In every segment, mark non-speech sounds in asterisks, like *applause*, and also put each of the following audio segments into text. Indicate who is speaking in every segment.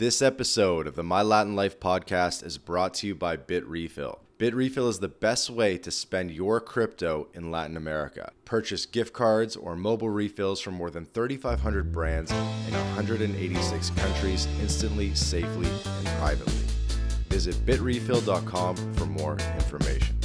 Speaker 1: This episode of the My Latin Life podcast is brought to you by BitRefill. BitRefill is the best way to spend your crypto in Latin America. Purchase gift cards or mobile refills from more than 3,500 brands in 186 countries instantly, safely, and privately. Visit bitrefill.com for more information.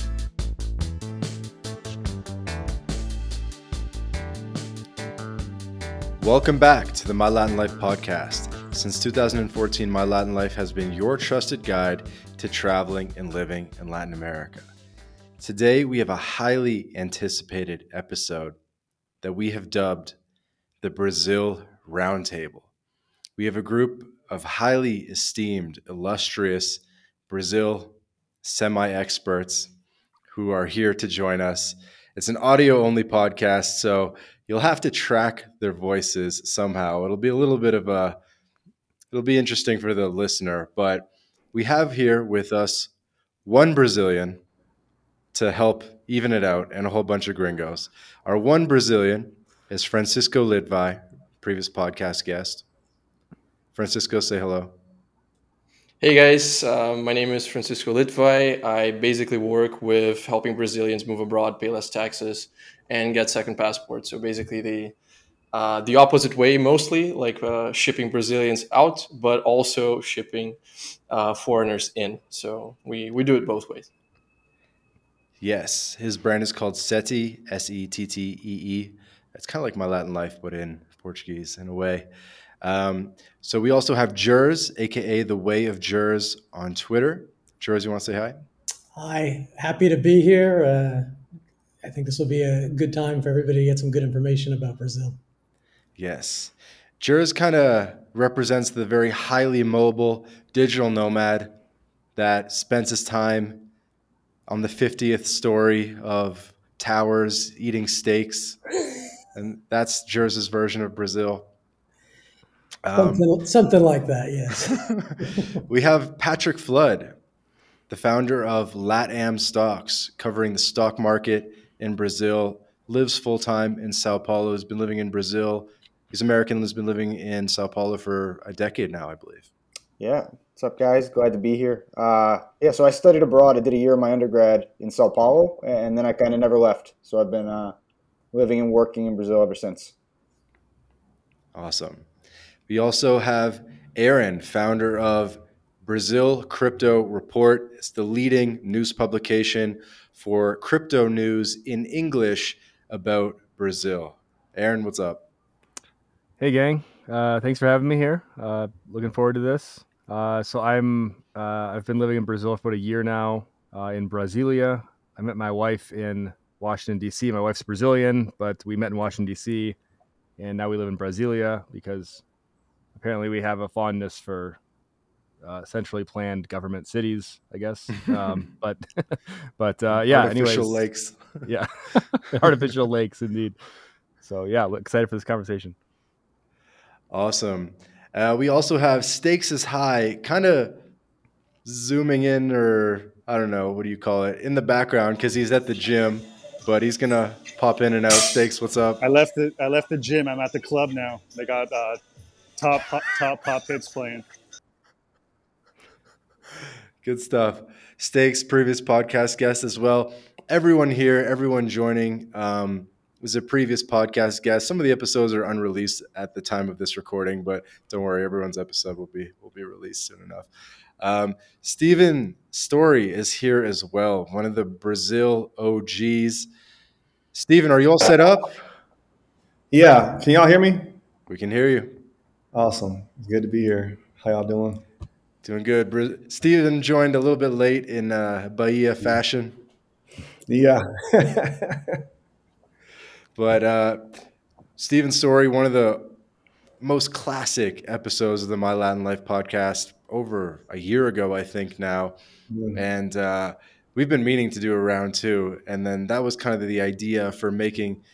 Speaker 1: Welcome back to the My Latin Life podcast. Since 2014, My Latin Life has been your trusted guide to traveling and living in Latin America. Today, we have a highly anticipated episode that we have dubbed the Brazil Roundtable. We have a group of highly esteemed, illustrious Brazil semi experts who are here to join us. It's an audio only podcast, so you'll have to track their voices somehow. It'll be a little bit of a, it'll be interesting for the listener, but we have here with us one Brazilian to help even it out and a whole bunch of gringos. Our one Brazilian is Francisco Litvay, previous podcast guest. Francisco, say hello.
Speaker 2: Hey guys, uh, my name is Francisco Litvay. I basically work with helping Brazilians move abroad, pay less taxes, and get second passports. So basically, the uh, the opposite way, mostly like uh, shipping Brazilians out, but also shipping uh, foreigners in. So we we do it both ways.
Speaker 1: Yes, his brand is called SETI, S E T T E E. It's kind of like my Latin life, but in Portuguese in a way. Um, so we also have Jers, aka the Way of Jers, on Twitter. Jers, you want to say hi?
Speaker 3: Hi, happy to be here. Uh, I think this will be a good time for everybody to get some good information about Brazil.
Speaker 1: Yes. Jers kind of represents the very highly mobile digital nomad that spends his time on the 50th story of towers eating steaks. *clears throat* And that's Jers's version of Brazil.
Speaker 3: Um, something, something, like that, yes. *laughs* *laughs*
Speaker 1: we have Patrick Flood, the founder of LatAm Stocks, covering the stock market in Brazil, lives full time in Sao Paulo, has been living in Brazil. He's American, has been living in Sao Paulo for a decade now, I believe.
Speaker 4: Yeah. What's up, guys? Glad to be here. Uh, yeah, so I studied abroad. I did a year of my undergrad in Sao Paulo, and then I kind of never left. So I've been uh, living and working in Brazil ever since.
Speaker 1: Awesome. We also have Aaron, founder of Brazil Crypto Report. It's the leading news publication for crypto news in English about Brazil. Aaron, what's up?
Speaker 5: Hey, gang. Uh, thanks for having me here. Uh, looking forward to this. Uh, so I'm uh, I've been living in Brazil for about a year now uh, in Brasilia. I met my wife in Washington D.C. My wife's Brazilian, but we met in Washington D.C. and now we live in Brasilia because apparently we have a fondness for uh, centrally planned government cities, I guess. *laughs* Um, but *laughs* but uh, yeah,
Speaker 1: artificial
Speaker 5: anyways,
Speaker 1: lakes.
Speaker 5: yeah, *laughs* artificial lakes indeed. So yeah, excited for this conversation.
Speaker 1: Awesome. Uh, we also have stakes is high, kind of zooming in, or I don't know, what do you call it, in the background because he's at the gym, but he's gonna pop in and out. Stakes, what's up?
Speaker 6: I left the I left the gym. I'm at the club now. They got uh, top pop, top pop hits playing.
Speaker 1: Good stuff. Stakes, previous podcast guest as well. Everyone here, everyone joining um, was a previous podcast guest. Some of the episodes are unreleased at the time of this recording, but don't worry, everyone's episode will be will be released soon enough. Um, Stephen Storey is here as well, one of the Brazil OGs. Stephen, are you all set up?
Speaker 7: Yeah. Can y'all hear me?
Speaker 1: We can hear you.
Speaker 7: Awesome. It's good to be here. How y'all doing?
Speaker 1: Doing good. Stephen joined a little bit late in uh, Bahia fashion.
Speaker 7: Yeah. *laughs*
Speaker 1: but uh, Steven's story, one of the most classic episodes of the My Latin Life podcast over a year ago, I think now. Mm. And uh, we've been meaning to do a round two. And then that was kind of the idea for making –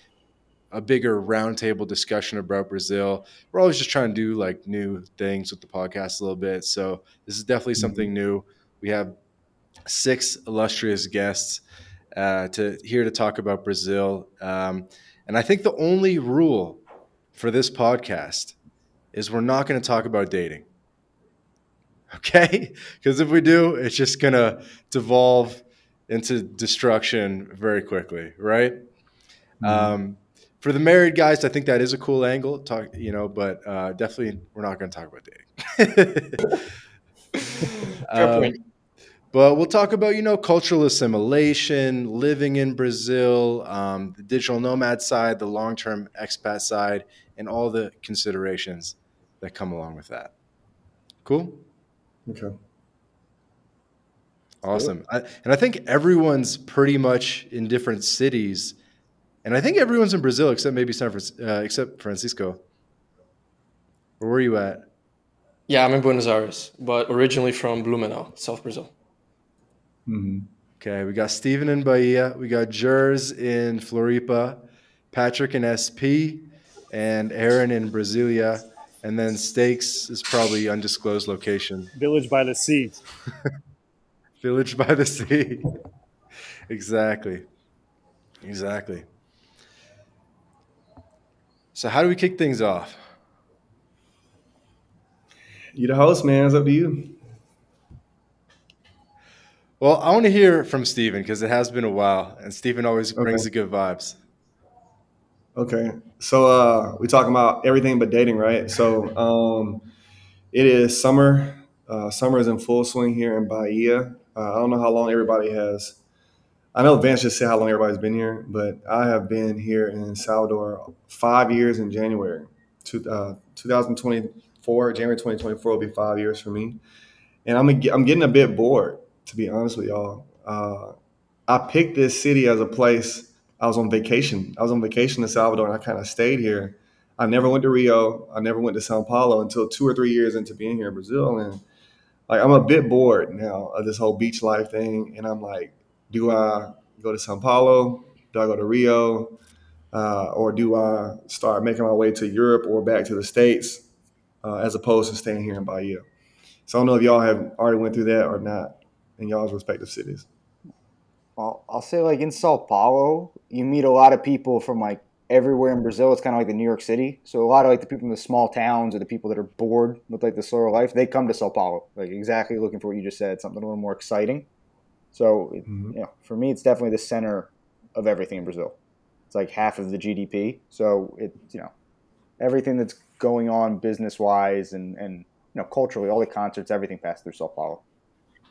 Speaker 1: a bigger roundtable discussion about Brazil. We're always just trying to do like new things with the podcast a little bit. So this is definitely mm-hmm. something new. We have six illustrious guests uh, to here to talk about Brazil. Um, and I think the only rule for this podcast is we're not going to talk about dating. *laughs* Okay, because if we do, it's just gonna devolve into destruction very quickly, right? Mm-hmm. Um, for the married guys, I think that is a cool angle. Talk, you know, but uh, definitely we're not going to talk about dating. *laughs* um, but we'll talk about you know cultural assimilation, living in Brazil, um, the digital nomad side, the long term expat side, and all the considerations that come along with that. Cool.
Speaker 7: Okay.
Speaker 1: Awesome. I, and I think everyone's pretty much in different cities and I think everyone's in Brazil except maybe San Francisco, uh, except Francisco. Where were you at?
Speaker 2: Yeah, I'm in Buenos Aires, but originally from Blumenau, South Brazil.
Speaker 1: Mm-hmm. Okay, we got Steven in Bahia, we got Jers in Floripa, Patrick in SP, and Aaron in Brasilia, and then Stakes is probably undisclosed location.
Speaker 6: Village by the sea. *laughs*
Speaker 1: Village by the sea. *laughs* exactly. Exactly. So, how do we kick things off?
Speaker 7: You the host, man. It's up to you.
Speaker 1: Well, I want to hear from Steven because it has been a while, and Steven always okay. brings the good vibes.
Speaker 7: Okay, so uh, we talking about everything but dating, right? So um, it is summer. Uh, summer is in full swing here in Bahia. Uh, I don't know how long everybody has I know Vance just said how long everybody's been here, but I have been here in Salvador five years in January. Two, uh, 2024, January 2024 will be five years for me. And I'm, I'm getting a bit bored, to be honest with y'all. Uh, I picked this city as a place. I was on vacation. I was on vacation in Salvador and I kind of stayed here. I never went to Rio. I never went to Sao Paulo until two or three years into being here in Brazil. And like, I'm a bit bored now of this whole beach life thing. And I'm like, do I go to Sao Paulo? Do I go to Rio? Uh, or do I start making my way to Europe or back to the States uh, as opposed to staying here in Bahia? So I don't know if y'all have already went through that or not in y'all's respective cities.
Speaker 4: I'll, I'll say like in Sao Paulo, you meet a lot of people from like everywhere in Brazil. It's kind of like the New York City. So a lot of like the people in the small towns or the people that are bored with like the slower life, they come to Sao Paulo, like exactly looking for what you just said, something a little more exciting. So, mm-hmm. you know, for me, it's definitely the center of everything in Brazil. It's like half of the GDP. So it, you know, everything that's going on business wise and, and, you know, culturally, all the concerts, everything passed through Sao Paulo.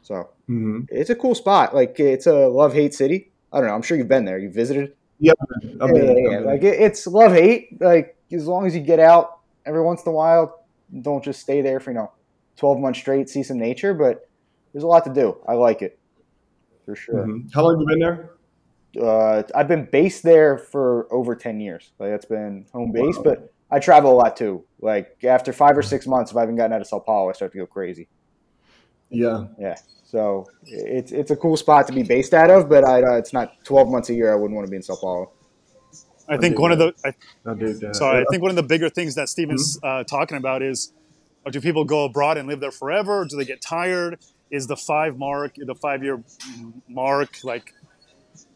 Speaker 4: So mm-hmm. it's a cool spot. Like it's a love hate city. I don't know. I'm sure you've been there. You visited.
Speaker 7: Yep.
Speaker 4: Yeah, yeah, yeah. Like it, it's love hate. Like as long as you get out every once in a while, don't just stay there for you know 12 months straight, see some nature. But there's a lot to do. I like it for sure.
Speaker 7: Mm-hmm. How long have you been there?
Speaker 4: Uh, I've been based there for over 10 years. Like that's been home base, wow. but I travel a lot too. Like after five or six months, if I haven't gotten out of Sao Paulo, I start to go crazy.
Speaker 7: Yeah.
Speaker 4: Yeah. So it's it's a cool spot to be based out of, but I, uh, it's not 12 months a year. I wouldn't want to be in Sao Paulo.
Speaker 6: I think one that. of the I, sorry, I think one of the bigger things that Steven's mm-hmm. uh, talking about is, do people go abroad and live there forever? Do they get tired? is the five mark, the five year mark, like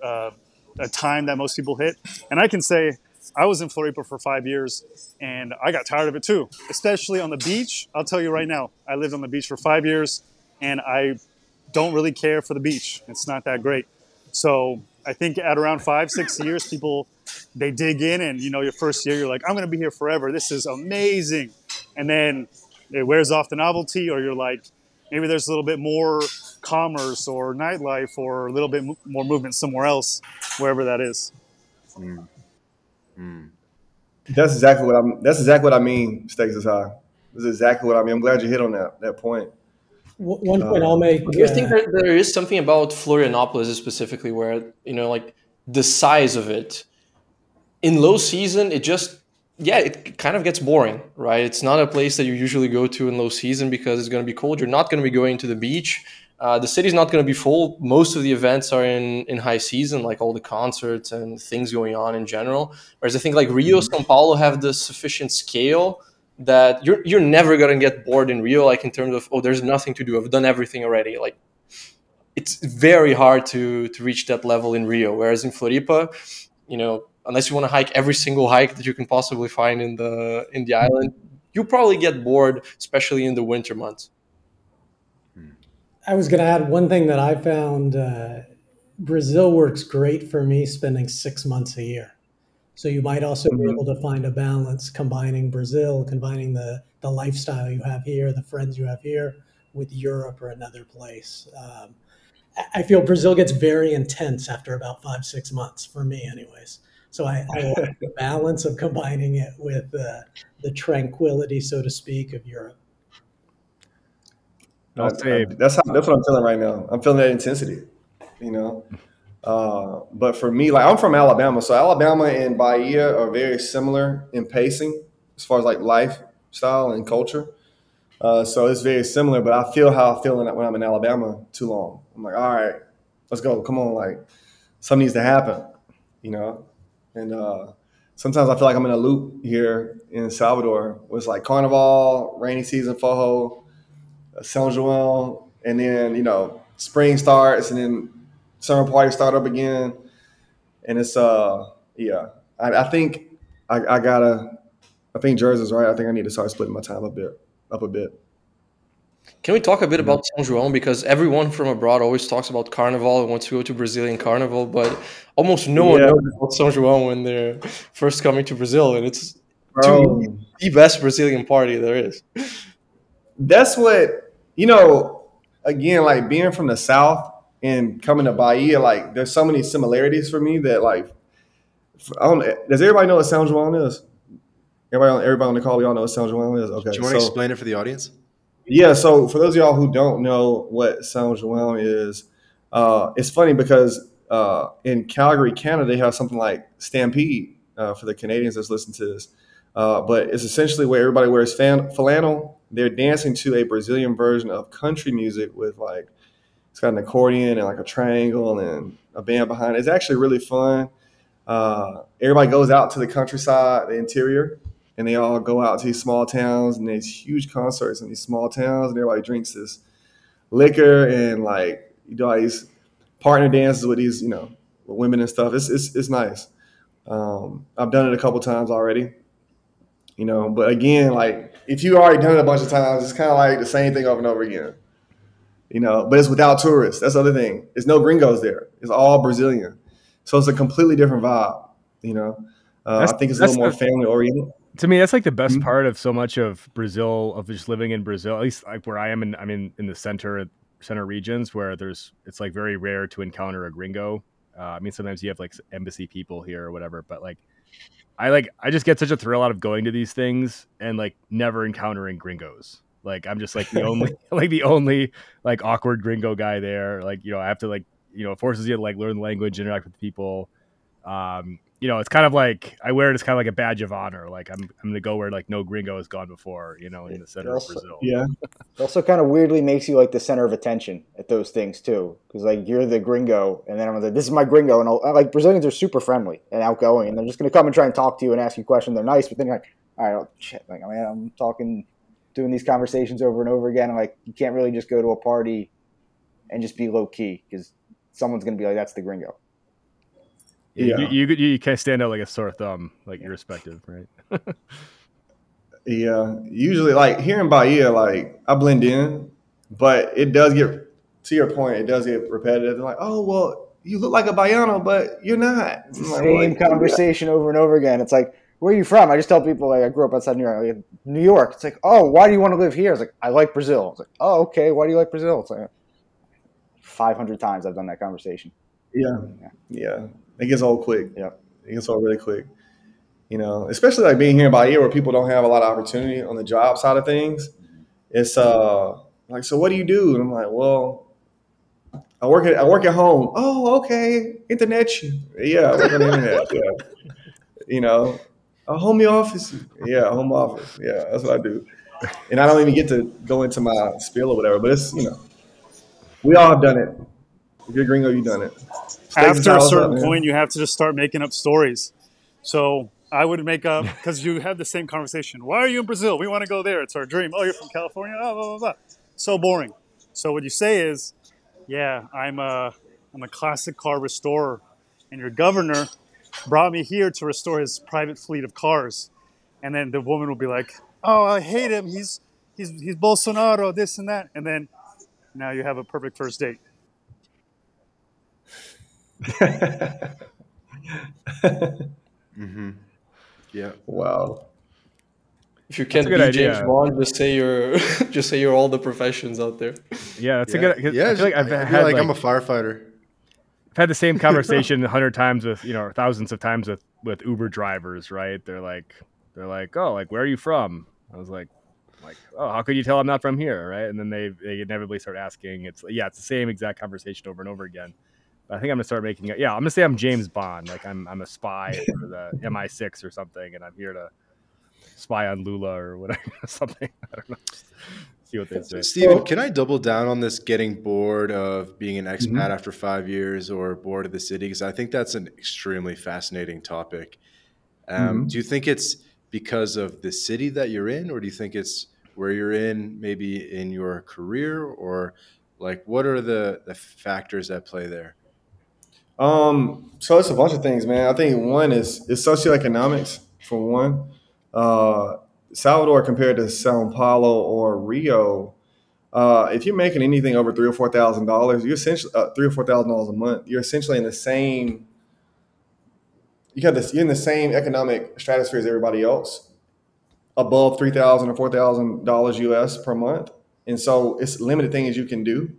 Speaker 6: uh, a time that most people hit. And I can say I was in Floripa for five years and I got tired of it too, especially on the beach. I'll tell you right now, I lived on the beach for five years and I don't really care for the beach. It's not that great. So I think at around five, six years, people they dig in and you know your first year you're like, I'm gonna be here forever. This is amazing. And then it wears off the novelty or you're like, maybe there's a little bit more commerce or nightlife or a little bit more movement somewhere else, wherever that is. Mm.
Speaker 7: Mm. That's exactly what I'm. That's exactly what I mean. Stakes is high. That's exactly what I mean. I'm glad you hit on that that point.
Speaker 3: One point uh, I'll make.
Speaker 2: Do you uh, think that there is something about Florianopolis specifically where you know, like the size of it in low season, it just yeah, it kind of gets boring, right? It's not a place that you usually go to in low season because it's going to be cold. You're not going to be going to the beach. Uh, the city's not going to be full. Most of the events are in, in high season, like all the concerts and things going on in general. Whereas I think like Rio, mm-hmm. São Paulo have the sufficient scale that you're you're never to get bored in Rio. Like in terms of oh, there's nothing to do. I've done everything already. Like it's very hard to to reach that level in Rio. Whereas in Floripa, you know, unless you want to hike every single hike that you can possibly find in the in the island, you probably get bored, especially in the winter months.
Speaker 3: I was going to add one thing that I found uh, Brazil works great for me spending six months a year. So you might also mm-hmm. be able to find a balance combining Brazil, combining the, the lifestyle you have here, the friends you have here with Europe or another place. Um, I feel Brazil gets very intense after about five, six months for me, anyways. So I, I like *laughs* the balance of combining it with uh, the tranquility, so to speak, of Europe.
Speaker 7: I'll say that's how that's what I'm feeling right now. I'm feeling that intensity, you know. Uh, but for me, like I'm from Alabama, so Alabama and Bahia are very similar in pacing as far as like lifestyle and culture. Uh, so it's very similar, but I feel how I feel when I'm in Alabama too long. I'm like, all right, let's go. Come on, like something needs to happen, you know. And uh, sometimes I feel like I'm in a loop here in Salvador. It's like Carnival, rainy season, Fojo, San Juan, and then you know spring starts, and then summer party start up again, and it's uh yeah. I, I think I, I, gotta. I think Jersey's right. I think I need to start splitting my time a bit up a bit.
Speaker 2: Can we talk a bit about São João? Because everyone from abroad always talks about Carnival and wants to go to Brazilian Carnival, but almost no one knows about São João when they're first coming to Brazil, and it's the best Brazilian party there is.
Speaker 7: That's what you know, again, like being from the South and coming to Bahia, like there's so many similarities for me that like, I don't. Does everybody know what São João is? Everybody, on, everybody on the call, we all know what São João is. Okay,
Speaker 1: do you want to explain it for the audience?
Speaker 7: Yeah, so for those of y'all who don't know what São João is, uh, it's funny because uh, in Calgary, Canada, they have something like Stampede uh, for the Canadians that's listening to this. Uh, but it's essentially where everybody wears fan- flannel they're dancing to a Brazilian version of country music with like it's got an accordion and like a triangle and a band behind it. It's actually really fun. Uh, everybody goes out to the countryside, the interior, and they all go out to these small towns and there's huge concerts in these small towns, and everybody drinks this liquor and like you do all these partner dances with these, you know, women and stuff. It's it's, it's nice. Um, I've done it a couple times already you know. But again, like if you already done it a bunch of times, it's kind of like the same thing over and over again, you know. But it's without tourists. That's the other thing. There's no gringos there. It's all Brazilian, so it's a completely different vibe, you know. Uh, I think it's a little more family oriented.
Speaker 5: To me, that's like the best mm-hmm. part of so much of Brazil, of just living in Brazil. At least like where I am, in, I'm in in the center center regions where there's it's like very rare to encounter a gringo. Uh, I mean, sometimes you have like embassy people here or whatever, but like I like I just get such a thrill out of going to these things and like never encountering gringos. Like I'm just like the only *laughs* *laughs* like the only like awkward gringo guy there. Like, you know, I have to like, you know, it forces you to like learn the language, interact with people. Um, you know, it's kind of like I wear it as kind of like a badge of honor. Like I'm, I'm gonna go where like no gringo has gone before. You know, in the center
Speaker 4: also,
Speaker 5: of Brazil.
Speaker 7: Yeah.
Speaker 4: It also kind of weirdly makes you like the center of attention at those things too, because like you're the gringo, and then I'm like, this is my gringo, and I'll, like Brazilians are super friendly and outgoing, and they're just gonna come and try and talk to you and ask you questions. They're nice, but then you're like, all right, oh, shit, like I mean, I'm talking, doing these conversations over and over again. Like, you can't really just go to a party and just be low key because someone's gonna be like, that's the gringo.
Speaker 5: Yeah, you, you, you can't stand out like a sore thumb, like irrespective, right? *laughs*
Speaker 7: yeah, usually like here in Bahia, like I blend in, but it does get to your point. It does get repetitive. They're like, oh well, you look like a Baiano, but you're not.
Speaker 4: Like, Same conversation over and over again. It's like, where are you from? I just tell people like I grew up outside New York. Like, New York. It's like, oh, why do you want to live here? It's like I like Brazil. It's like, oh, okay. Why do you like Brazil? It's like five hundred times I've done that conversation.
Speaker 7: Yeah, yeah. yeah it gets old quick.
Speaker 4: Yeah,
Speaker 7: it gets old really quick. You know, especially like being here in Bahia where people don't have a lot of opportunity on the job side of things. It's uh like, so what do you do? And I'm like, well, I work at I work at home. Oh, okay, internet. Yeah, I work on the internet. Yeah, *laughs* you know, a home office. Yeah, home office. Yeah, that's what I do. And I don't even get to go into my spiel or whatever. But it's you know, we all have done it. If you're gringo, you've done it
Speaker 6: after a certain point, you have to just start making up stories. So I would make up because you have the same conversation. Why are you in Brazil? We want to go there. It's our dream. Oh, you're from California. Oh, blah blah blah. So boring. So what you say is, yeah, I'm a I'm a classic car restorer, and your governor brought me here to restore his private fleet of cars. And then the woman will be like, "Oh, I hate him. He's he's he's Bolsonaro. This and that." And then Now you have a perfect first date.
Speaker 1: mm-hmm. Yeah.
Speaker 7: Wow.
Speaker 2: If you can't be James Bond, just say you're *laughs* just say you're all the professions out there.
Speaker 5: Yeah, that's
Speaker 1: yeah.
Speaker 5: a good.
Speaker 1: Yeah,
Speaker 5: I feel like I've
Speaker 1: I
Speaker 5: had
Speaker 1: like,
Speaker 5: like
Speaker 1: I'm a firefighter.
Speaker 5: I've had the same *laughs* conversation a hundred times with you know thousands of times with with Uber drivers. Right? They're like they're like, oh, like where are you from? I was like, like, oh, how could you tell I'm not from here, right? And then they they inevitably start asking. It's yeah, it's the same exact conversation over and over again. But I think I'm gonna start making it. Yeah, I'm gonna say I'm James Bond. Like I'm I'm a spy for the *laughs* MI6 or something, and I'm here to spy on Lula or whatever *laughs* something. I don't know. See what they say.
Speaker 1: Steven, can I double down on this getting bored of being an expat mm-hmm. after five years or bored of the city? Because I think that's an extremely fascinating topic. Um, mm-hmm. Do you think it's because of the city that you're in, or do you think it's where you're in, maybe in your career, or like what are the the factors at play there?
Speaker 7: Um, so it's a bunch of things, man. I think one is is socioeconomics for one. Uh, Salvador compared to Sao Paulo or Rio, uh, if you're making anything over three or four thousand dollars, you're essentially uh, three or four thousand dollars a month. You're essentially in the same. You have this. You're in the same economic stratosphere as everybody else, above three thousand or four thousand dollars US per month, and so it's limited things you can do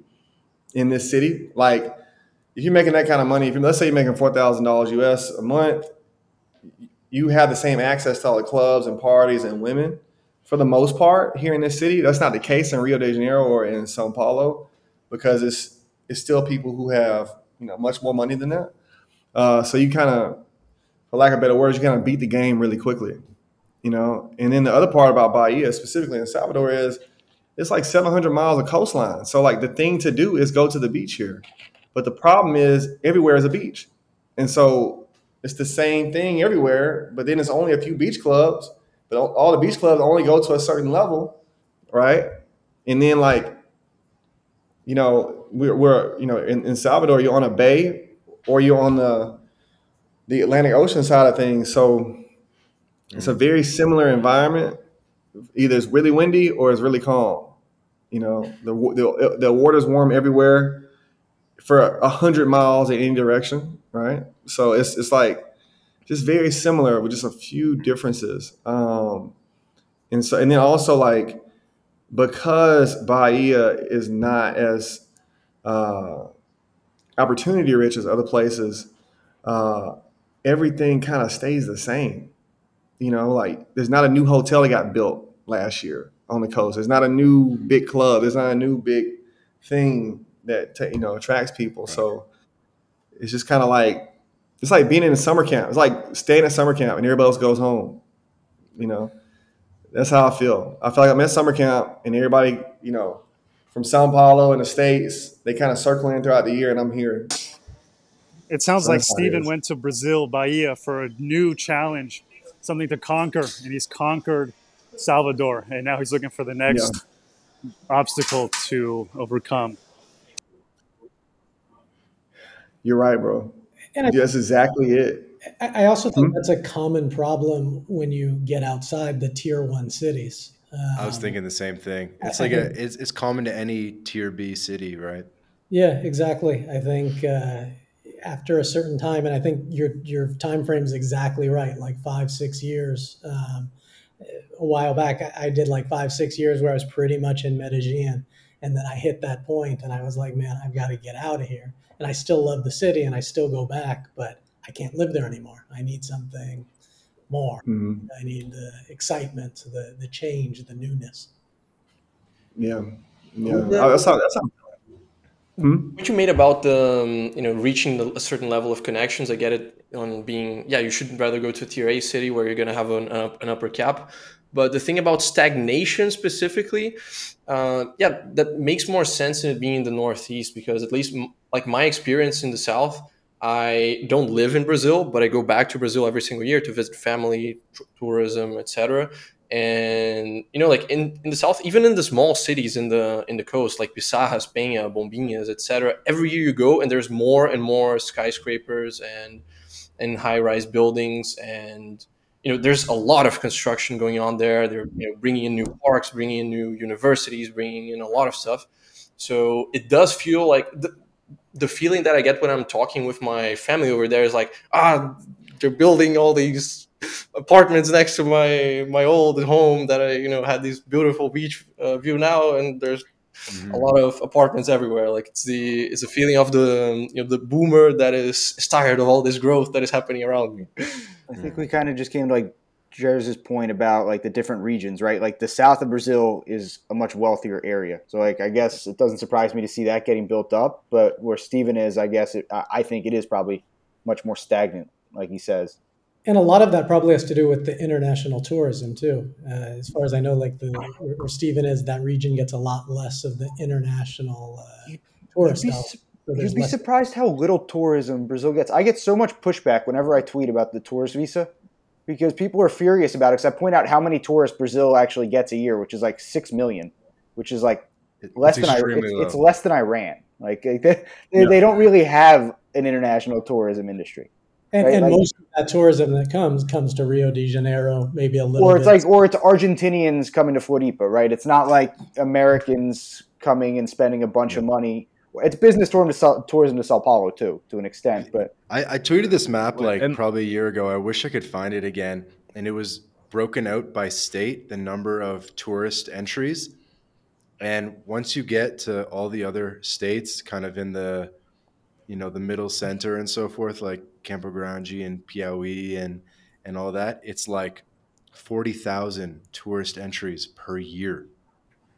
Speaker 7: in this city. Like if you're making that kind of money, if you let's say you're making four thousand dollars US a month, you have the same access to all the clubs and parties and women for the most part here in this city. That's not the case in Rio de Janeiro or in Sao Paulo because it's it's still people who have you know much more money than that. Uh, so you kind of, for lack of better words, you kind of beat the game really quickly, you know. And then the other part about Bahia, specifically in Salvador, is it's like 700 miles of coastline. So like the thing to do is go to the beach here, but the problem is everywhere is a beach, and so it's the same thing everywhere, but then it's only a few beach clubs. But all the beach clubs only go to a certain level, right? And then like, you know, we're, we're you know in, in Salvador, you're on a bay or you're on the the Atlantic Ocean side of things. So it's a mm. very similar environment. Either it's really windy or it's really calm. You know, the the, the water's warm everywhere for a hundred miles in any direction, right? So it's it's like just very similar with just a few differences. Um, and so and then also like because Bahia is not as uh, opportunity rich as other places, uh, everything kind of stays the same. You know, like there's not a new hotel that got built last year on the coast. There's not a new big club. There's not a new big thing that you know attracts people. So it's just kind of like it's like being in a summer camp. It's like staying at summer camp and everybody else goes home. You know, that's how I feel. I feel like I'm at summer camp and everybody, you know, from Sao Paulo and the states, they kind of circle in throughout the year, and I'm here.
Speaker 6: It sounds so like Steven went to Brazil, Bahia, for a new challenge, something to conquer, and he's conquered Salvador, and now he's looking for the next yeah. obstacle to overcome.
Speaker 7: You're right, bro. And that's exactly it.
Speaker 3: I also think mm-hmm. that's a common problem when you get outside the tier one cities.
Speaker 1: Um, I was um, thinking the same thing. It's I like think, a it's, it's common to any tier B city, right?
Speaker 3: Yeah, exactly. I think uh, after a certain time, and I think your your time frame is exactly right, like five six years. Um, a while back, I, I did like five six years where I was pretty much in Medellin, and then I hit that point, and I was like, man, I've got to get out of here and I still love the city and I still go back, but I can't live there anymore. I need something more. Mm-hmm. I need the excitement, the the change, the newness.
Speaker 7: Yeah, yeah. Oh, that's how, that's how
Speaker 2: Hmm? What you made about the um, you know reaching the, a certain level of connections, I get it on being yeah you should rather go to a tier A city where you're gonna have an, an upper cap, but the thing about stagnation specifically, uh, yeah, that makes more sense in it being in the Northeast because at least m- like my experience in the South, I don't live in Brazil, but I go back to Brazil every single year to visit family, tourism, etc. And you know, like in, in the South, even in the small cities in the in the coast, like Piçarras, Penha, Bombinhas, etc. Every year you go, and there's more and more skyscrapers and and high rise buildings and you know, there's a lot of construction going on there. They're you know, bringing in new parks, bringing in new universities, bringing in a lot of stuff. So it does feel like the, the feeling that I get when I'm talking with my family over there is like, ah, they're building all these apartments next to my my old home that I you know had this beautiful beach uh, view now, and there's mm-hmm. a lot of apartments everywhere. Like it's the it's a feeling of the you know the boomer that is, is tired of all this growth that is happening around me.
Speaker 4: I think we kind of just came to like Jair's point about like the different regions, right? Like the south of Brazil is a much wealthier area, so like I guess it doesn't surprise me to see that getting built up. But where Stephen is, I guess it, I think it is probably much more stagnant, like he says.
Speaker 3: And a lot of that probably has to do with the international tourism too. Uh, as far as I know, like the where Stephen is, that region gets a lot less of the international uh, tourists.
Speaker 4: So you'd be surprised how little tourism Brazil gets. I get so much pushback whenever I tweet about the tourist visa because people are furious about it. Because I point out how many tourists Brazil actually gets a year, which is like six million, which is like less it's than I, it's, it's, less than Iran. Like they, they, yeah. they don't really have an international tourism industry.
Speaker 3: And, right? and like, most of that tourism that comes comes to Rio de Janeiro, maybe a little.
Speaker 4: Or it's
Speaker 3: bit.
Speaker 4: like, or it's Argentinians coming to Floripa, right? It's not like Americans coming and spending a bunch yeah. of money. It's business tourism to, Sao, tourism to Sao Paulo too, to an extent. But
Speaker 1: I, I tweeted this map like and, probably a year ago. I wish I could find it again, and it was broken out by state, the number of tourist entries. And once you get to all the other states, kind of in the, you know, the middle center and so forth, like Campo Grande and Piauí and and all that, it's like forty thousand tourist entries per year.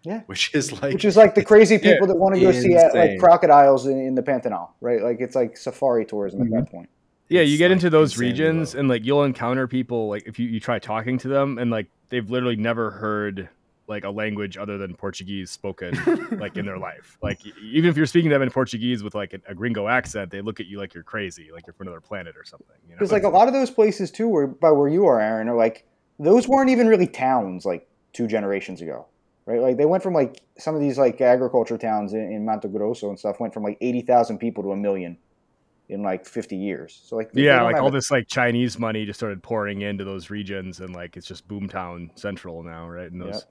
Speaker 4: Yeah,
Speaker 1: which is like
Speaker 4: which is like the crazy people that want to go see uh, like crocodiles in, in, the Pantanal, right? Like it's like safari tourism mm-hmm. at that mm-hmm. point.
Speaker 5: Yeah, you get like into those regions low. and like you'll encounter people like if you, you try talking to them and like they've literally never heard like a language other than Portuguese spoken *laughs* like in their life. Like even if you're speaking to them in Portuguese with like a, a, gringo accent, they look at you like you're crazy, like you're from another planet or something.
Speaker 4: Because you know? like a lot of those places too, where by where you are, Aaron, are like those weren't even really towns like two generations ago, right? Like they went from like some of these like agriculture towns in, in Mato Grosso and stuff went from like eighty thousand people to a million in like 50 years. So like
Speaker 5: yeah, like all a- this like Chinese money just started pouring into those regions and like it's just boomtown central now, right? And those yep.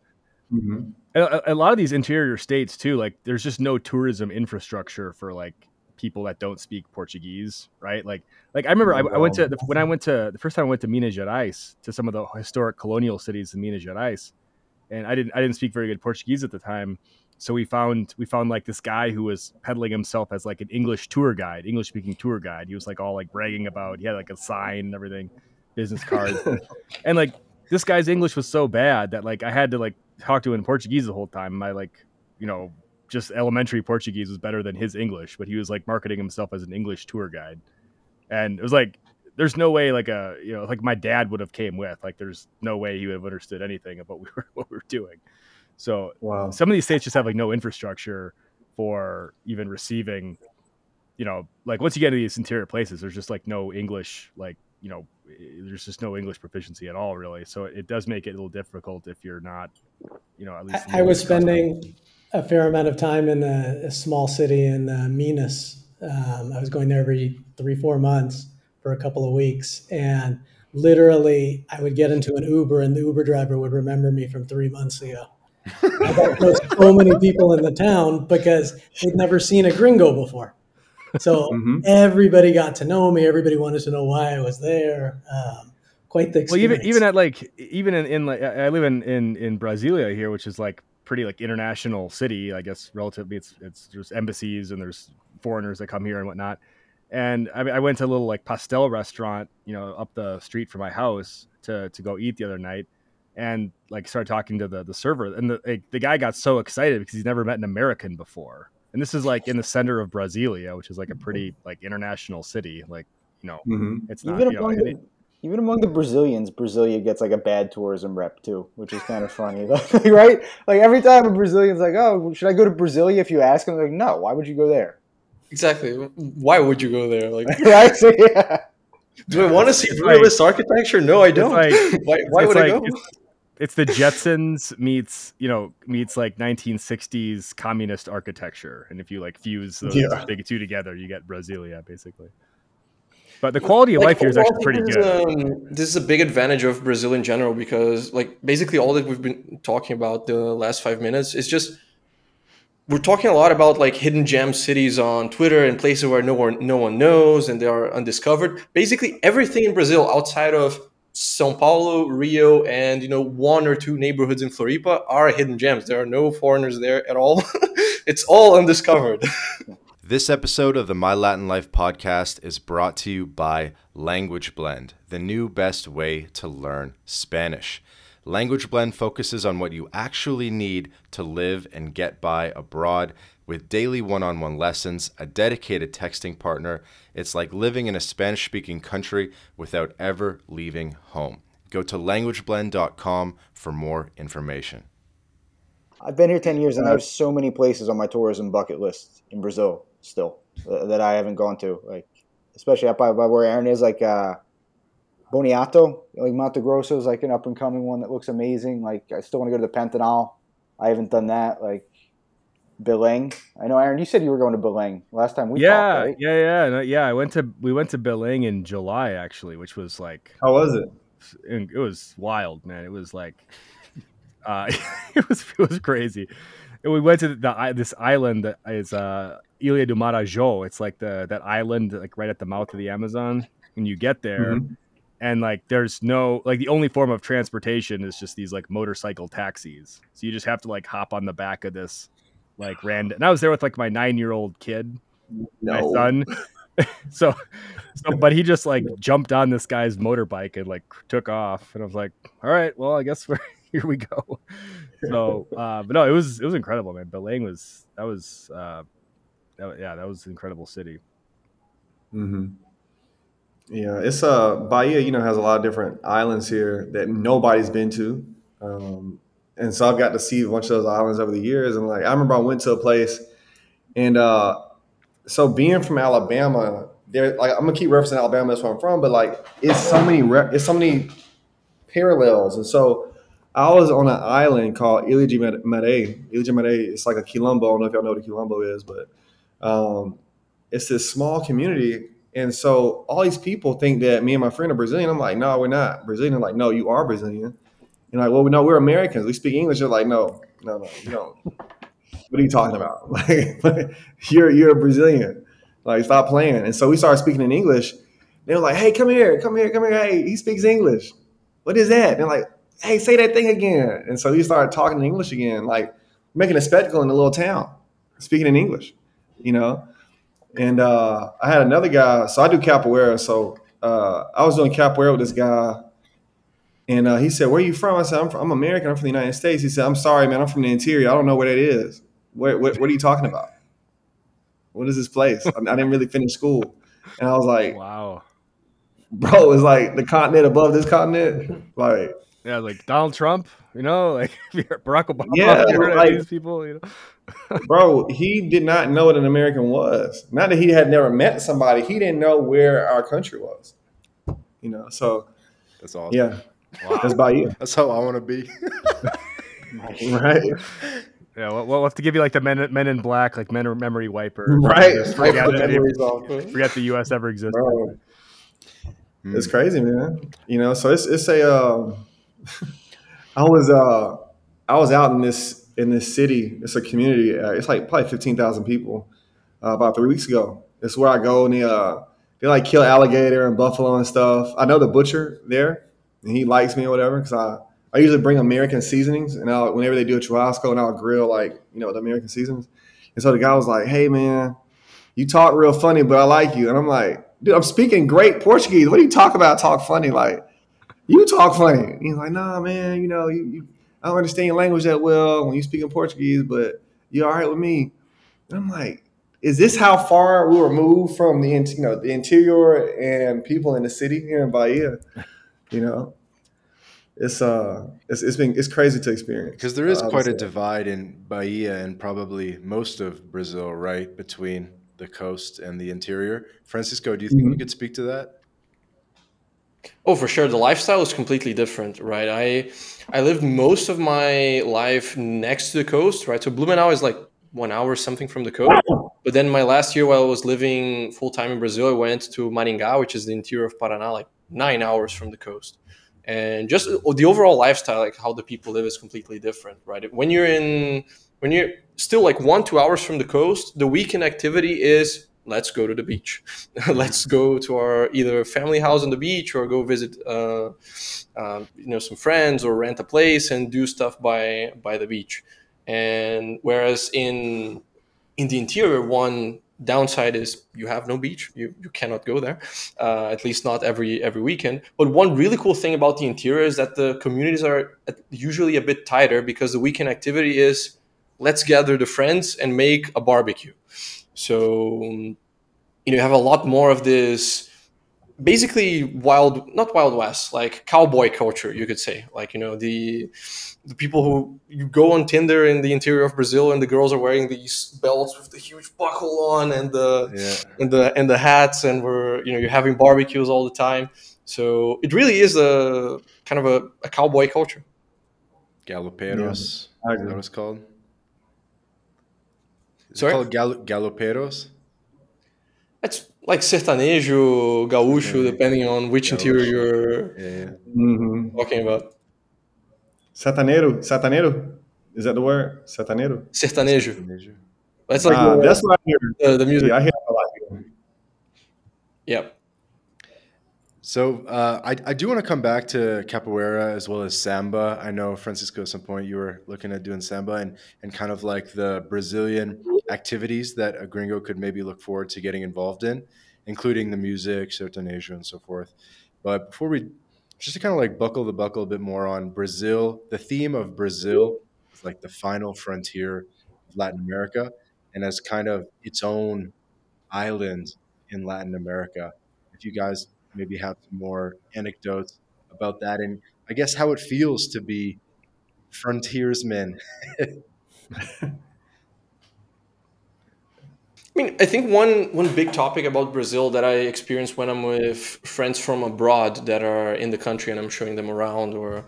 Speaker 5: Mm-hmm. A, a, lot of these interior states too, like there's just no tourism infrastructure for like people that don't speak Portuguese, right? Like, like I remember I, I went to the, when I went to the first time I went to Minas Gerais to some of the historic colonial cities in Minas Gerais, and I didn't I didn't speak very good Portuguese at the time, so we found we found like this guy who was peddling himself as like an English tour guide, English speaking tour guide. He was like all like bragging about he had like a sign and everything, business cards, *laughs* and like this guy's English was so bad that like I had to like talk to him in Portuguese the whole time. My like, you know, just elementary Portuguese was better than his English, but he was like marketing himself as an English tour guide. And it was like there's no way like a you know like my dad would have came with like there's no way he would have understood anything of what we *laughs* were what we were doing. So wow. some of these states just have like no infrastructure for even receiving you know like once you get into these interior places there's just like no English like you know there's just no English proficiency at all, really. So it does make it a little difficult if you're not, you know, at least.
Speaker 3: I, I was spending a fair amount of time in a, a small city in uh, Minas. Um, I was going there every three, four months for a couple of weeks, and literally, I would get into an Uber, and the Uber driver would remember me from three months ago. I got *laughs* so many people in the town because they'd never seen a gringo before. So mm-hmm. everybody got to know me. Everybody wanted to know why I was there. Um, quite the experience.
Speaker 5: well, even even at like even in, in like I live in in in Brasilia here, which is like pretty like international city. I guess relatively, it's it's there's embassies and there's foreigners that come here and whatnot. And I, I went to a little like pastel restaurant, you know, up the street from my house to to go eat the other night and like started talking to the the server and the like, the guy got so excited because he's never met an American before and this is like in the center of Brasilia, which is like a pretty like international city. Like you know, mm-hmm. it's not
Speaker 4: even
Speaker 5: you know,
Speaker 4: among the, even among the Brazilians, Brasilia gets like a bad tourism rep too, which is kind of funny, *laughs* right? Like every time a Brazilian's like, "Oh, should I go to Brasilia?" If you ask them, like, "No, why would you go there?"
Speaker 2: Exactly. Why would you go there? Like, *laughs*
Speaker 4: right? *laughs* Yeah.
Speaker 2: Do I want to see realist like, architecture? No, I don't. Like, *laughs* why, why would like, I go?
Speaker 5: it's the Jetsons meets you know meets like 1960s communist architecture, and if you like fuse those yeah. big two together, you get Brasilia basically. But the quality of like, life here is actually pretty good.
Speaker 2: Um, this is a big advantage of Brazil in general because, like, basically all that we've been talking about the last five minutes is just we're talking a lot about like hidden gem cities on Twitter and places where no one no one knows and they are undiscovered. Basically, everything in Brazil outside of São Paulo, Rio, and you know one or two neighborhoods in Floripa are hidden gems. There are no foreigners there at all. *laughs* it's all undiscovered. *laughs*
Speaker 1: This episode of the My Latin Life podcast is brought to you by Language Blend, the new best way to learn Spanish. Language Blend focuses on what you actually need to live and get by abroad with daily one on one lessons, a dedicated texting partner. It's like living in a Spanish speaking country without ever leaving home. Go to languageblend.com for more information.
Speaker 4: I've been here 10 years and I have so many places on my tourism bucket list in Brazil still that I haven't gone to. Like, especially up by, by where Aaron is, like uh, Bonito, like Mato Grosso is like an up and coming one that looks amazing. Like, I still want to go to the Pantanal. I haven't done that. Like, Belém. I know, Aaron. You said you were going to Belém last time we
Speaker 5: yeah,
Speaker 4: talked, right?
Speaker 5: Yeah, yeah, no, yeah. I went to we went to Belém in July actually, which was like
Speaker 7: how was it?
Speaker 5: It was wild, man. It was like, *laughs* uh, *laughs* it was it was crazy. And we went to the, this island that is uh, Ilha do Marajó. It's like the that island like right at the mouth of the Amazon. When you get there, mm-hmm. And like there's no like the only form of transportation is just these like motorcycle taxis. So you just have to like hop on the back of this like random. And I was there with like my nine year old kid, no. my son. *laughs* *laughs* so, so, but he just like jumped on this guy's motorbike and like took off, and I was like, all right, well, I guess *laughs* we're here. We go. So, uh, but no, it was it was incredible, man. Belém was that was uh, that, yeah, that was an incredible city.
Speaker 7: Hmm. Yeah, it's uh Bahia. You know, has a lot of different islands here that nobody's been to. Um, and so I've got to see a bunch of those islands over the years. And like I remember I went to a place, and uh, so being from Alabama, there like I'm gonna keep referencing Alabama. That's where I'm from, but like it's so many re- it's so many parallels. And so I was on an island called de Maré. It's like a quilombo. I don't know if y'all know what a quilombo is, but um, it's this small community. And so all these people think that me and my friend are Brazilian. I'm like, no, we're not Brazilian. I'm like, no, you are Brazilian. You're like, well, no, we're Americans. We speak English. They're like, no, no, no, you don't. *laughs* What are you talking about? *laughs* Like, *laughs* you're you're a Brazilian. Like, stop playing. And so we started speaking in English. They were like, hey, come here, come here, come here. Hey, he speaks English. What is that? And they're like, hey, say that thing again. And so we started talking in English again, like making a spectacle in the little town, speaking in English, you know. And uh, I had another guy. So I do capoeira. So uh, I was doing capoeira with this guy and uh, he said, "Where are you from?" I said, "I'm, from, I'm American. I'm from the United States." He said, "I'm sorry, man. I'm from the interior. I don't know where that is. What, what, what are you talking about? What is this place? I, I, didn't really finish school." And I was like,
Speaker 5: "Wow,
Speaker 7: bro, it's like the continent above this continent." Like,
Speaker 5: yeah, like Donald Trump, you know, like *laughs* Barack Obama. Yeah, *laughs* like, these people, you
Speaker 7: know. Bro, he did not know what an American was. Not that he had never met somebody, he didn't know where our country was. You know, so
Speaker 1: that's awesome.
Speaker 7: Yeah. Wow. That's about you.
Speaker 1: That's how I want to be. *laughs*
Speaker 7: right.
Speaker 5: Yeah, we'll, we'll, have to give you like the men, men in black, like men memory wiper. *laughs*
Speaker 7: Right.
Speaker 5: Forget, that, forget the U.S. ever existed. Bro.
Speaker 7: It's crazy, man. You know, so it's it's a. Uh, *laughs* I was uh I was out in this in this city. It's a community. Uh, it's like probably fifteen thousand people. Uh, about three weeks ago. It's where I go and they uh they like kill alligator and buffalo and stuff. I know the butcher there and he likes me or whatever because I, I usually bring American seasonings and I'll, whenever they do a churrasco and I'll grill like you know the American seasonings. And so the guy was like, "Hey man, you talk real funny, but I like you." And I'm like, "Dude, I'm speaking great Portuguese. What do you talk about? Talk funny like." You talk funny. He's like, nah, man, you know, you, you, I don't understand your language that well when you speak in Portuguese, but you're all right with me. And I'm like, is this how far we were moved from the you know the interior and people in the city here in Bahia? *laughs* You know, it's uh, it's, it's been it's crazy to experience
Speaker 1: because there is uh, quite a divide in Bahia and probably most of Brazil, right, between the coast and the interior. Francisco, do you think mm-hmm. you could speak to that?
Speaker 2: Oh, for sure. The lifestyle is completely different, right? I I lived most of my life next to the coast, right? So Blumenau is like one hour something from the coast. But then my last year while I was living full time in Brazil, I went to Maringá, which is the interior of Paraná, like nine hours from the coast. And just uh, the overall lifestyle, like how the people live, is completely different, right? When you're in when you're still like one two hours from the coast, the weekend activity is let's go to the beach, *laughs* let's go to our either family house on the beach or go visit uh, uh, you know some friends or rent a place and do stuff by by the beach. And whereas in in the interior, one downside is you have no beach. You, you cannot go there uh, at least not every every weekend. But one really cool thing about the interior is that the communities are usually a bit tighter because the weekend activity is let's gather the friends and make a barbecue so um, you know you have a lot more of this basically wild not wild west like cowboy culture you could say. Like you know the the people who you go on tinder in the interior of brazil and the girls are wearing these belts with the huge buckle on and the yeah. and the and the hats and we're you know you're having barbecues all the time. So it really is a kind of a, a cowboy culture.
Speaker 1: Galoperos yeah, is that what it's called
Speaker 2: is Sorry?
Speaker 1: it called gal- galoperos
Speaker 2: it's like sertanejo, gaúcho, yeah. depending on which gaúcho. interior you're yeah. mm-hmm. talking about.
Speaker 7: Sertaneiro, sertaneiro, is that the word? Sertaneiro.
Speaker 2: Sertanejo. sertanejo. That's like
Speaker 7: ah, the, that's what I hear.
Speaker 2: The, the music.
Speaker 7: Yeah, I hear a lot. Here.
Speaker 2: Yep.
Speaker 1: So uh, I, I do want to come back to capoeira as well as samba. I know Francisco at some point you were looking at doing samba and, and kind of like the Brazilian activities that a gringo could maybe look forward to getting involved in, including the music, sertanejo, and so forth. But before we just to kind of like buckle the buckle a bit more on Brazil, the theme of Brazil is like the final frontier of Latin America and as kind of its own island in Latin America. If you guys maybe have some more anecdotes about that and I guess how it feels to be frontiersmen. *laughs*
Speaker 2: I mean, I think one one big topic about Brazil that I experience when I'm with friends from abroad that are in the country and I'm showing them around, or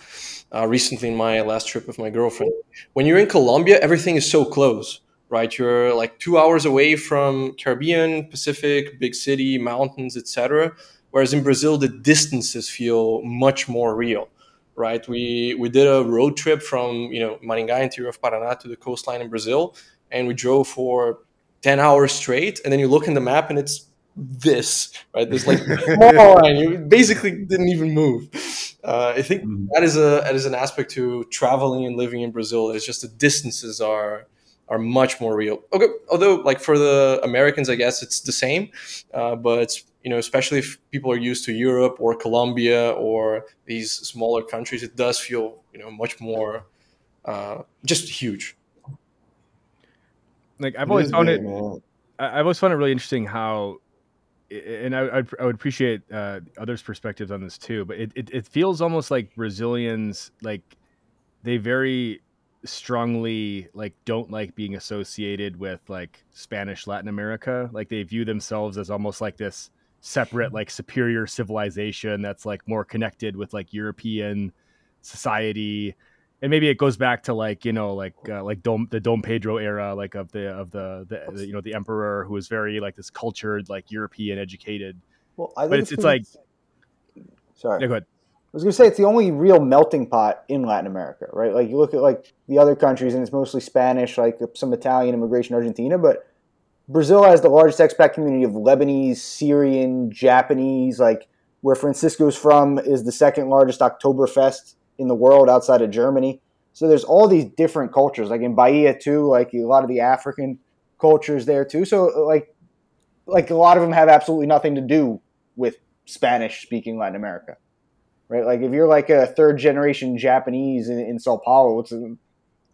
Speaker 2: uh, recently in my last trip with my girlfriend, when you're in Colombia, everything is so close, right? You're like two hours away from Caribbean, Pacific, big city, mountains, etc. Whereas in Brazil, the distances feel much more real, right? We we did a road trip from you know Maringá, interior of Paraná, to the coastline in Brazil, and we drove for 10 hours straight and then you look in the map and it's this right this like *laughs* line you basically didn't even move uh, i think mm. that is a that is an aspect to traveling and living in brazil it's just the distances are are much more real okay although like for the americans i guess it's the same uh, but you know especially if people are used to europe or colombia or these smaller countries it does feel you know much more uh, just huge
Speaker 5: like I've it always found it. Man. I've always found it really interesting how, and I, I would appreciate uh, others' perspectives on this too. But it, it, it feels almost like Brazilians like they very strongly like don't like being associated with like Spanish Latin America. Like they view themselves as almost like this separate like superior civilization that's like more connected with like European society and maybe it goes back to like you know like uh, like Dom, the Dom Pedro era like of the of the, the, the, you know the emperor who was very like this cultured like European educated. Well, I but it's, it's like
Speaker 4: sorry.
Speaker 5: Yeah, go ahead.
Speaker 4: I was going to say it's the only real melting pot in Latin America, right? Like you look at like the other countries and it's mostly Spanish, like some Italian immigration, Argentina, but Brazil has the largest expat community of Lebanese, Syrian, Japanese, like where Francisco's from is the second largest Oktoberfest in the world outside of Germany. So there's all these different cultures, like in Bahia too, like a lot of the African cultures there too. So like, like a lot of them have absolutely nothing to do with Spanish speaking Latin America, right? Like if you're like a third generation Japanese in, in Sao Paulo, what's the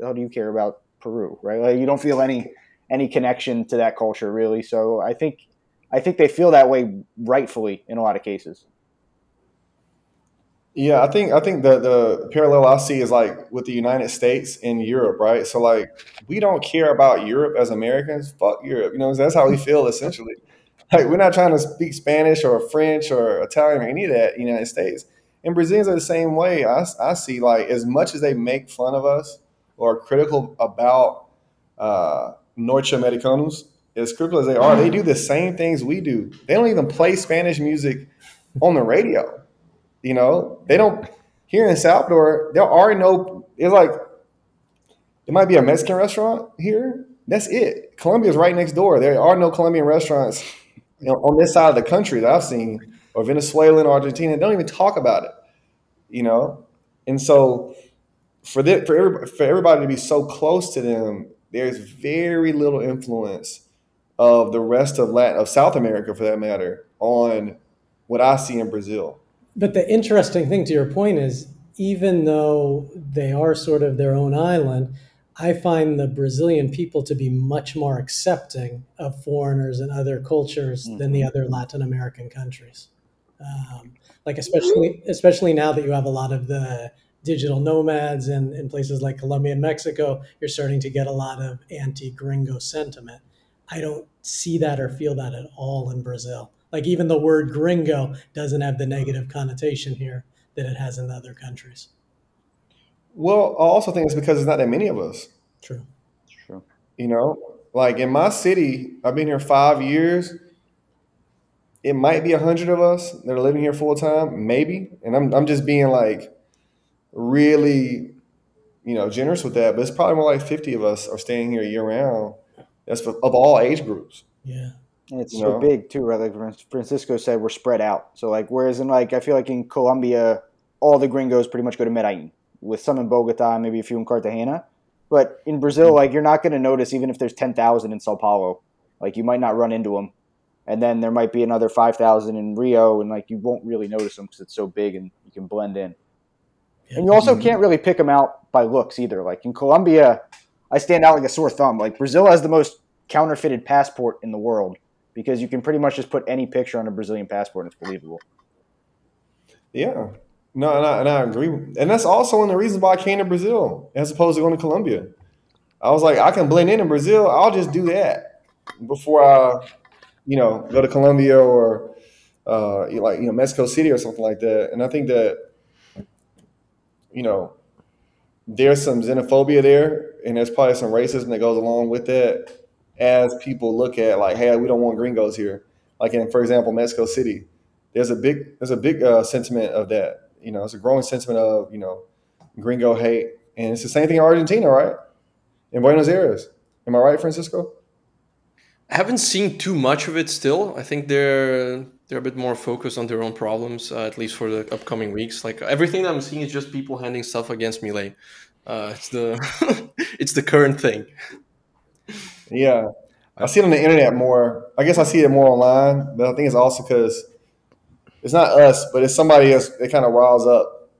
Speaker 4: hell do you care about Peru, right? Like you don't feel any any connection to that culture really. So I think I think they feel that way rightfully in a lot of cases.
Speaker 7: Yeah, I think I think the the parallel I see is like with the United States and Europe, right? So like we don't care about Europe as Americans. Fuck Europe, you know. That's how we feel essentially. *laughs* Like we're not trying to speak Spanish or French or Italian or any of that in the United States. And Brazilians are the same way. I, I see like as much as they make fun of us or critical about uh, Norte Americanos, as critical as they are, they do the same things we do. They don't even play Spanish music on the radio. You know, they don't here in Salvador. There are no. It's like there might be a Mexican restaurant here. That's it. Colombia's right next door. There are no Colombian restaurants you know, on this side of the country that I've seen, or Venezuelan, or Argentina. Don't even talk about it. You know, and so for the, for everybody, for everybody to be so close to them, there's very little influence of the rest of Latin of South America, for that matter, on what I see in Brazil.
Speaker 3: But the interesting thing to your point is, even though they are sort of their own island, I find the Brazilian people to be much more accepting of foreigners and other cultures mm-hmm. than the other Latin American countries. Um, like especially especially now that you have a lot of the digital nomads and in places like Colombia and Mexico, you're starting to get a lot of anti-gringo sentiment. I don't see that or feel that at all in Brazil. Like even the word gringo doesn't have the negative connotation here that it has in other countries.
Speaker 7: Well, I also think it's because there's not that many of us.
Speaker 3: True.
Speaker 4: True.
Speaker 7: You know, like in my city, I've been here five years. It might be a hundred of us that are living here full time, maybe. And I'm I'm just being like really, you know, generous with that. But it's probably more like fifty of us are staying here year round. That's of all age groups.
Speaker 3: Yeah.
Speaker 4: And it's so big too, right? Like Francisco said, we're spread out. So like, whereas in like, I feel like in Colombia, all the gringos pretty much go to Medellin, with some in Bogota, maybe a few in Cartagena. But in Brazil, mm-hmm. like you're not going to notice even if there's ten thousand in Sao Paulo, like you might not run into them, and then there might be another five thousand in Rio, and like you won't really notice them because it's so big and you can blend in. Yeah, and you also can't really pick them out by looks either. Like in Colombia, I stand out like a sore thumb. Like Brazil has the most counterfeited passport in the world because you can pretty much just put any picture on a Brazilian passport and it's believable.
Speaker 7: Yeah. No, and I, and I agree. And that's also one of the reasons why I came to Brazil as opposed to going to Colombia. I was like, I can blend in in Brazil. I'll just do that before I, you know, go to Colombia or uh, like you know Mexico City or something like that. And I think that, you know, there's some xenophobia there, and there's probably some racism that goes along with that as people look at like, hey, we don't want gringos here. Like in, for example, Mexico City, there's a big there's a big uh, sentiment of that. You know, it's a growing sentiment of you know gringo hate, and it's the same thing in Argentina, right? In Buenos Aires, am I right, Francisco?
Speaker 2: I haven't seen too much of it still. I think they're they're a bit more focused on their own problems, uh, at least for the upcoming weeks. Like everything that I'm seeing is just people handing stuff against Milei. Uh, it's the *laughs* it's the current thing.
Speaker 7: Yeah, I see it on the internet more. I guess I see it more online, but I think it's also because it's not us, but it's somebody else that kind of riles up.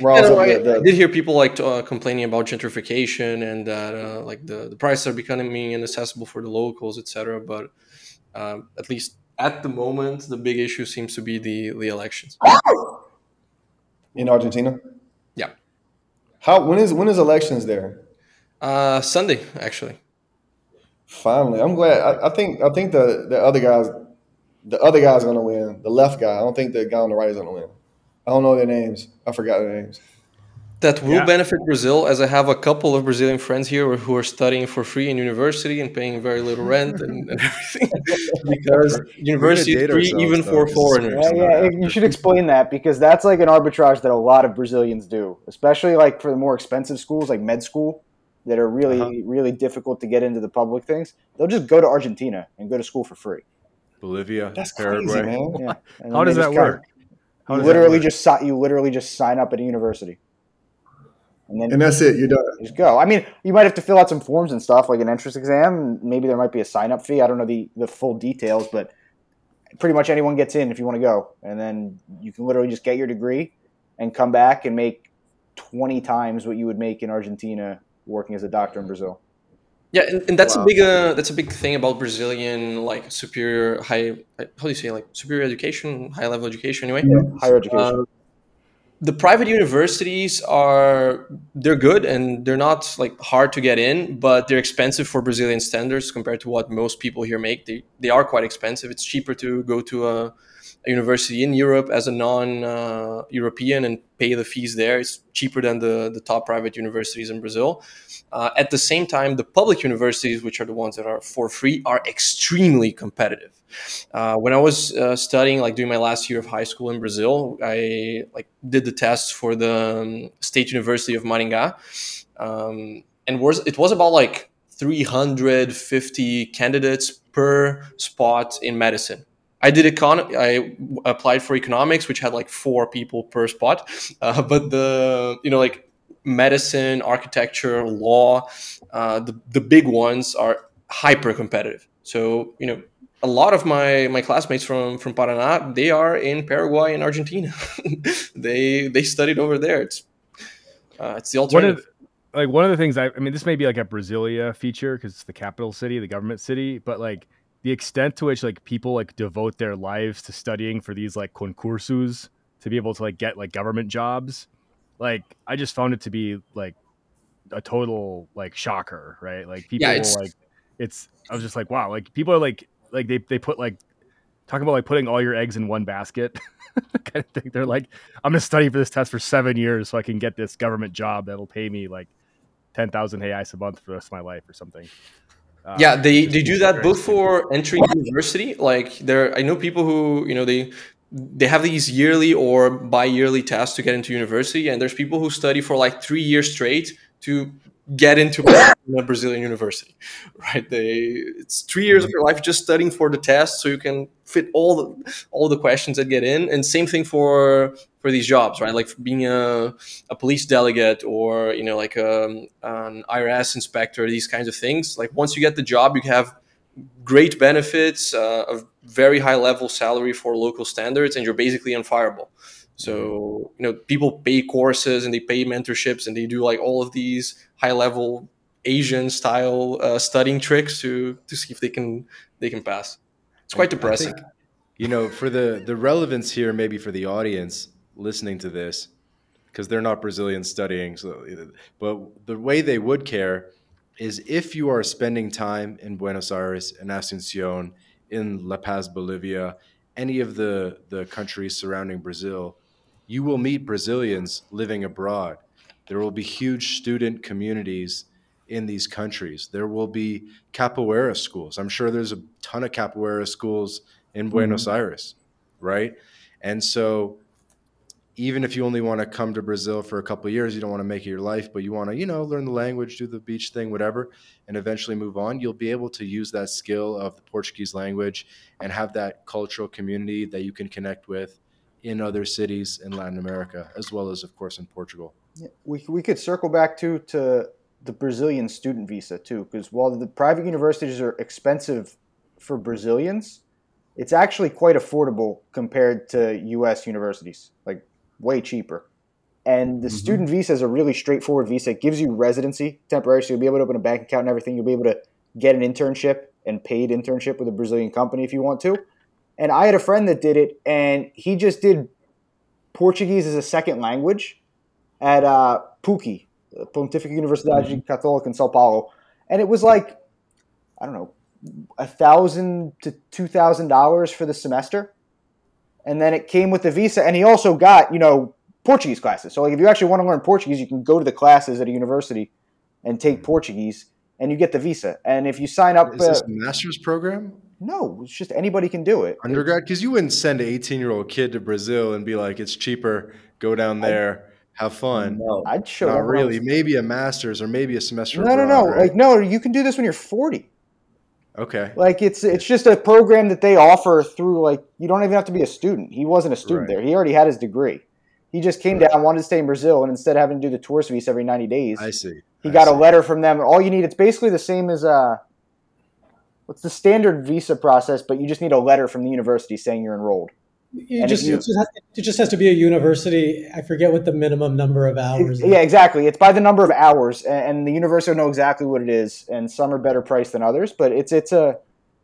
Speaker 2: Riles yeah, up I, the, the, I, did hear people like uh, complaining about gentrification and that uh, like the, the prices are becoming inaccessible for the locals, etc. But um, at least at the moment, the big issue seems to be the the elections
Speaker 7: in Argentina.
Speaker 2: Yeah.
Speaker 7: How when is when is elections there?
Speaker 2: Uh, Sunday, actually.
Speaker 7: Finally, I'm glad. I, I, think I think the the other guys, the other guy's gonna win. The left guy. I don't think the guy on the right is gonna win. I don't know their names. I forgot their names.
Speaker 2: That will yeah. benefit Brazil, as I have a couple of Brazilian friends here who are studying for free in university and paying very little rent and, and everything, *laughs* because university is free even for foreigners.
Speaker 4: Yeah, yeah, you should explain that because that's like an arbitrage that a lot of Brazilians do, especially like for the more expensive schools like med school that are really uh-huh. really difficult to get into the public things, they'll just go to Argentina and go to school for free.
Speaker 1: Bolivia,
Speaker 7: that's Paraguay. crazy, man.
Speaker 5: Yeah. *laughs* How does that work?
Speaker 4: How you literally work? just you literally just sign up at a university.
Speaker 7: And then and that's it. You're done.
Speaker 4: Just go. I mean, you might have to fill out some forms and stuff, like an entrance exam. Maybe there might be a sign up fee. I don't know the, the full details, but pretty much anyone gets in if you want to go. And then you can literally just get your degree and come back and make 20 times what you would make in Argentina working as a doctor in Brazil.
Speaker 2: Yeah, and, and that's wow. a big uh, that's a big thing about Brazilian like superior high how do you say like superior education, high level education anyway.
Speaker 4: Yeah, higher education. Uh,
Speaker 2: the private universities are they're good and they're not like hard to get in, but they're expensive for Brazilian standards compared to what most people here make. They they are quite expensive. It's cheaper to go to a, a university in Europe as a non-European uh, and pay the fees there. It's cheaper than the the top private universities in Brazil. Uh, at the same time, the public universities, which are the ones that are for free, are extremely competitive. Uh, when I was uh, studying, like doing my last year of high school in Brazil, I like did the tests for the um, State University of Maringá. Um, and was it was about like 350 candidates per spot in medicine. I did econ. I applied for economics, which had like four people per spot. Uh, but the you know like medicine, architecture, law, uh, the the big ones are hyper competitive. So you know a lot of my my classmates from from Paraná they are in Paraguay and Argentina. *laughs* they they studied over there. It's uh, it's the alternative.
Speaker 5: like one of the things I, I mean, this may be like a Brasilia feature because it's the capital city, the government city, but like the extent to which like people like devote their lives to studying for these like concursos to be able to like get like government jobs, like I just found it to be like a total like shocker, right? Like people yeah, it's... like it's I was just like, wow, like people are like like they they put like talk about like putting all your eggs in one basket *laughs* kind of thing. They're like, I'm gonna study for this test for seven years so I can get this government job that'll pay me like ten thousand reais a month for the rest of my life or something.
Speaker 2: Uh, yeah, they, they do that both for entering university. Like there, I know people who you know they they have these yearly or bi-yearly tests to get into university, and there's people who study for like three years straight to get into a Brazilian university, *laughs* right? They it's three years of your life just studying for the test, so you can fit all the all the questions that get in. And same thing for for these jobs, right? Like being a, a police delegate or you know like a, um, an IRS inspector, these kinds of things. Like once you get the job, you have great benefits, uh, a very high level salary for local standards, and you're basically unfireable. So you know, people pay courses and they pay mentorships and they do like all of these high level Asian style uh, studying tricks to to see if they can they can pass. It's quite depressing. Think,
Speaker 1: you know, for the the relevance here, maybe for the audience listening to this, because they're not Brazilian studying, so but the way they would care is if you are spending time in Buenos Aires, in Asuncion, in La Paz, Bolivia, any of the the countries surrounding Brazil you will meet Brazilians living abroad. There will be huge student communities in these countries. There will be capoeira schools. I'm sure there's a ton of capoeira schools in mm-hmm. Buenos mm-hmm. Aires, right? And so even if you only want to come to Brazil for a couple years, you don't want to make it your life, but you want to, you know, learn the language, do the beach thing, whatever, and eventually move on, you'll be able to use that skill of the Portuguese language and have that cultural community that you can connect with in other cities in Latin America, as well as, of course, in Portugal.
Speaker 4: Yeah, we, we could circle back to, to the Brazilian student visa, too, because while the private universities are expensive for Brazilians, it's actually quite affordable compared to U.S. universities, like way cheaper. And the mm-hmm. student visa is a really straightforward visa. It gives you residency temporary, so you'll be able to open a bank account and everything. You'll be able to get an internship and paid internship with a Brazilian company if you want to. And I had a friend that did it, and he just did Portuguese as a second language at uh, PUC, Pontifical Universidade mm-hmm. Católica in Sao Paulo, and it was like I don't know, a thousand to two thousand dollars for the semester, and then it came with the visa, and he also got you know Portuguese classes. So like if you actually want to learn Portuguese, you can go to the classes at a university and take mm-hmm. Portuguese, and you get the visa. And if you sign up,
Speaker 1: is this uh, a master's program?
Speaker 4: No, it's just anybody can do it.
Speaker 1: Undergrad, because you wouldn't send an 18 year old kid to Brazil and be like, it's cheaper, go down there, have fun.
Speaker 4: No, I'd show.
Speaker 1: Not really. Was... Maybe a master's or maybe a semester.
Speaker 4: No, abroad, no, no. Right? Like no, you can do this when you're 40.
Speaker 1: Okay.
Speaker 4: Like it's it's just a program that they offer through like you don't even have to be a student. He wasn't a student right. there. He already had his degree. He just came right. down, wanted to stay in Brazil, and instead of having to do the tourist visa every 90 days,
Speaker 1: I see.
Speaker 4: He
Speaker 1: I
Speaker 4: got
Speaker 1: see.
Speaker 4: a letter from them. All you need, it's basically the same as uh what's the standard visa process, but you just need a letter from the university saying you're enrolled.
Speaker 3: You just, you, it, just has, it just has to be a university. I forget what the minimum number of hours.
Speaker 4: It, yeah, exactly. It's by the number of hours, and the university will know exactly what it is. And some are better priced than others, but it's it's a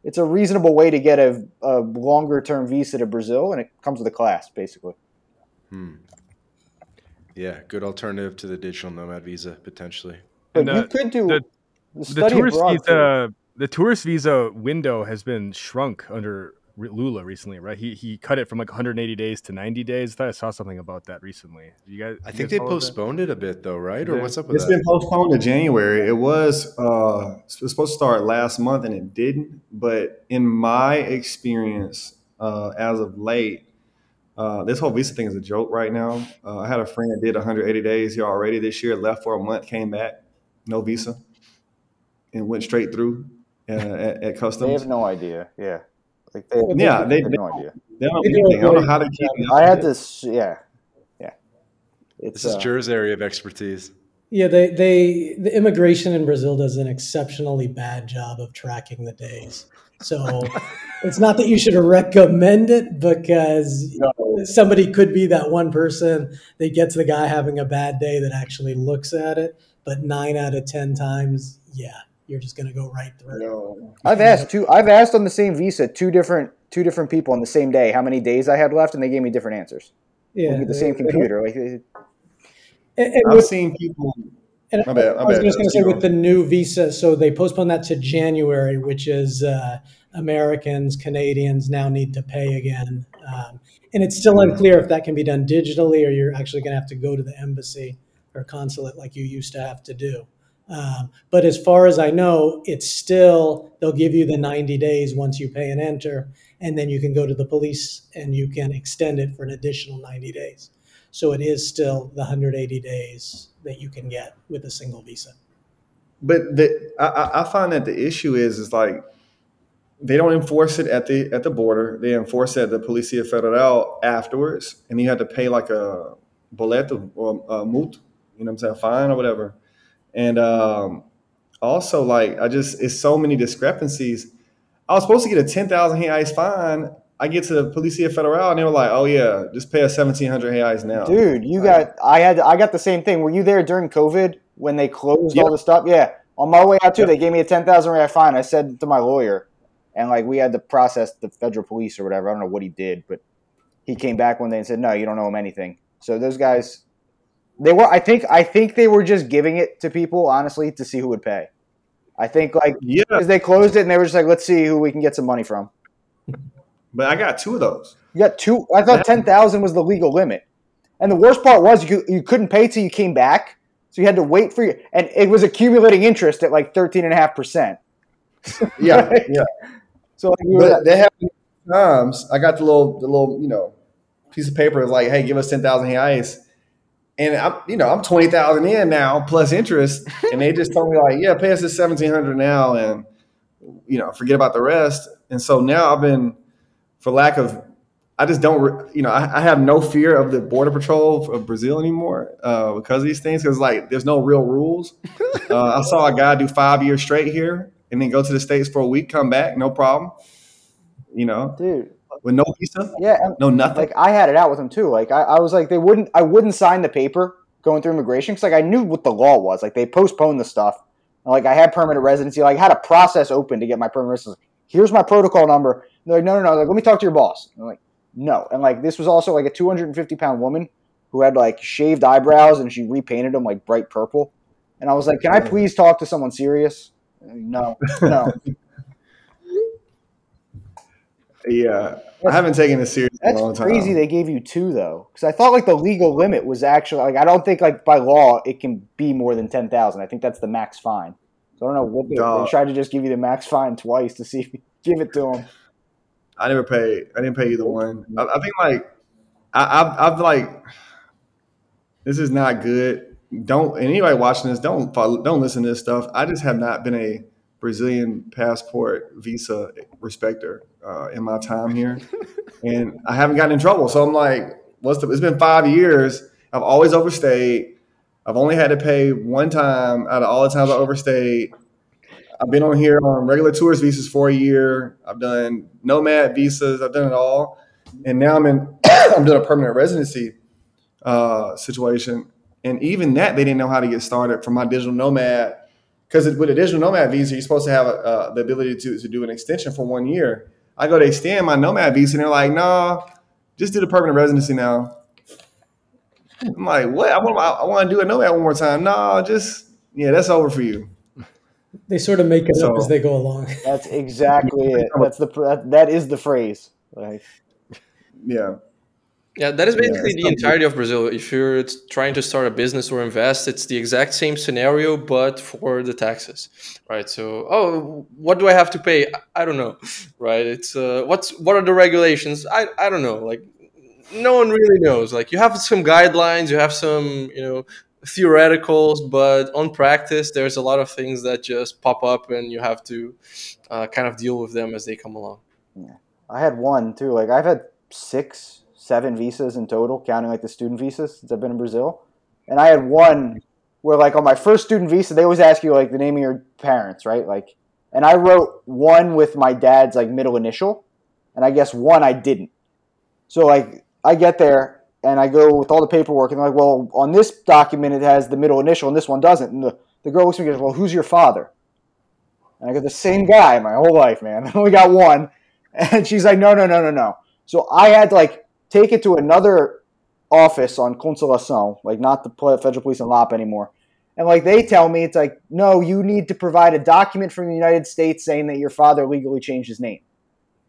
Speaker 4: it's a reasonable way to get a, a longer term visa to Brazil, and it comes with a class basically.
Speaker 1: Hmm. Yeah, good alternative to the digital nomad visa potentially.
Speaker 4: But the, you could do
Speaker 5: the, the, the tourist visa. Too the tourist visa window has been shrunk under Lula recently, right? He he cut it from like 180 days to 90 days. I thought I saw something about that recently. You guys,
Speaker 1: I think they postponed it a bit though, right? Or what's up with
Speaker 7: it's
Speaker 1: that?
Speaker 7: It's been postponed to January. It was uh, it was supposed to start last month and it didn't. But in my experience, uh, as of late, uh, this whole visa thing is a joke right now. Uh, I had a friend that did 180 days here already this year, left for a month, came back. no visa, and went straight through uh, at, at customs.
Speaker 4: They have no idea. Yeah.
Speaker 7: Like they, yeah, they,
Speaker 4: have
Speaker 7: they,
Speaker 4: no idea.
Speaker 7: They don't, they I don't know how to keep.
Speaker 4: I had this. Yeah, yeah.
Speaker 1: It's, this is uh, Jer's area of expertise.
Speaker 3: Yeah, they they the immigration in Brazil does an exceptionally bad job of tracking the days. So *laughs* it's not that you should recommend it because no. somebody could be that one person that gets the guy having a bad day that actually looks at it. But nine out of ten times, yeah, you're just going to go right through.
Speaker 4: No. I've asked two. I've asked on the same visa two different two different people on the same day how many days I had left, and they gave me different answers. Yeah, the same computer. Like, and,
Speaker 7: and I've with, seen people.
Speaker 3: And my bad, my I was bad, just going to say with the new visa, so they postponed that to January, which is uh, Americans, Canadians now need to pay again, um, and it's still unclear if that can be done digitally or you're actually going to have to go to the embassy or consulate like you used to have to do. Um, but as far as I know, it's still, they'll give you the 90 days once you pay and enter, and then you can go to the police and you can extend it for an additional 90 days. So it is still the 180 days that you can get with a single visa.
Speaker 7: But the, I, I find that the issue is, is like, they don't enforce it at the at the border. They enforce it at the Policia Federal afterwards, and you have to pay like a boleto or a multa, you know what I'm saying, fine or whatever and um, also, like, I just, it's so many discrepancies. I was supposed to get a 10,000 reais fine. I get to the Policia Federal and they were like, "Oh yeah, just pay us 1,700 reais now."
Speaker 4: Dude, you got I had I got the same thing. Were you there during COVID when they closed yep. all the stuff? Yeah, on my way out too, yep. they gave me a 10,000 reais fine. I said to my lawyer, and like we had to process the federal police or whatever. I don't know what he did, but he came back one day and said, "No, you don't owe him anything." So those guys, they were. I think. I think they were just giving it to people, honestly, to see who would pay. I think like yeah, because they closed it and they were just like, let's see who we can get some money from.
Speaker 7: But I got two of those.
Speaker 4: You got two. I thought ten thousand was the legal limit, and the worst part was you you couldn't pay till you came back, so you had to wait for you, and it was accumulating interest at like thirteen and a half percent.
Speaker 7: Yeah, *laughs* yeah. So like, we were, they have times. I got the little the little you know piece of paper like, hey, give us ten thousand reais and I'm, you know, I'm twenty thousand in now plus interest, *laughs* and they just told me like, yeah, pay us this seventeen hundred now, and you know, forget about the rest. And so now I've been, for lack of, I just don't, you know, I, I have no fear of the border patrol of Brazil anymore uh, because of these things. Because like, there's no real rules. *laughs* Uh, I saw a guy do five years straight here, and then go to the states for a week, come back, no problem. You know,
Speaker 4: dude
Speaker 7: with no visa.
Speaker 4: Yeah,
Speaker 7: no nothing.
Speaker 4: Like I had it out with them too. Like I, I was like, they wouldn't. I wouldn't sign the paper going through immigration because like I knew what the law was. Like they postponed the stuff. like I had permanent residency. Like I had a process open to get my permanent residency. Here's my protocol number. And they're like, no, no, no. Like let me talk to your boss. And I'm like, no. And like this was also like a 250 pound woman who had like shaved eyebrows and she repainted them like bright purple. And I was like, can I please talk to someone serious? No, no. *laughs*
Speaker 7: Yeah, I haven't taken this serious.
Speaker 4: That's crazy. They gave you two though, because I thought like the legal limit was actually like I don't think like by law it can be more than ten thousand. I think that's the max fine. So I don't know what they, they tried to just give you the max fine twice to see if you *laughs* give it to them.
Speaker 7: I never paid. I didn't pay either one. I, I think like I, I've, I've like this is not good. Don't anybody watching this don't follow, don't listen to this stuff. I just have not been a Brazilian passport visa respecter uh, in my time here, *laughs* and I haven't gotten in trouble. So I'm like, what's the? It's been five years. I've always overstayed. I've only had to pay one time out of all the times I overstayed. I've been on here on regular tourist visas for a year. I've done nomad visas. I've done it all, and now I'm in. *coughs* I'm doing a permanent residency uh, situation, and even that they didn't know how to get started for my digital nomad because with a digital nomad visa, you're supposed to have uh, the ability to, to do an extension for one year. I go to extend my nomad visa, and they're like, "No, just do the permanent residency now." I'm like, "What? I want I want to do a nomad one more time." No, just yeah, that's over for you.
Speaker 3: They sort of make it so, up as they go along.
Speaker 4: That's exactly *laughs* it. That's the that, that is the phrase. Like,
Speaker 7: yeah.
Speaker 2: Yeah, that is basically yeah, the entirety of Brazil. If you're trying to start a business or invest, it's the exact same scenario, but for the taxes, right? So, oh, what do I have to pay? I don't know, right? It's uh, what's what are the regulations? I I don't know. Like, no one really knows. Like, you have some guidelines, you have some, you know, theoreticals, but on practice, there's a lot of things that just pop up, and you have to uh, kind of deal with them as they come along.
Speaker 4: Yeah, I had one too. Like I've had six, seven visas in total, counting like the student visas since I've been in Brazil, and I had one where like on my first student visa, they always ask you like the name of your parents, right? Like, and I wrote one with my dad's like middle initial, and I guess one I didn't. So like I get there and I go with all the paperwork, and they're like, well, on this document it has the middle initial, and this one doesn't. And the, the girl looks at me and goes, well, who's your father? And I go, the same guy my whole life, man. *laughs* I only got one. *laughs* And she's like, no, no, no, no, no. So I had to like take it to another office on Consolação, like not the federal police in Lapa anymore. And like they tell me, it's like, no, you need to provide a document from the United States saying that your father legally changed his name.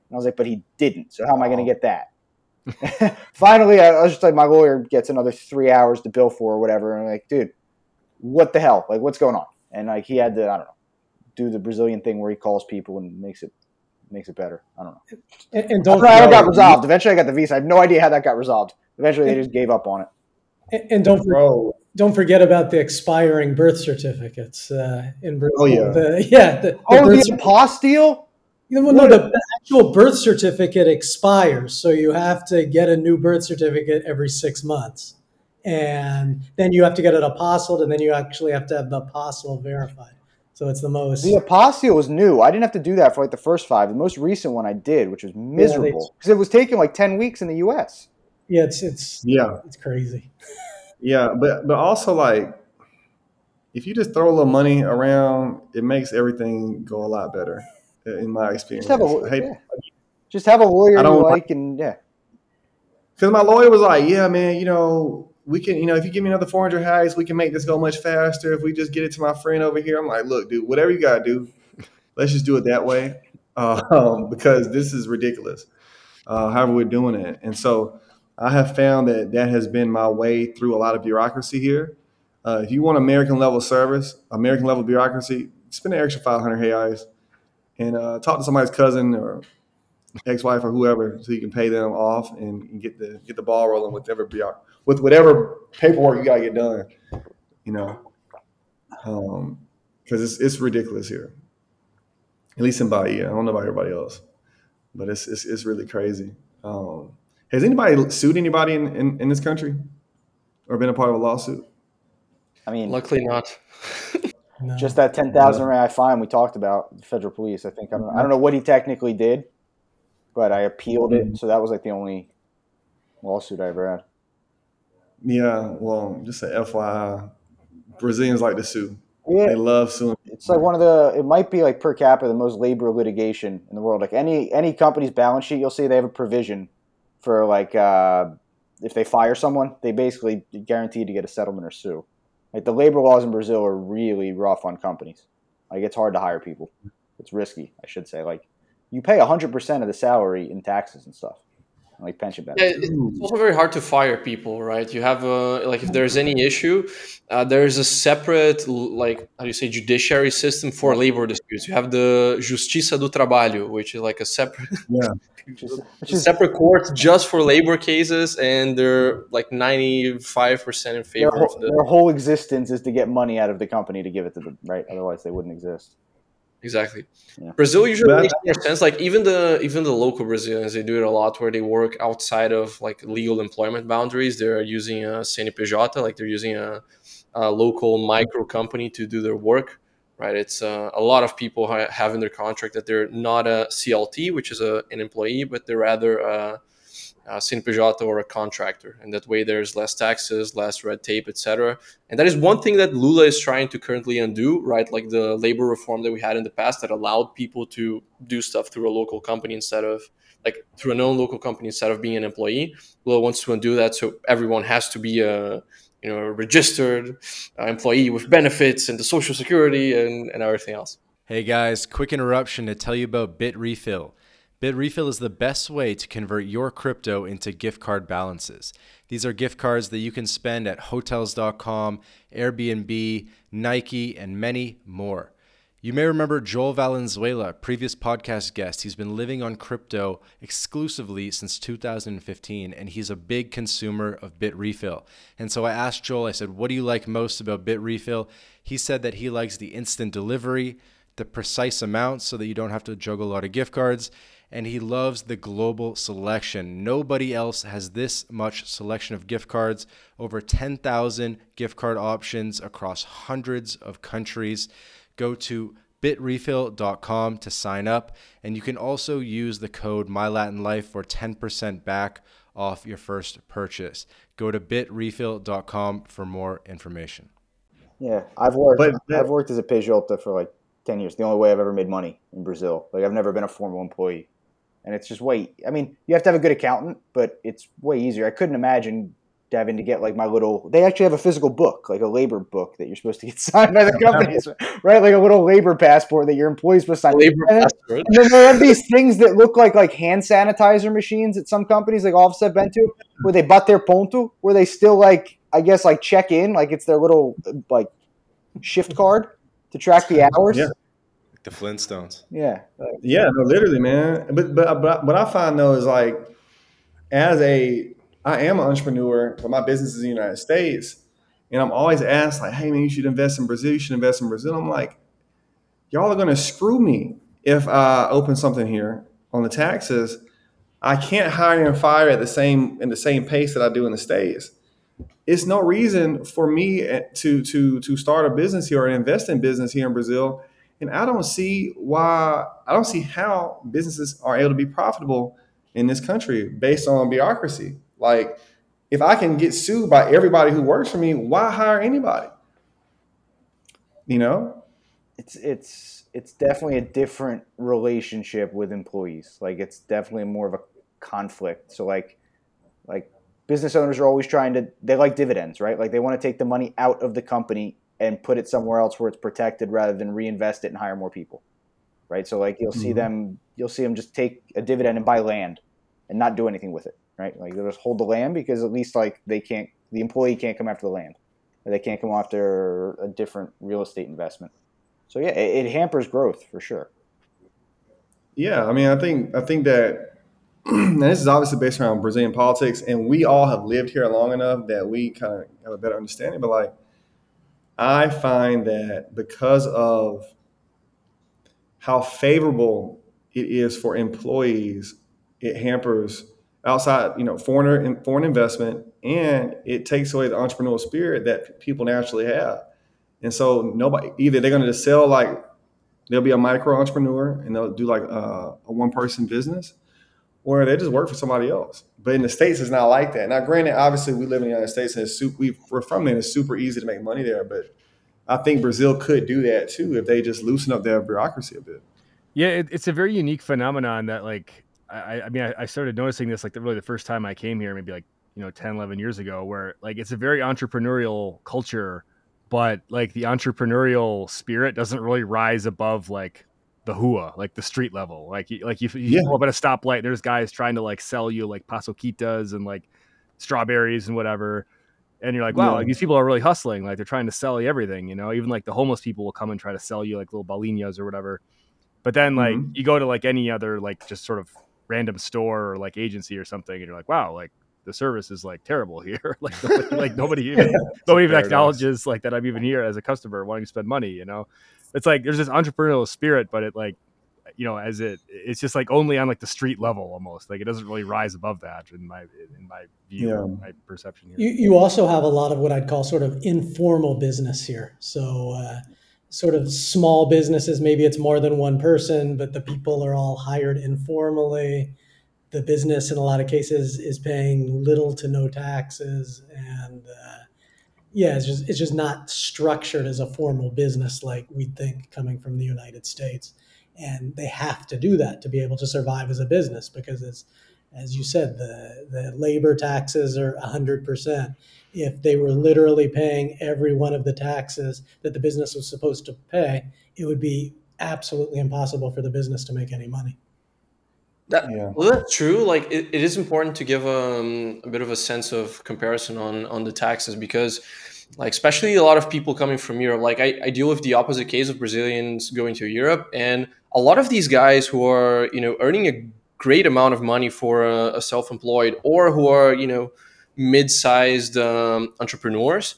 Speaker 4: And I was like, but he didn't. So how am I going to get that? *laughs* Finally, I was just like, my lawyer gets another three hours to bill for or whatever. And I'm like, dude, what the hell? Like, what's going on? And like, he had to, I don't know, do the Brazilian thing where he calls people and makes it makes it better. I don't know.
Speaker 3: And, and don't
Speaker 4: I got resolved. Eventually, I got the visa. I have no idea how that got resolved. Eventually, they just gave up on it.
Speaker 3: And, and don't Bro. don't forget about the expiring birth certificates uh, in Brazil.
Speaker 7: Oh yeah,
Speaker 3: the, yeah. The, the
Speaker 4: oh, the apostille.
Speaker 3: You know, no, the actual birth certificate expires, so you have to get a new birth certificate every six months, and then you have to get it apostilled, and then you actually have to have the apostille verified. So it's the most.
Speaker 4: The apostille was new. I didn't have to do that for like the first five. The most recent one I did, which was miserable because yeah, it was taking like ten weeks in the U.S.
Speaker 3: Yeah, it's it's
Speaker 7: yeah,
Speaker 3: it's crazy.
Speaker 7: Yeah, but but also like if you just throw a little money around, it makes everything go a lot better in my experience.
Speaker 4: Just have a, yeah. just have a lawyer you like, and yeah.
Speaker 7: Because my lawyer was like, "Yeah, man, you know, we can, you know, if you give me another 400 reais, we can make this go much faster. If we just get it to my friend over here, I'm like, look, dude, whatever you gotta do, let's just do it that way, *laughs* um, because this is ridiculous. Uh, however, we're doing it, and so I have found that that has been my way through a lot of bureaucracy here. Uh, if you want American level service, American level bureaucracy, spend an extra 500 reais and uh, talk to somebody's cousin or ex-wife or whoever, so you can pay them off and, and get the get the ball rolling with whatever with whatever paperwork you gotta get done. You know, because um, it's it's ridiculous here. At least in Bahia, I don't know about everybody else, but it's it's, it's really crazy. Um, has anybody sued anybody in, in, in this country or been a part of a lawsuit?
Speaker 4: I mean,
Speaker 2: luckily not. *laughs*
Speaker 4: No. Just that ten thousand no. real fine we talked about, the federal police. I think I don't, I don't know what he technically did, but I appealed it, mm-hmm. so that was like the only lawsuit I ever had.
Speaker 7: Yeah, well, just a FYI, Brazilians like to sue. Yeah. They love suing.
Speaker 4: It's like one of the. It might be like per capita the most labor litigation in the world. Like any any company's balance sheet, you'll see they have a provision for like uh, if they fire someone, they basically guaranteed to get a settlement or sue. Like the labor laws in Brazil are really rough on companies. Like it's hard to hire people. It's risky, I should say. Like you pay 100% of the salary in taxes and stuff. Like pension benefits.
Speaker 2: Yeah, it's also very hard to fire people, right? You have a like if there's any issue, uh, there's a separate like how do you say judiciary system for labor disputes. You have the Justiça do Trabalho, which is like a separate
Speaker 7: yeah *laughs*
Speaker 2: which is separate courts just for labor cases, and they're like ninety five percent in favor
Speaker 4: their
Speaker 2: whole,
Speaker 4: of the. Their whole existence is to get money out of the company to give it to them, right? Otherwise, they wouldn't exist.
Speaker 2: Exactly. Yeah. Brazil usually but, makes more sense. Like even the even the local Brazilians, they do it a lot where they work outside of like legal employment boundaries. They're using a CNPJ, like they're using a, a local micro company to do their work right? It's uh, a lot of people ha- have in their contract that they're not a CLT, which is a, an employee, but they're rather a, a CNPJ or a contractor. And that way there's less taxes, less red tape, etc. And that is one thing that Lula is trying to currently undo, right? Like the labor reform that we had in the past that allowed people to do stuff through a local company instead of like through a known local company instead of being an employee. Lula wants to undo that so everyone has to be a you know, a registered uh, employee with benefits and the social security and, and everything else.
Speaker 1: Hey guys, quick interruption to tell you about Bitrefill. Bitrefill is the best way to convert your crypto into gift card balances. These are gift cards that you can spend at hotels.com, Airbnb, Nike, and many more. You may remember Joel Valenzuela, previous podcast guest. He's been living on crypto exclusively since 2015, and he's a big consumer of Bitrefill. And so I asked Joel, I said, What do you like most about Bitrefill? He said that he likes the instant delivery, the precise amount so that you don't have to juggle a lot of gift cards, and he loves the global selection. Nobody else has this much selection of gift cards, over 10,000 gift card options across hundreds of countries. Go to bitrefill.com to sign up, and you can also use the code MyLatinLife for 10% back off your first purchase. Go to bitrefill.com for more information.
Speaker 4: Yeah, I've worked. But, I've worked as a PJ for like ten years. The only way I've ever made money in Brazil. Like I've never been a formal employee and it's just way. I mean, you have to have a good accountant, but it's way easier. I couldn't imagine having to get like my little. They actually have a physical book, like a labor book that you're supposed to get *laughs* signed by the companies, right? Like a little labor passport that your employees supposed to sign. Labor and, passport. and then they have these things that look like like hand sanitizer machines at some companies, like Offset been to, where they bater ponto, where they still like I guess like check in, like it's their little like shift card to track the hours.
Speaker 1: Yeah the Flintstones.
Speaker 4: Yeah.
Speaker 7: Yeah, no, literally, man. But but but what I find though is like, as a I am an entrepreneur, but my business is in the United States, and I'm always asked like, "Hey man, you should invest in Brazil. You should invest in Brazil." I'm like, y'all are gonna screw me if I open something here on the taxes. I can't hire and fire at the same in the same pace that I do in the states. It's no reason for me eh, to to to start a business here or invest in business here in Brazil and I don't see why, I don't see how businesses are able to be profitable in this country based on bureaucracy. Like, if I can get sued by everybody who works for me, why hire anybody? You know?
Speaker 4: It's, it's, it's definitely a different relationship with employees. Like, it's definitely more of a conflict. So, like, like business owners are always trying to, they like dividends, right? Like, they want to take the money out of the company and put it somewhere else where it's protected rather than reinvest it and hire more people right? So like you'll see mm-hmm. them you'll see them just take a dividend and buy land and not do anything with it right? Like they'll just hold the land because at least like they can't the employee can't come after the land. Or they can't come after a different real estate investment. So yeah it, it hampers growth for sure.
Speaker 7: Yeah i mean i think i think that *clears throat* and this is obviously based around brazilian politics and we all have lived here long enough that we kind of have a better understanding but like I find that because of how favorable it is for employees, it hampers outside, you know, foreign foreign investment, and it takes away the entrepreneurial spirit that people naturally have. And so nobody either they're going to just sell like they'll be a micro entrepreneur and they'll do like uh, a, a one person business, or they just work for somebody else. But in the states, it's not like that. Now, granted, obviously we live in the United States and super, we, are from there. It's super easy to make money there, but I think Brazil could do that too if they just loosen up their bureaucracy a bit.
Speaker 5: Yeah, it, it's a very unique phenomenon that like I, I mean I, I, started noticing this like the, really the first time I came here, maybe like you know 10, 11 years ago, where like it's a very entrepreneurial culture, but like the entrepreneurial spirit doesn't really rise above like the hua, like the street level. Like like if you, you yeah. pull up at a stoplight, there's guys trying to like sell you like pasoquitas and like strawberries and whatever. And you're like, wow, yeah. like, these people are really hustling. Like they're trying to sell you everything, you know. Even like the homeless people will come and try to sell you like little balinas or whatever. But then like mm-hmm. you go to like any other like just sort of random store or like agency or something, and you're like, wow, like the service is like terrible here. *laughs* like, *laughs* nobody, like nobody even nobody even acknowledges like that I'm even here as a customer wanting to spend money. You know, it's like there's this entrepreneurial spirit, but it like you know as it it's just like only on like the street level almost like it doesn't really rise above that in my in my view yeah. my perception
Speaker 3: here. You, you also have a lot of what I'd call sort of informal business here so uh, sort of small businesses maybe it's more than one person but the people are all hired informally the business in a lot of cases is paying little to no taxes and uh, yeah, it's just it's just not structured as a formal business like we'd think coming from the United States. And they have to do that to be able to survive as a business because it's as you said the the labor taxes are 100% if they were literally paying every one of the taxes that the business was supposed to pay it would be absolutely impossible for the business to make any money
Speaker 2: that, yeah. well, that's true. Like, it, it is important to give um, a bit of a sense of comparison on on the taxes because like especially a lot of people coming from Europe. Like I, I deal with the opposite case of Brazilians going to Europe, and a lot of these guys who are you know earning a great amount of money for a, a self-employed or who are you know mid-sized um, entrepreneurs,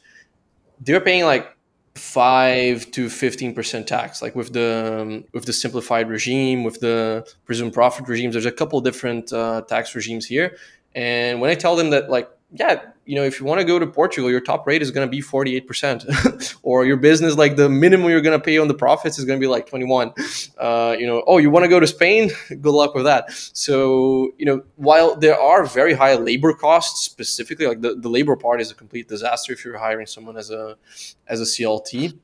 Speaker 2: they're paying like five to fifteen percent tax. Like with the um, with the simplified regime, with the presumed profit regimes, there's a couple different uh, tax regimes here. And when I tell them that like yeah, you know, if you want to go to Portugal, your top rate is going to be 48%. *laughs* or your business, like the minimum you're going to pay on the profits is going to be like 21. Uh, you know, oh, you want to go to Spain? *laughs* Good luck with that. So, you know, while there are very high labor costs specifically, like the, the labor part is a complete disaster if you're hiring someone as a as a CLT.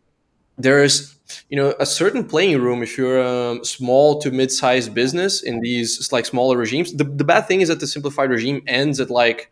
Speaker 2: There's, you know, a certain playing room if you're a small to mid-sized business in these like smaller regimes. The, the bad thing is that the simplified regime ends at like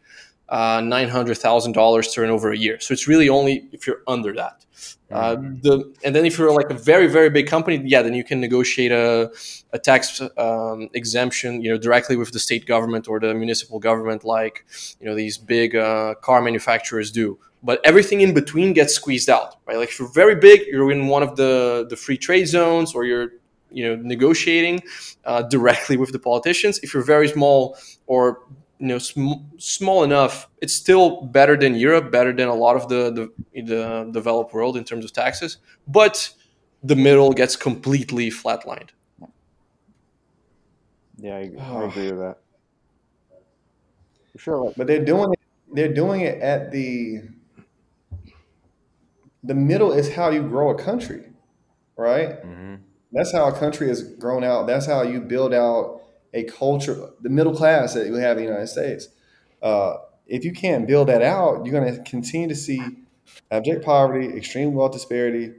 Speaker 2: uh, $900,000 turnover a year. So it's really only if you're under that. Uh, mm-hmm. the and then if you're like a very very big company, yeah, then you can negotiate a, a tax um, exemption, you know, directly with the state government or the municipal government, like you know these big uh, car manufacturers do. But everything in between gets squeezed out, right? Like if you're very big, you're in one of the the free trade zones, or you're you know negotiating uh, directly with the politicians. If you're very small or you know sm- small enough it's still better than europe better than a lot of the, the, the developed world in terms of taxes but the middle gets completely flatlined.
Speaker 4: Yeah i, I *sighs* agree with that. For sure
Speaker 7: but they're doing it they're doing it at the the middle is how you grow a country right? Mm-hmm. that's how a country is grown out. That's how you build out a culture, the middle class that we have in the United States. Uh, if you can't build that out, you're going to continue to see abject poverty, extreme wealth disparity,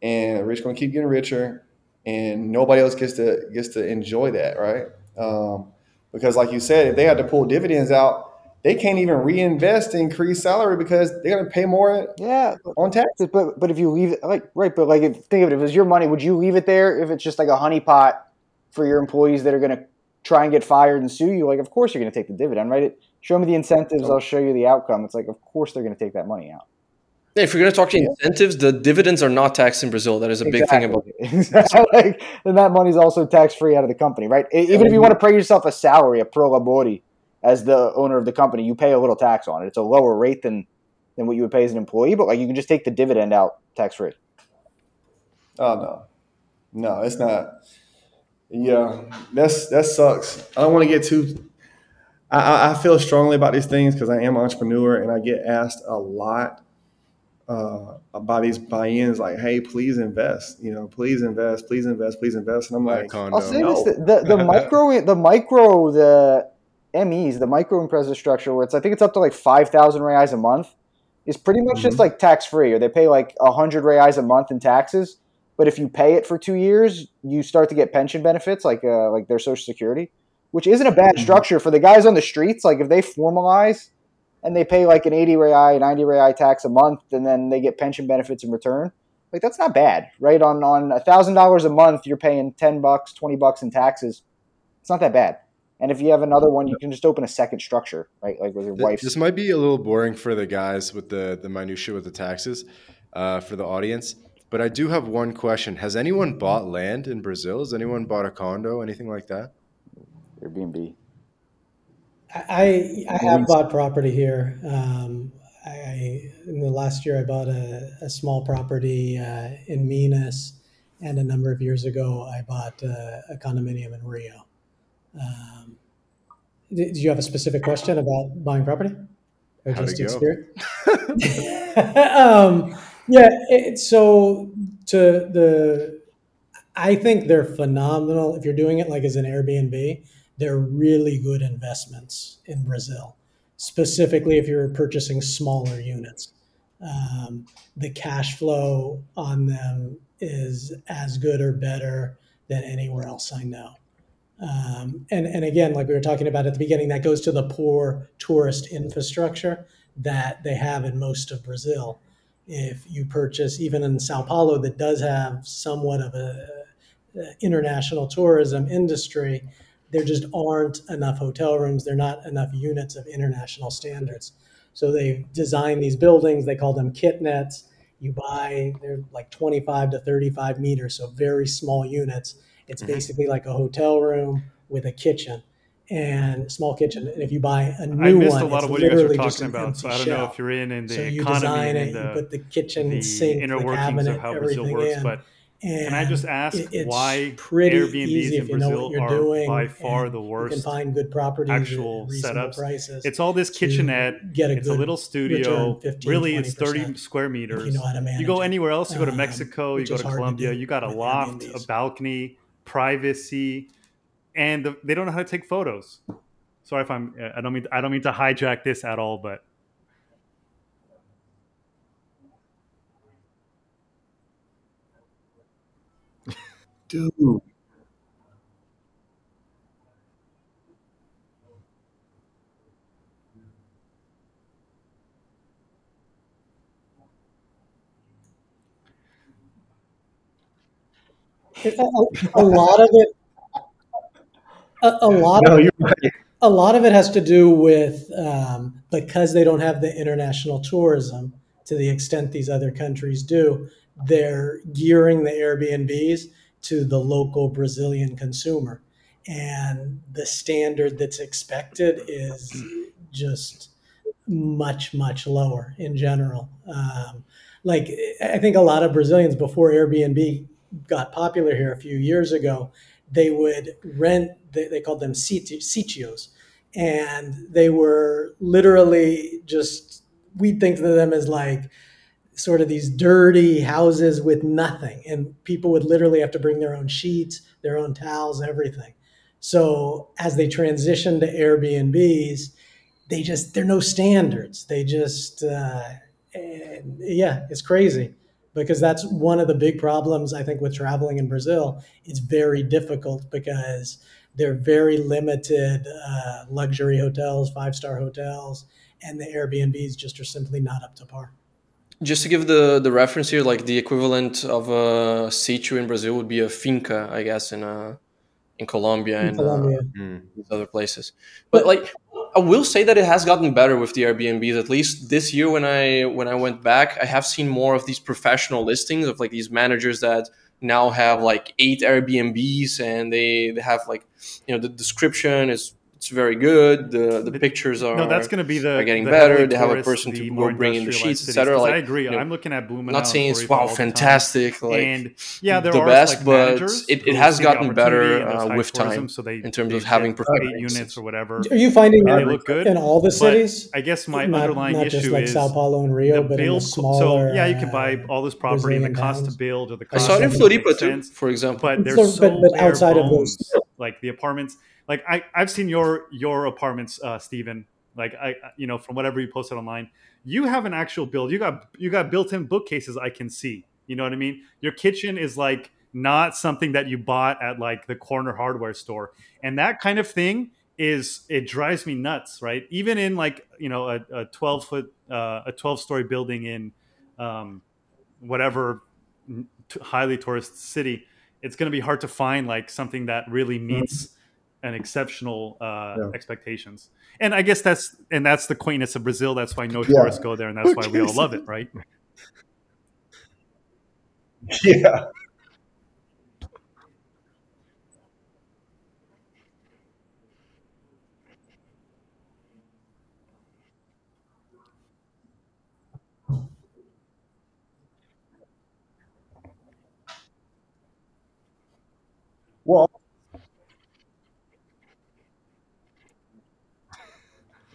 Speaker 7: and the rich going to keep getting richer, and nobody else gets to gets to enjoy that, right? Um, because, like you said, if they had to pull dividends out, they can't even reinvest to increase salary because they're going to pay more.
Speaker 4: Yeah,
Speaker 7: on taxes.
Speaker 4: But but if you leave it, like right, but like if, think of it, if it's your money, would you leave it there if it's just like a honeypot for your employees that are going to try and get fired and sue you, like of course you're going to take the dividend, right? It, show me the incentives, I'll show you the outcome. It's like of course they're going to take that money out.
Speaker 2: Yeah, if you're going to talk to incentives, the dividends are not taxed in Brazil. That is a
Speaker 4: exactly.
Speaker 2: big thing about
Speaker 4: it. *laughs* exactly. like, and that money is also tax free out of the company, right? Even if you want to pay yourself a salary, a pro labore, as the owner of the company, you pay a little tax on it. It's a lower rate than than what you would pay as an employee, but like you can just take the dividend out tax free.
Speaker 7: Oh no, no, it's not. Yeah, that's that sucks. I don't want to get too. I, I feel strongly about these things because I am an entrepreneur and I get asked a lot uh, about these buy-ins. Like, hey, please invest. You know, please invest, please invest, please invest. And I'm like,
Speaker 4: I'll say no. this: the, the, the *laughs* micro, the micro, the MEs, the micro empresa structure, where it's I think it's up to like five thousand reais a month, is pretty much mm-hmm. just like tax free, or they pay like hundred reais a month in taxes but if you pay it for two years, you start to get pension benefits like uh, like their Social Security, which isn't a bad mm-hmm. structure for the guys on the streets. Like if they formalize and they pay like an 80 real, 90 real tax a month, and then they get pension benefits in return. Like that's not bad, right? On on a thousand dollars a month, you're paying ten bucks, twenty bucks in taxes. It's not that bad. And if you have another one, you can just open a second structure, right? Like with your wife.
Speaker 1: This might be a little boring for the guys with the the minutia with the taxes, uh, for the audience. But I do have one question. Has anyone bought land in Brazil? Has anyone bought a condo, anything like that?
Speaker 4: Airbnb.
Speaker 3: I I have bought property here. Um, I in the last year I bought a, a small property uh, in Minas, and a number of years ago I bought uh, a condominium in Rio. Um, did, you have a specific question about buying property,
Speaker 1: or just in spirit? *laughs* *laughs*
Speaker 3: um, yeah. It, so to the, I think they're phenomenal. If you're doing it like as an Airbnb, they're really good investments in Brazil, specifically if you're purchasing smaller units. Um, the cash flow on them is as good or better than anywhere else I know. Um, and, and again, like we were talking about at the beginning, that goes to the poor tourist infrastructure that they have in most of Brazil if you purchase even in Sao Paulo that does have somewhat of a, a international tourism industry, there just aren't enough hotel rooms. There are not enough units of international standards. So they design these buildings. They call them kitnets. You buy they're like 25 to 35 meters, so very small units. It's
Speaker 2: Mhm.
Speaker 3: basically like a hotel room with a kitchen and small kitchen. And if you buy a new
Speaker 8: I missed
Speaker 3: one,
Speaker 8: a lot of what you guys were
Speaker 3: just
Speaker 8: talking
Speaker 3: an
Speaker 8: about. So I don't know if you're in in the
Speaker 3: so you
Speaker 8: economy
Speaker 3: design
Speaker 8: and
Speaker 3: it,
Speaker 8: the,
Speaker 3: you put the kitchen
Speaker 8: the
Speaker 3: sink,
Speaker 8: inner
Speaker 3: the
Speaker 8: workings
Speaker 3: cabinet,
Speaker 8: of how Brazil works,
Speaker 3: in.
Speaker 8: but
Speaker 3: and
Speaker 8: can I just ask
Speaker 3: it-
Speaker 8: why
Speaker 3: pretty
Speaker 8: Airbnbs
Speaker 3: easy
Speaker 8: in
Speaker 3: you
Speaker 8: Brazil
Speaker 3: you're doing.
Speaker 8: by far the
Speaker 3: You
Speaker 8: worst?
Speaker 3: can find good properties
Speaker 8: actual setups.
Speaker 3: prices.
Speaker 8: It's all this kitchenette.
Speaker 3: get a
Speaker 8: It's a little studio.
Speaker 3: return, 15,
Speaker 8: really, it's 30 square meters.
Speaker 3: you know how to manage
Speaker 8: You go anywhere else, you go to
Speaker 3: um,
Speaker 8: Mexico, you go to Colombia, you got a loft, a balcony, privacy, and the, they don't know how to take photos. Sorry if I'm I don't mean I don't mean to hijack this at all, but
Speaker 7: Dude.
Speaker 3: A, a lot of it a, a lot
Speaker 7: No,
Speaker 3: of
Speaker 7: you're right.
Speaker 3: a lot of it has to do with um, because they don't have the international tourism to the extent these other countries do. They're gearing the Airbnbs to the local Brazilian consumer, and the standard that's expected is just much much lower in general. Um, like I think a lot of Brazilians before Airbnb got popular here a few years ago, they would rent. They, they called them sitios, and they were literally just. We think of them as like sort of these dirty houses with nothing, and people would literally have to bring their own sheets, their own towels, everything. So as they transition to Airbnbs, they just there are no standards. They just uh, yeah, it's crazy because that's one of the big problems I think with traveling in Brazil. It's very difficult because they're very limited uh, luxury hotels, five star hotels, and the Airbnbs just are simply not up to par.
Speaker 2: Just to give the the reference here, like the equivalent of a sítio in Brazil would be a finca, I guess, in uh, in Colombia
Speaker 3: In
Speaker 2: and
Speaker 3: Colombia.
Speaker 2: Uh, these other places. But like, I will say that it has gotten better with the Airbnbs. At least this year, when I when I went back, I have seen more of these professional listings of like these managers that now have like eight Airbnbs and they they have like you know the description is it's very good. The the
Speaker 8: The-
Speaker 2: pictures are
Speaker 8: no, that's going to be the
Speaker 2: are getting
Speaker 8: the
Speaker 2: better. They have a person
Speaker 8: the
Speaker 2: to go bring in the sheets, etc. Like
Speaker 8: I agree.
Speaker 2: you know,
Speaker 8: I'm looking at Blumenau.
Speaker 2: Not saying it's
Speaker 8: Floripa
Speaker 2: wow fantastic like
Speaker 8: and yeah, there are
Speaker 2: the
Speaker 8: are
Speaker 2: best,
Speaker 8: like
Speaker 2: but it- it has gotten better,
Speaker 8: opportunity and there's
Speaker 2: uh,
Speaker 8: high
Speaker 2: with
Speaker 8: tourism,
Speaker 2: time
Speaker 8: so they,
Speaker 2: in terms
Speaker 8: they
Speaker 2: of having
Speaker 8: get
Speaker 2: professional
Speaker 8: eight units or whatever.
Speaker 3: Are you finding
Speaker 8: and they
Speaker 3: that
Speaker 8: look good.
Speaker 3: in all the
Speaker 8: but
Speaker 3: cities?
Speaker 8: I guess my
Speaker 3: not,
Speaker 8: underlying
Speaker 3: not just
Speaker 8: issue
Speaker 3: like
Speaker 8: is
Speaker 3: Sao Paulo and Rio,
Speaker 8: the
Speaker 3: but in
Speaker 8: build.
Speaker 3: the
Speaker 8: so yeah, you can buy
Speaker 3: uh,
Speaker 8: all this property and the cost to build or the
Speaker 3: I
Speaker 8: cost.
Speaker 3: saw it in
Speaker 8: doesn't
Speaker 2: Floripa too, for example.
Speaker 8: but they're
Speaker 3: So-
Speaker 8: so,
Speaker 3: but- but outside of those-
Speaker 8: like the apartments. Like I, I've seen your your apartments, uh, Stephen. Like I, you know, from whatever you posted online, you have an actual build. You got you got built-in bookcases. I can see. You know what I mean? Your kitchen is like not something that you bought at like the corner hardware store, and that kind of thing is it drives me nuts. Right? Even in like you know a, a twelve foot uh, a twelve story building in um, whatever highly tourist city, it's going to be hard to find like something that really meets an exceptional uh,
Speaker 7: Yeah.
Speaker 8: expectations. And I guess that's and that's the quaintness of Brazil. That's why no
Speaker 7: Yeah.
Speaker 8: tourists go there, and that's why we all love it, right? *laughs*
Speaker 7: Yeah. Well,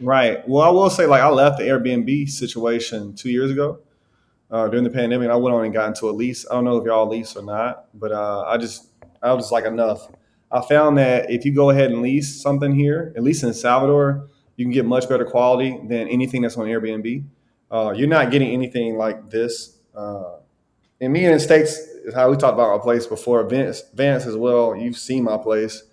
Speaker 7: right. Well, I will say, like, I left the Airbnb situation two years ago uh, during the pandemic. I went on and got into a lease. I don't know if y'all lease or not, but uh, I just, I was just like, enough. I found that if you go ahead and lease something here, at least in Salvador, you can get much better quality than anything that's on Airbnb. Uh, you're not getting anything like this. Uh, and me in the States is how we talked about our place before. Vance, Vance as well. You've seen my place.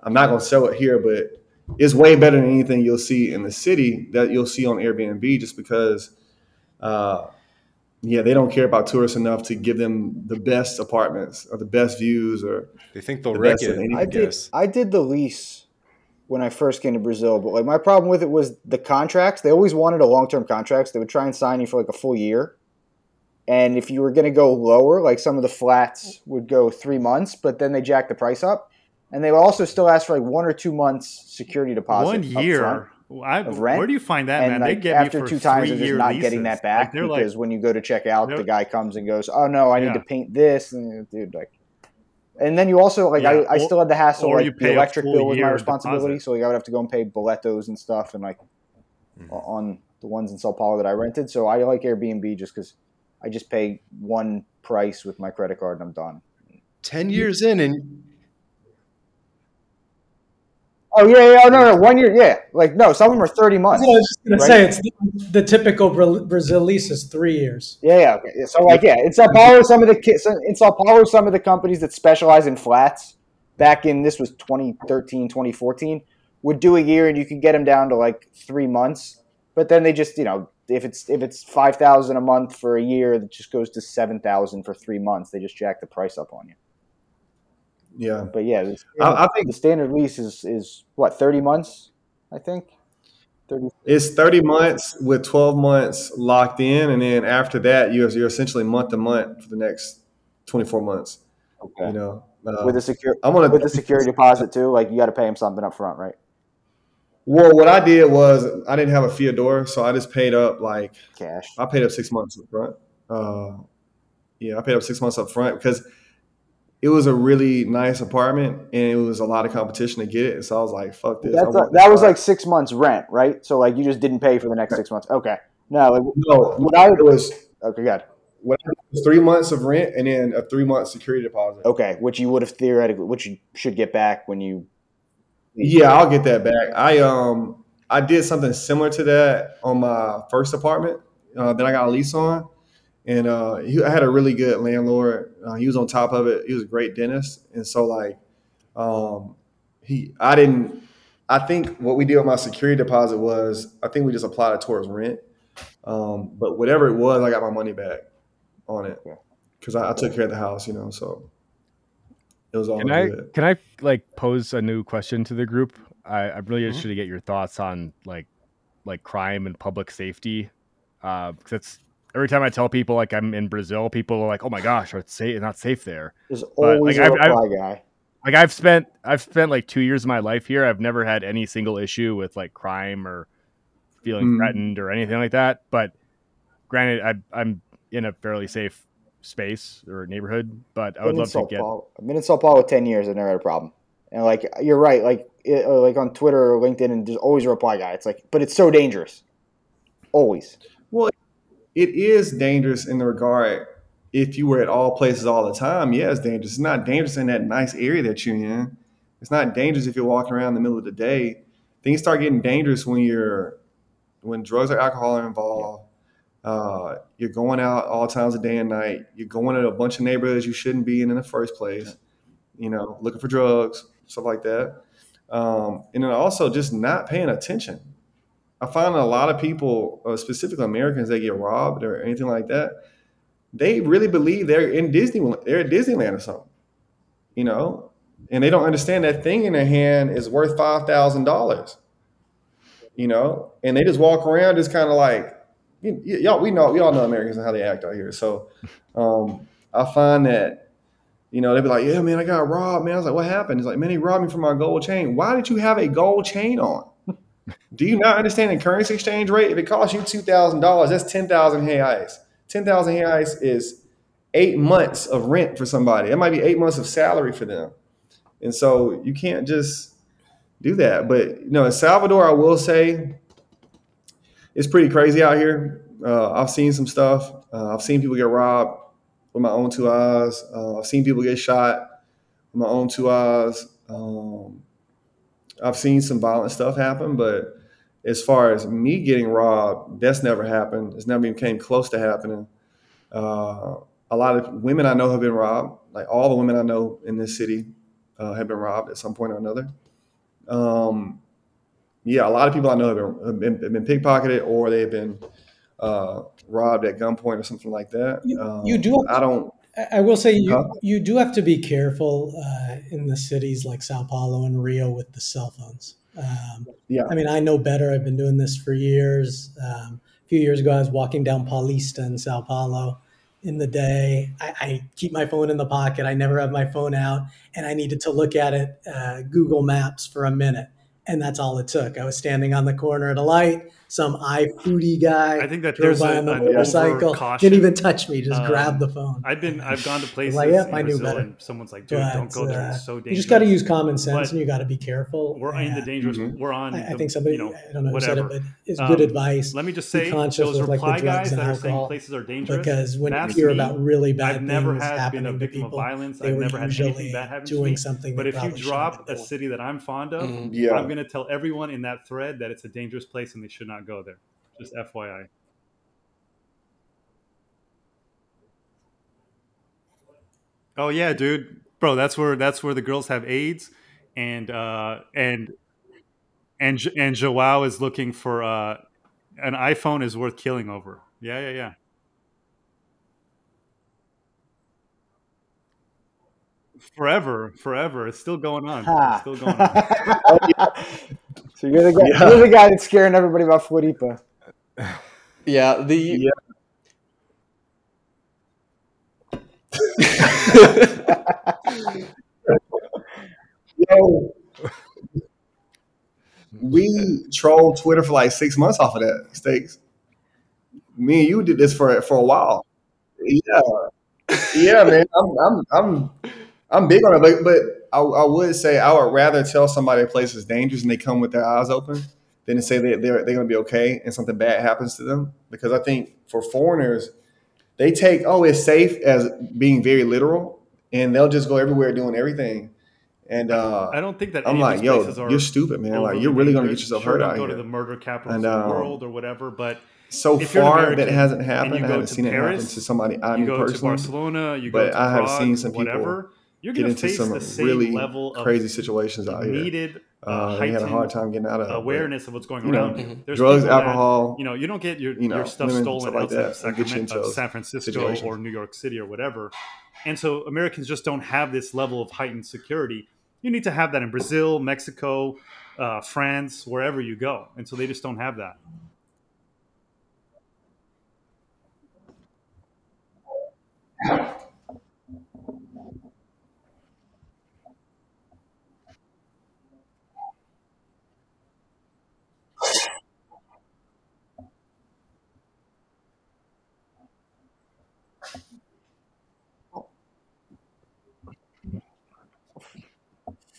Speaker 7: I'm not going to sell it here, but it's way better than anything you'll see in the city that you'll see on Airbnb just because, uh, yeah, they don't care about tourists enough to give them the best apartments or the best views or
Speaker 1: They think they'll
Speaker 7: The
Speaker 1: wreck it. I
Speaker 4: I did. I did the lease when I first came to Brazil. But like my problem with it was the contracts. They always wanted a long term contracts. They would try and sign you for like a full year. And if you were going to go lower, like some of the flats would go three months, but then they jack the price up. And they would also still ask for like one or two months security deposit.
Speaker 8: One year. I,
Speaker 4: of rent.
Speaker 8: Where do you find that,
Speaker 4: and
Speaker 8: man?
Speaker 4: like,
Speaker 8: they get
Speaker 4: after
Speaker 8: me for
Speaker 4: two times,
Speaker 8: three
Speaker 4: they're just not
Speaker 8: leases.
Speaker 4: getting that back
Speaker 8: like,
Speaker 4: because
Speaker 8: like,
Speaker 4: when you go to check out, the guy comes and goes, "Oh no, I need to paint this," and dude, like. And then you also like
Speaker 8: Yeah,
Speaker 4: I, I still had the hassle
Speaker 8: or you
Speaker 4: like
Speaker 8: pay
Speaker 4: the electric bill was my responsibility,
Speaker 8: deposit.
Speaker 4: so like I would have to go and pay boletos and stuff, and like
Speaker 8: Mm-hmm.
Speaker 4: on the ones in Sao Paulo that I rented. So I like Airbnb just because I just pay one price with my credit card and I'm done.
Speaker 1: 10 years in and
Speaker 4: Oh yeah, yeah, oh, no, no, one year, yeah. Like no, some of them are thirty months.
Speaker 3: I was just going
Speaker 4: Right.
Speaker 3: to say it's the, the typical Bra- Brazil lease is three years.
Speaker 4: Yeah, yeah. Okay. So like, yeah, in Sao Paulo, some of the in Sao Paulo, some of the companies that specialize in flats back in this was 2013, 2014 would do a year, and you could get them down to like three months. But then they just, you know, if it's if it's five thousand a month for a year, it just goes to seven thousand for three months. They just jack the price up on you.
Speaker 7: Yeah.
Speaker 4: But yeah, standard,
Speaker 7: I, I think
Speaker 4: the standard lease is is what thirty months, I think. Thirty.
Speaker 7: it's 30 months with 12 months locked in. And then after that, you're, you're essentially month to month for the next 24 months.
Speaker 4: Okay.
Speaker 7: You know, uh,
Speaker 4: with a secure
Speaker 7: I'm gonna
Speaker 4: with a security deposit too, like you got to pay them something up front, right?
Speaker 7: Well, what I did was I didn't have a Fiador, so I just paid up like
Speaker 4: Cash.
Speaker 7: I paid up six months up front. Uh, yeah, I paid up six months up front because it was a really nice apartment and it was a lot of competition to get it. So I was like, "Fuck this!" I
Speaker 4: that
Speaker 7: this
Speaker 4: was
Speaker 7: spot.
Speaker 4: like six months rent, right? So like you just didn't pay for the next six months. Okay. No, like,
Speaker 7: no.
Speaker 4: what I
Speaker 7: It was
Speaker 4: okay, good.
Speaker 7: what it was three months of rent and then a three month security deposit.
Speaker 4: Okay, which you would have theoretically, which you should get back when you.
Speaker 7: Yeah, I'll get that back. I um I did something similar to that on my first apartment uh, that I got a lease on, and uh, he, I had a really good landlord. Uh, he was on top of it. He was a great dentist, and so like um, he I didn't. I think what we did with my security deposit was I think we just applied it towards rent, um, but whatever it was, I got my money back on it because I, I took care of the house, you know. So it was all
Speaker 5: Can I
Speaker 7: good.
Speaker 5: can I like pose a new question to the group? I, I'm really
Speaker 7: Mm-hmm.
Speaker 5: interested to get your thoughts on like like crime and public safety. Uh, 'cause it's every time I tell people like I'm in Brazil, people are like, "Oh my gosh, it's safe, not safe there."
Speaker 4: There's
Speaker 5: But,
Speaker 4: always
Speaker 5: like,
Speaker 4: a
Speaker 5: I've- I've-
Speaker 4: reply guy.
Speaker 5: Like I've spent I've spent like two years of my life here. I've never had any single issue with like crime or feeling
Speaker 7: Mm.
Speaker 5: threatened or anything like that. But granted, I, I'm in a fairly safe space or neighborhood. But I would love to get
Speaker 4: Paulo. I've been in Sao Paulo ten years. I've never had a problem. And like you're right, like it, uh, like on Twitter or LinkedIn, and there's always a reply guy. It's like, but it's so dangerous. Always.
Speaker 7: It is dangerous in the regard if you were at all places all the time yeah it's dangerous. It's not dangerous in that nice area that you're in. It's not dangerous if you're walking around in the middle of the day. Things start getting dangerous when you're when drugs or alcohol are involved. Uh, you're going out all times of day and night. You're going to a bunch of neighborhoods you shouldn't be in in the first place you know looking for drugs stuff like that. Um, and then also just not paying attention I find a lot of people, uh, specifically Americans, that get robbed or anything like that. They really believe they're in Disney, they're at Disneyland or something, you know, and they don't understand that thing in their hand is worth five thousand dollars, you know, and they just walk around just kind of like, y- y- y'all, we know, we all know Americans and how they act out here. So, um, I find that, you know, they'd be like, "Yeah, man, I got robbed, man." I was like, "What happened?" He's like, "Man, he robbed me for my gold chain." Why did you have a gold chain on? Do you not understand the currency exchange rate? If it costs you two thousand dollars, that's ten thousand reais. Ten thousand reais is eight months of rent for somebody. That might be eight months of salary for them. And so you can't just do that. But you know, in Salvador, I will say it's pretty crazy out here. Uh, I've seen some stuff. Uh, I've seen people get robbed with my own two eyes. Uh, I've seen people get shot with my own two eyes. Um, I've seen some violent stuff happen, but as far as me getting robbed, that's never happened. It's never even came close to happening. Uh, a lot of women I know have been robbed. Like all the women I know in this city uh, have been robbed at some point or another. Um, yeah, a lot of people I know have been, have been, have been pickpocketed or they've been uh, robbed at gunpoint or something like that.
Speaker 3: You,
Speaker 7: Um,
Speaker 3: you do
Speaker 7: I don't.
Speaker 3: I will say you, huh? you do have to be careful uh, in the cities like Sao Paulo and Rio with the cell phones. Um, yeah. I mean, I know better. I've been doing this for years. Um, a few years ago, I was walking down Paulista in Sao Paulo in the day. I, I, keep my phone in the pocket. I never have my phone out, and I needed to look at it, uh, Google Maps, for a minute, and that's all it took. I was standing on the corner at a light some iFoodie guy.
Speaker 8: I think that there's a,
Speaker 3: on the motorcycle. Didn't even touch me. Just um, grabbed the phone.
Speaker 8: I've been I've gone to *laughs* places like, yep, I knew better. and someone's like, dude, but, don't go there. It's so dangerous.
Speaker 3: You just got to use common sense but and you got to be careful.
Speaker 8: We're in the dangerous. Mm-hmm. We're on.
Speaker 3: I, I think somebody. You know, I don't know who said it, but it's um, good advice.
Speaker 8: Let me just say, those reply like guys that are saying places are dangerous.
Speaker 3: Because when you hear about really bad
Speaker 8: I've never had been a victim of violence. I've never had anything bad happen to me. something. But if you drop a city that I'm fond of, I'm going to tell everyone in that thread that it's a dangerous place and they should not go there. Just FYI. Oh yeah, dude, bro. That's where that's where the girls have AIDS, and uh, and and and Joao is looking for uh, an iPhone is worth killing over. Yeah, yeah, yeah. Forever, forever. It's still going on. It's still going on. *laughs*
Speaker 4: yeah. So you're the guy. *laughs* Yeah. You're the guy that's scaring everybody about Floripa. *laughs*
Speaker 2: Yeah, the yeah. *laughs*
Speaker 7: Yo, we trolled Twitter for like six months off of that stakes. Me and you did this for for a while. Yeah, yeah, man. I'm I'm I'm I'm big on it, but but I, I would say I would rather tell somebody a place is dangerous and they come with their eyes open than to say that they're they're going to be okay and something bad happens to them. Because I think for foreigners, they take oh it's safe as being very literal, and they'll just go everywhere doing everything. And uh,
Speaker 8: I don't think that
Speaker 7: I'm like, yo, you're stupid, man. Like you're really going to get yourself
Speaker 8: sure,
Speaker 7: hurt out
Speaker 8: go
Speaker 7: here.
Speaker 8: to the murder capital of the um, world or whatever, but
Speaker 7: so far that hasn't happened. I haven't seen Paris, it happen to somebody I mean
Speaker 8: you
Speaker 7: go personally.
Speaker 8: To Barcelona, you go but to I have seen some people whatever, you're going get into some really level
Speaker 7: crazy situations out here.
Speaker 8: Needed uh,
Speaker 7: uh, they had a hard time getting out of
Speaker 8: awareness of what's going around.
Speaker 7: Know, mm-hmm. drugs, alcohol.
Speaker 8: That, you know, you don't get your, you know, your stuff women, stolen like outside of, Sacramento, of San Francisco or New York City or whatever. And so Americans just don't have this level of heightened security. You need to have that in Brazil, Mexico, uh, France, wherever you go. And so they just don't have that.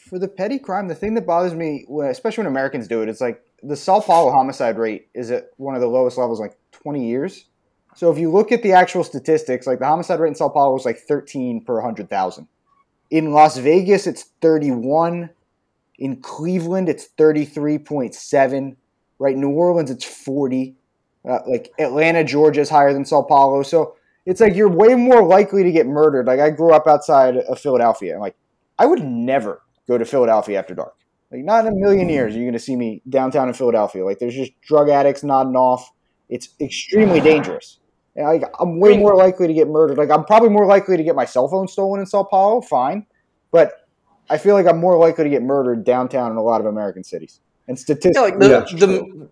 Speaker 4: For the petty crime, the thing that bothers me, especially when Americans do it, it's like the Sao Paulo homicide rate is at one of the lowest levels like 20 years. So if you look at the actual statistics, like the homicide rate in Sao Paulo is like 13 per 100,000. In Las Vegas, it's 31. In Cleveland, it's 33.7. Right, New Orleans, it's 40. Uh, like Atlanta, Georgia is higher than Sao Paulo. So it's like you're way more likely to get murdered. Like I grew up outside of Philadelphia. like I would never go to Philadelphia after dark. Like not in a million years are you going to see me downtown in Philadelphia. Like there's just drug addicts nodding off. It's extremely dangerous. And like I'm way more likely to get murdered. Like I'm probably more likely to get my cell phone stolen in Sao Paulo. Fine, but I feel like I'm more likely to get murdered downtown in a lot of American cities. And statistically,
Speaker 2: yeah, like the, the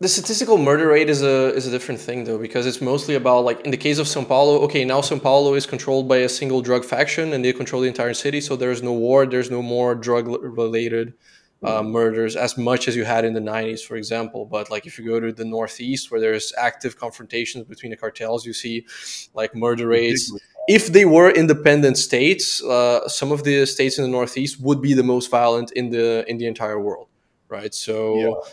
Speaker 2: the statistical murder rate is a is a different thing though because it's mostly about like in the case of São Paulo. Okay, now São Paulo is controlled by a single drug faction and they control the entire city. So there's no war. There's no more drug related uh, mm-hmm. murders as much as you had in the 90s, for example. But like if you go to the Northeast where there's active confrontations between the cartels, you see like murder rates. If they were independent states, uh, some of the states in the Northeast would be the most violent in the in the entire world, right? So yeah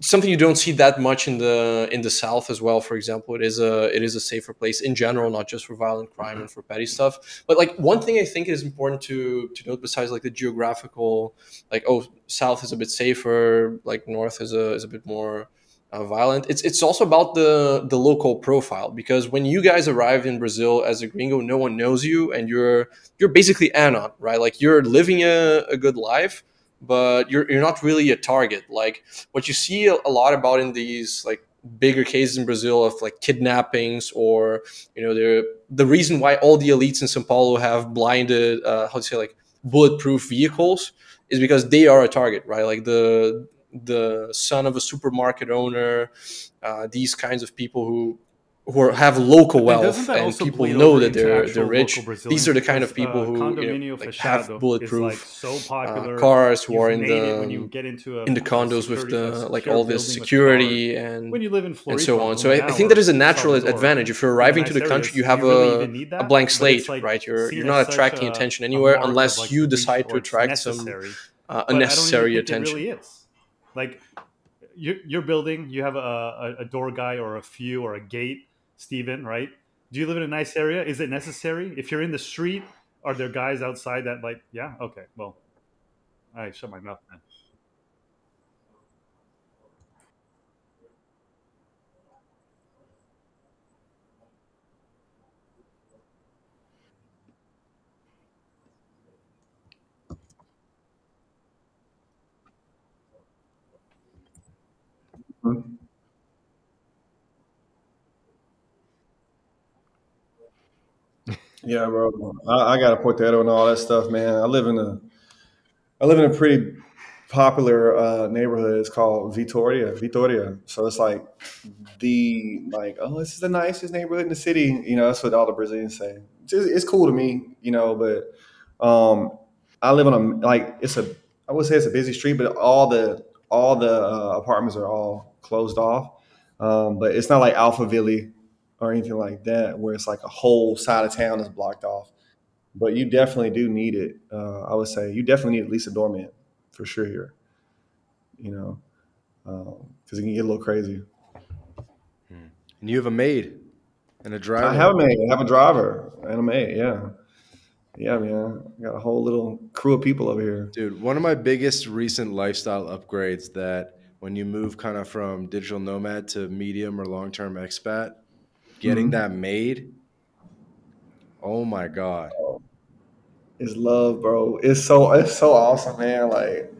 Speaker 2: something you don't see that much in the in the south as well for example it is a it is a safer place in general not just for violent crime mm-hmm. and for petty stuff. But like one thing i think is important to to note besides like the geographical like oh south is a bit safer like north is a is a bit more uh, violent it's it's also about the the local profile. Because when you guys arrive in brazil as a gringo no one knows you and you're you're basically anon right? Like you're living a, a good life but you're you're not really a target. Like what you see a, lot about in these like bigger cases in Brazil of like kidnappings or you know the the reason why all the elites in Sao Paulo have blinded uh, how to say like bulletproof vehicles is because they are a target, right? Like the the son of a supermarket owner, uh, these kinds of people who who are, have local wealth and, and people know that they're they're rich. These are the kind of people uh, who you know, like have bulletproof like so uh, cars, who are in the into in the condos with the like all this security and when you live in Florida, and so on. So I, I, think that is a natural advantage. If you're arriving to the country, you have a, a blank slate, right? You're you're not attracting attention anywhere unless you decide to attract some uh, unnecessary attention. Really
Speaker 8: like you're, you're building, you have a, a door guy or a few or a gate Stephen, right? Do you live in a nice area? Is it necessary? If you're in the street, are there guys outside that like, yeah, okay, well, I shut my mouth, man.
Speaker 7: Yeah, bro. I, I got a potato and all that stuff, man. I live in a, I live in a pretty popular uh, neighborhood. It's called Vitoria, Vitoria. So it's like the like, oh, this is the nicest neighborhood in the city. You know, that's what all the Brazilians say. It's, it's cool to me, you know. But um, I live on a like it's a I would say it's a busy street, but all the all the uh, apartments are all closed off. Um, but it's not like Alpha Alphaville or anything like that, where it's like a whole side of town is blocked off. But you definitely do need it. Uh, I would say you definitely need at least a doorman for sure here. You know, because um, it can get a little crazy.
Speaker 1: Hmm. And you have a maid and a driver. I
Speaker 7: have a maid. I have a driver and a maid. Yeah. Yeah, man. I got a whole little crew of people over here.
Speaker 1: Dude, one of my biggest recent lifestyle upgrades that when you move kind of from digital nomad to medium or long term expat getting mm-hmm. that made. Oh my god.
Speaker 7: It's love, bro. It's so it's so awesome, man. Like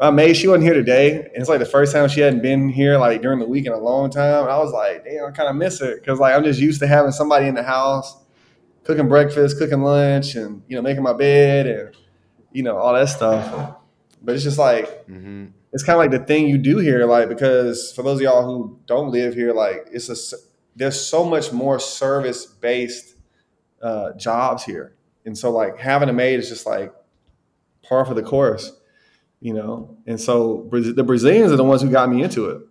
Speaker 7: my maid, she wasn't here today. And it's like the first time she hadn't been here like during the week in a long time. And I was like, damn, I kind of miss it. Cause like I'm just used to having somebody in the house, cooking breakfast, cooking lunch, and you know, making my bed and you know, all that stuff. But it's just like mm-hmm. it's kind of like the thing you do here, like because for those of y'all who don't live here, like it's a there's so much more service based uh, jobs here, and so like having a maid is just like par for the course, you know. And so the Brazilians are the ones who got me into it.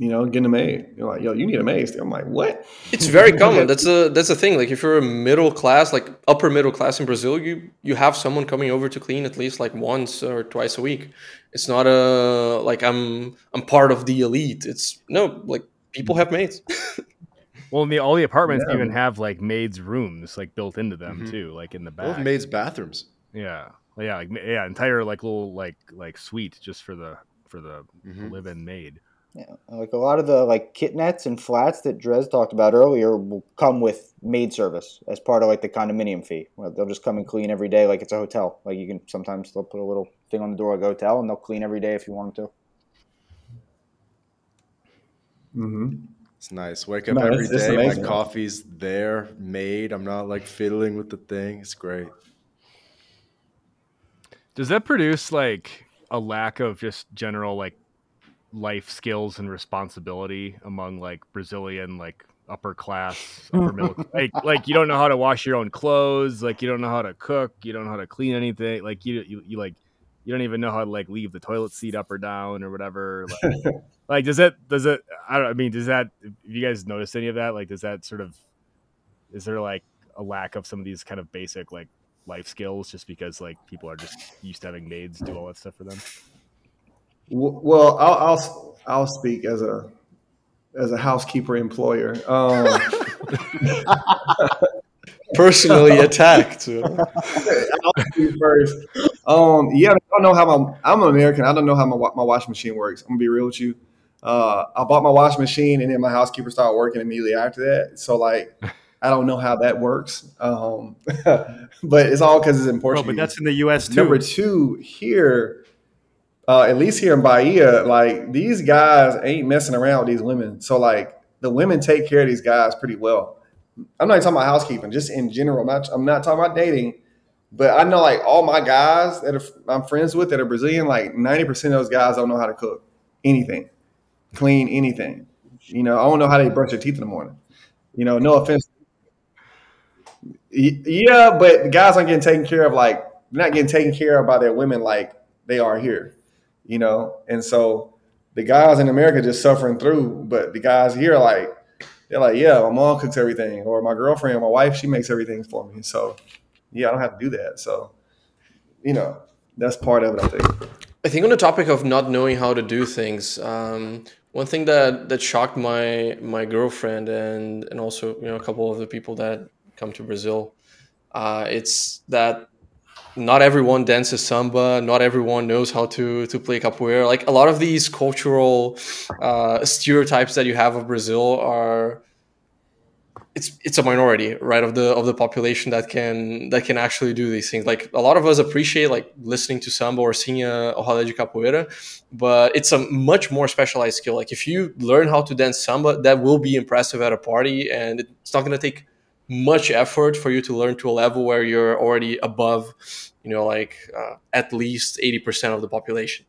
Speaker 7: You know, getting a maid. You're like, yo, you need a maid. I'm like, what?
Speaker 2: It's very *laughs* common. That's a that's a thing. Like if you're a middle class, like upper middle class in Brazil, you you have someone coming over to clean at least like once or twice a week. It's not a like I'm I'm part of the elite. It's no like people have maids. *laughs*
Speaker 5: well, the, all the apartments yeah. even have like maids' rooms like built into them mm-hmm. too, like in the back.
Speaker 1: maids' bathrooms.
Speaker 5: Yeah, yeah, like yeah, entire like little like like suite just for the for the mm-hmm. live-in maid.
Speaker 4: Yeah, like a lot of the like kitnets and flats that Drez talked about earlier will come with maid service as part of like the condominium fee. Where they'll just come and clean every day, like it's a hotel. Like you can sometimes they'll put a little thing on the door of the hotel and they'll clean every day if you want them to.
Speaker 1: Mm-hmm. It's nice. Wake up no, every it's, day. It's my coffee's there, made. I'm not like fiddling with the thing. It's great.
Speaker 5: Does that produce like a lack of just general like life skills and responsibility among like Brazilian like upper class, upper middle like *laughs* like you don't know how to wash your own clothes, like you don't know how to cook, you don't know how to clean anything, like you you, you like you don't even know how to like leave the toilet seat up or down or whatever. Like, *laughs* like does it does it I don't I mean does that if you guys notice any of that? Like does that sort of is there like a lack of some of these kind of basic like life skills just because like people are just used to having maids do all that stuff for them?
Speaker 7: Well, I'll I'll, I'll speak as a as a housekeeper employer. Um, *laughs*
Speaker 2: personally *laughs* attacked.
Speaker 7: first. Um, yeah, I don't know how my I'm an American. I don't know how my my washing machine works. I'm gonna be real with you. Uh, I bought my washing machine, and then my housekeeper started working immediately after that. So like, *laughs* I don't know how that works. Um, *laughs* but it's all because it's in important.
Speaker 5: but that's in the U.S. too.
Speaker 7: Number two, here, uh, at least here in Bahia, like these guys ain't messing around with these women. So like the women take care of these guys pretty well. I'm not talking about housekeeping, just in general. I'm not, I'm not talking about dating, but I know like all my guys that are, I'm friends with that are Brazilian, like 90% of those guys don't know how to cook anything, clean anything. You know, I don't know how they brush their teeth in the morning. You know, no offense. Yeah, but the guys aren't getting taken care of like not getting taken care of by their women like they are here you know. And so the guys in America just suffering through, but the guys here like they're like, yeah, my mom cooks everything, or my girlfriend, my wife, she makes everything for me. So yeah, I don't have to do that. So you know, that's part of it. I think.
Speaker 2: I think on the topic of not knowing how to do things, um, one thing that that shocked my my girlfriend and and also you know a couple of the people that come to Brazil, uh, it's that not everyone dances samba not everyone knows how to to play capoeira. Like a lot of these cultural uh, stereotypes that you have of brazil are it's it's a minority right of the of the population that can that can actually do these things like a lot of us appreciate like listening to samba or seeing a, a roda de capoeira but it's a much more specialized skill like if you learn how to dance samba that will be impressive at a party and it's not going to take much effort for you to learn to a level where you're already above you know, like uh, at least 80% of the population.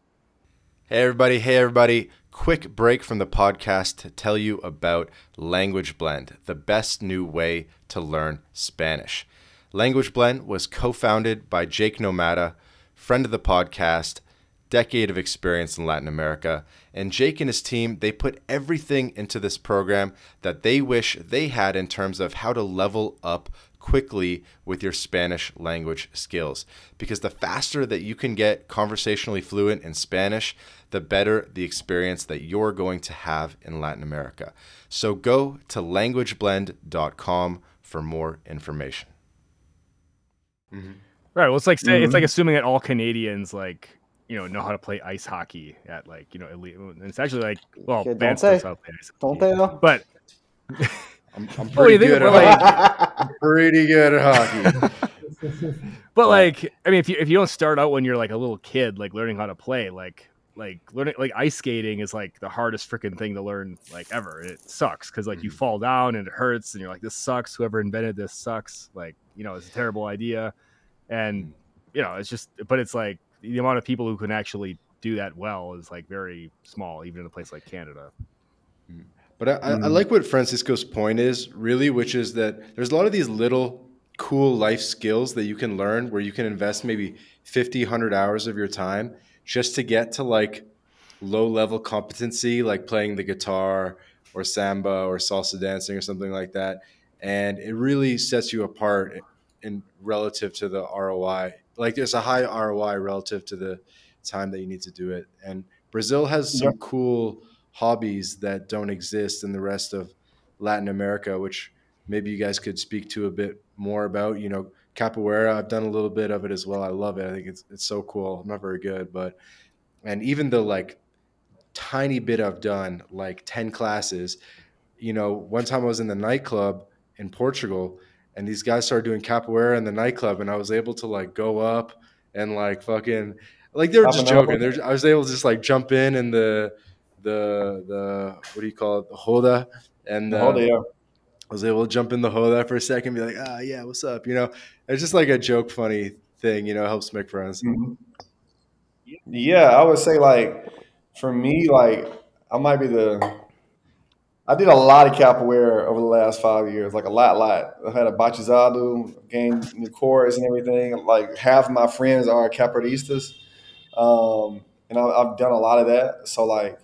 Speaker 1: Hey, everybody. Hey, everybody. Quick break from the podcast to tell you about Language Blend, the best new way to learn Spanish. Language Blend was co founded by Jake Nomada, friend of the podcast, decade of experience in Latin America. And Jake and his team, they put everything into this program that they wish they had in terms of how to level up quickly with your Spanish language skills. Because the faster that you can get conversationally fluent in Spanish, the better the experience that you're going to have in Latin America. So go to languageblend.com for more information.
Speaker 5: Mm-hmm. Right. Well, it's like mm-hmm. it's like assuming that all Canadians like you know know how to play ice hockey at like you know elite. And it's actually like well, yeah,
Speaker 4: don't they? Don't they?
Speaker 5: But *laughs*
Speaker 1: I'm, I'm *laughs* pretty good at like, hockey. I'm pretty good at hockey. *laughs*
Speaker 5: but like, I mean, if you if you don't start out when you're like a little kid, like learning how to play, like like learning like ice skating is like the hardest freaking thing to learn like ever. It sucks because like mm-hmm. you fall down and it hurts, and you're like, this sucks. Whoever invented this sucks. Like you know, it's a terrible idea, and mm. you know, it's just. But it's like the amount of people who can actually do that well is like very small, even in a place like Canada.
Speaker 1: But I, mm. I, like what Francisco's point is really, which is that there's a lot of these little cool life skills that you can learn where you can invest maybe 50, 100 hours of your time just to get to like low level competency, like playing the guitar or samba or salsa dancing or something like that. And it really sets you apart in relative to the ROI. Like there's a high ROI relative to the time that you need to do it. And Brazil has some cool hobbies that don't exist in the rest of Latin America, which maybe you guys could speak to a bit more about. You know, capoeira, I've done a little bit of it as well. I love it. I think it's it's so cool. I'm not very good, but and even the like tiny bit I've done, like 10 classes, you know, one time I was in the nightclub in Portugal and these guys started doing capoeira in the nightclub and I was able to like go up and like fucking like they were just joking. They're, I was able to just like jump in and the the the what do you call it the hoda and
Speaker 7: the roda, um, yeah.
Speaker 1: I was able to jump in the roda for a second, be like, ah, yeah, what's up? You know, it's just like a joke, funny thing. You know, helps make friends. Mm-hmm.
Speaker 7: Yeah, I would say like for me, like I might be the. I did a lot of capoeira over the last five years, like a lot, lot. I had a batizado, gained new chorus and everything. Like half of my friends are capoeiristas, um, and I, I've done a lot of that. So like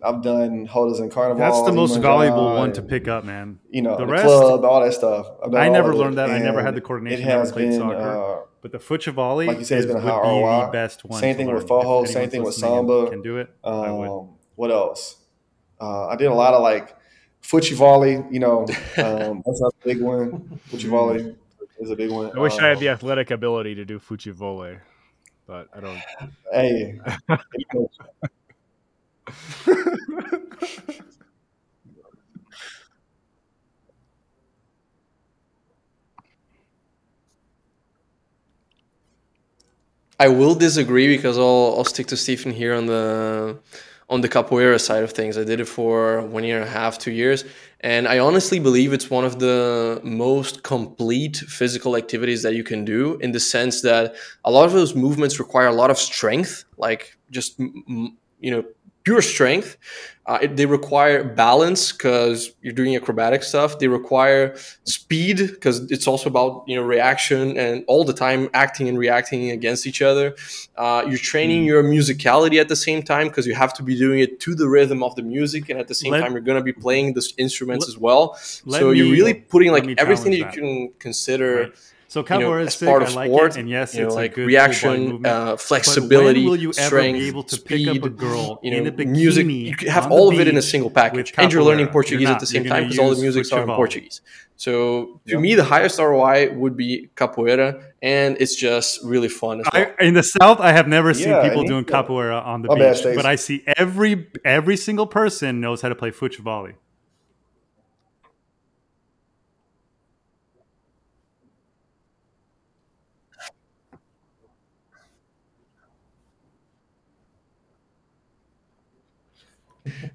Speaker 7: I've done rodas and carnival.
Speaker 8: That's the most valuable one to pick up, man.
Speaker 7: You know, the, the rest, club, all that stuff.
Speaker 8: I never learned that. I never had the coordination. It has been, soccer. Uh, but the futevôlei, like you said, it's been a high ROI. The best one.
Speaker 7: Same thing with forró. Same thing with samba.
Speaker 8: Can do it.
Speaker 7: Um, what else? Uh, I did a lot of like futevôlei. You know, *laughs* um, that's a big one. Futevôlei is a big one.
Speaker 5: I wish I had the um, athletic ability to do futevôlei, but I don't.
Speaker 7: Hey. *laughs*
Speaker 2: I will disagree because I'll I'll stick to Stephen here on the on the capoeira side of things. I did it for one year and a half, two years, and I honestly believe it's one of the most complete physical activities that you can do in the sense that a lot of those movements require a lot of strength, like just you know pure strength. Uh, it, they require balance because you're doing acrobatic stuff. They require speed because it's also about you know reaction and all the time acting and reacting against each other. Uh, you're training mm. your musicality at the same time because you have to be doing it to the rhythm of the music, and at the same let, time you're going to be playing the instruments let, as well. So me, you're really putting like everything that you can consider. Right
Speaker 8: so capoeira you know, is part of like sport, it, and yes,
Speaker 2: you know,
Speaker 8: it's
Speaker 2: like reaction, uh, flexibility, will you strength, ever be able to speed, pick up a girl you know, in a bikini music? You have all of it in a single package, and you're learning Portuguese you're at the same time because all the music are in Portuguese. So to yep. me, the highest ROI would be capoeira, and it's just really fun. Well.
Speaker 8: I, in the south, I have never seen yeah, people doing capoeira on the beach, but I see every every single person knows how to play futsal.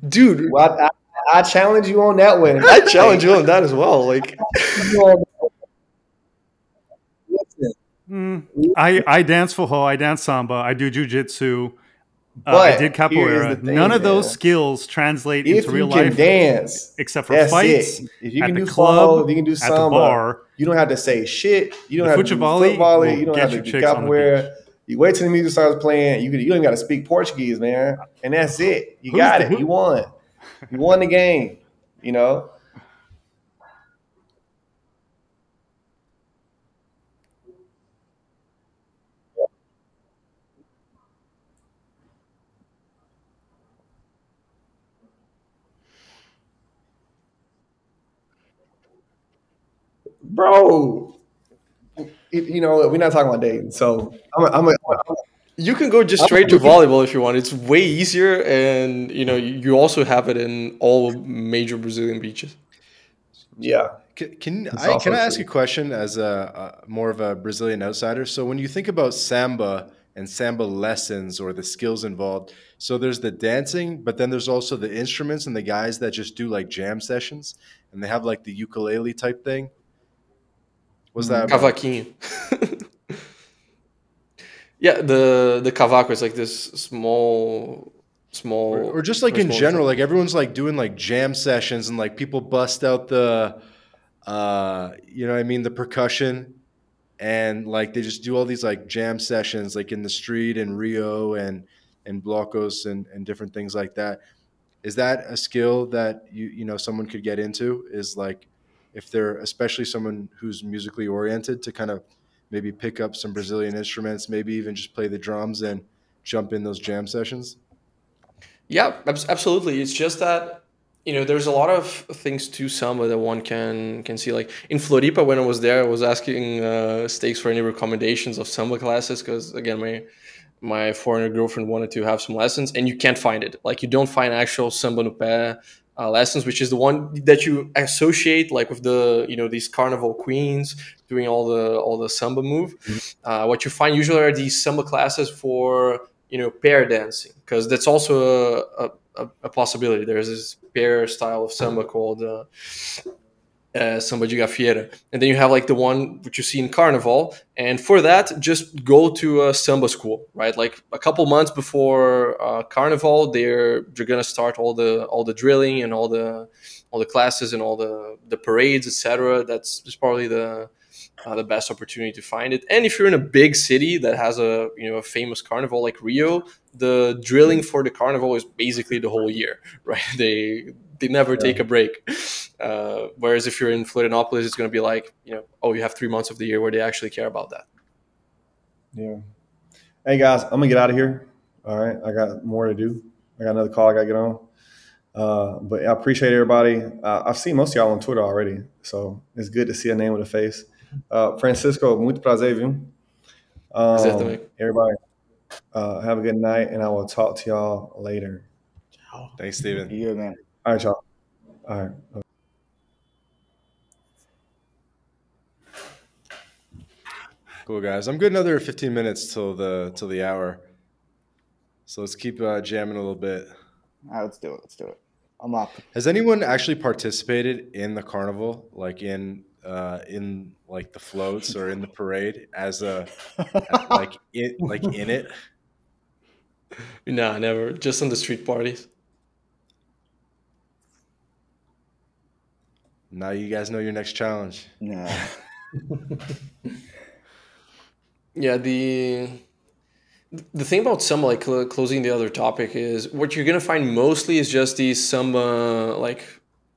Speaker 2: Dude.
Speaker 7: Well, I, I, I, challenge you on that one.
Speaker 2: I challenge you on that as well. Like,
Speaker 8: mm, I I dance ho. I dance samba, I do jujitsu. Uh, I did capoeira. Thing, None of those skills translate if into real life.
Speaker 7: If you dance,
Speaker 8: except for fights.
Speaker 7: It. If you can do club, if you can do samba, at the bar, you don't have to say shit. You don't the have to do football. You don't have to do capoeira. You wait till the music starts playing. You you don't got to speak Portuguese, man, and that's it. You Who's got the, it. Who? You won. You won the game. You know. Bro, you know, we're not talking about dating. So I'm, a, I'm, a, I'm
Speaker 2: you can go just straight to volleyball if you want. It's way easier, and you know you also have it in all major Brazilian beaches.
Speaker 7: Yeah.
Speaker 1: Can, can I can I ask a question as a, a, more of a Brazilian outsider? So when you think about samba and samba lessons or the skills involved, so there's the dancing, but then there's also the instruments and the guys that just do like jam sessions, and they have like the ukulele type thing. Was that
Speaker 2: cavaquinho? *laughs* yeah, the the cavaco is like this small small
Speaker 1: or, or just like in general like everyone's like doing like jam sessions and like people bust out the uh you know what i mean the percussion and like they just do all these like jam sessions like in the street in rio and and blocos and and different things like that. Is that a skill that you you know someone could get into? Is like if they're especially someone who's musically oriented to kind of maybe pick up some Brazilian instruments, maybe even just play the drums and jump in those jam sessions?
Speaker 2: Yeah, absolutely. It's just that you know there's a lot of things to samba that one can can see. Like in Floripa, when I was there, I was asking uh, Stakes for any recommendations of samba classes because again, my my foreigner girlfriend wanted to have some lessons, and you can't find it. Like you don't find actual samba no pé uh, lessons, which is the one that you associate like with the you know these carnival queens doing all the all the samba move. Mm-hmm. Uh, what you find usually are these samba classes for you know pair dancing because that's also a, a, a, possibility. There's this pair style of samba called uh, uh, samba de gafieira. And then you have like the one which you see in Carnival. And for that, just go to a samba school, right? Like a couple months before uh, Carnival, they're they're gonna start all the all the drilling and all the all the classes and all the the parades, etc. That's, that's probably the uh, the best opportunity to find it. And if you're in a big city that has a you know a famous carnival like Rio, the drilling for the carnival is basically the whole year, *laughs* right? They they never yeah. take a break. Uh, whereas if you're in Florianopolis, it's going to be like, you know, oh, you have three months of the year where they actually care about that.
Speaker 7: Yeah. Hey guys, I'm gonna get out of here. All right, I got more to do. I got another call I got to get on. Uh, but I appreciate everybody. Uh, I've seen most of y'all on Twitter already, so it's good to see a name with a face. Uh, Francisco, muito prazer, viu? Um, everybody, uh, have a good night, and I will talk to y'all later.
Speaker 1: Thanks, Stephen.
Speaker 4: Yeah, man.
Speaker 7: All right, y'all. All right.
Speaker 1: Cool guys. I'm good another 15 minutes till the till the hour. So let's keep uh, jamming a little bit.
Speaker 4: All right, let's do it. Let's do it. I'm up.
Speaker 1: Has anyone actually participated in the carnival, like in uh, in like the floats or in the parade as a like it like in it? *laughs*
Speaker 2: No, never. Just on the street parties.
Speaker 1: Now you guys know your next challenge.
Speaker 4: Yeah. *laughs*
Speaker 2: yeah. The the thing about samba, like cl- closing the other topic, is what you're gonna find mostly is just these samba like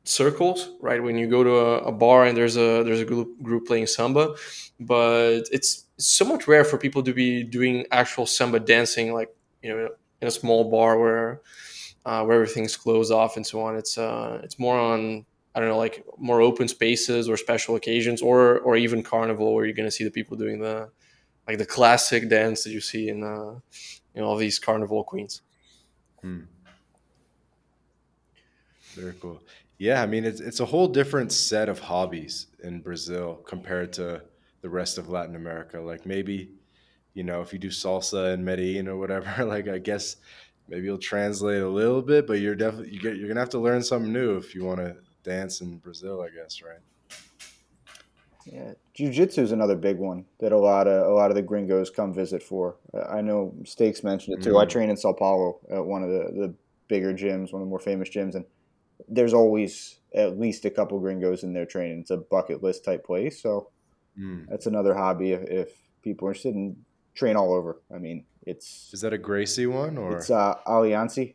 Speaker 2: circles, right? When you go to a, a, bar and there's a there's a group group playing samba, but it's somewhat rare for people to be doing actual samba dancing, like you know, in a small bar where uh, where everything's closed off and so on. It's uh, it's more on I don't know, like more open spaces or special occasions, or or even carnival where you're gonna see the people doing the like the classic dance that you see in uh, you know all these carnival queens. Hmm.
Speaker 1: Very cool. Yeah, I mean it's it's a whole different set of hobbies in Brazil compared to the rest of Latin America. Like maybe, you know, if you do salsa in Medellin or whatever, *laughs* like I guess maybe you'll translate a little bit, but you're definitely you get you're gonna have to learn something new if you want to dance in Brazil, I guess, right?
Speaker 4: Yeah, jiu-jitsu is another big one that a lot of a lot of the gringos come visit for. I know Stakes mentioned it too. Mm. I train in Sao Paulo at one of the, the bigger gyms, one of the more famous gyms, and there's always at least a couple gringos in there training. It's a bucket list type place, so mm. that's another hobby if, if, people are interested in train all over. I mean, it's
Speaker 1: is that a Gracie one or
Speaker 4: it's uh?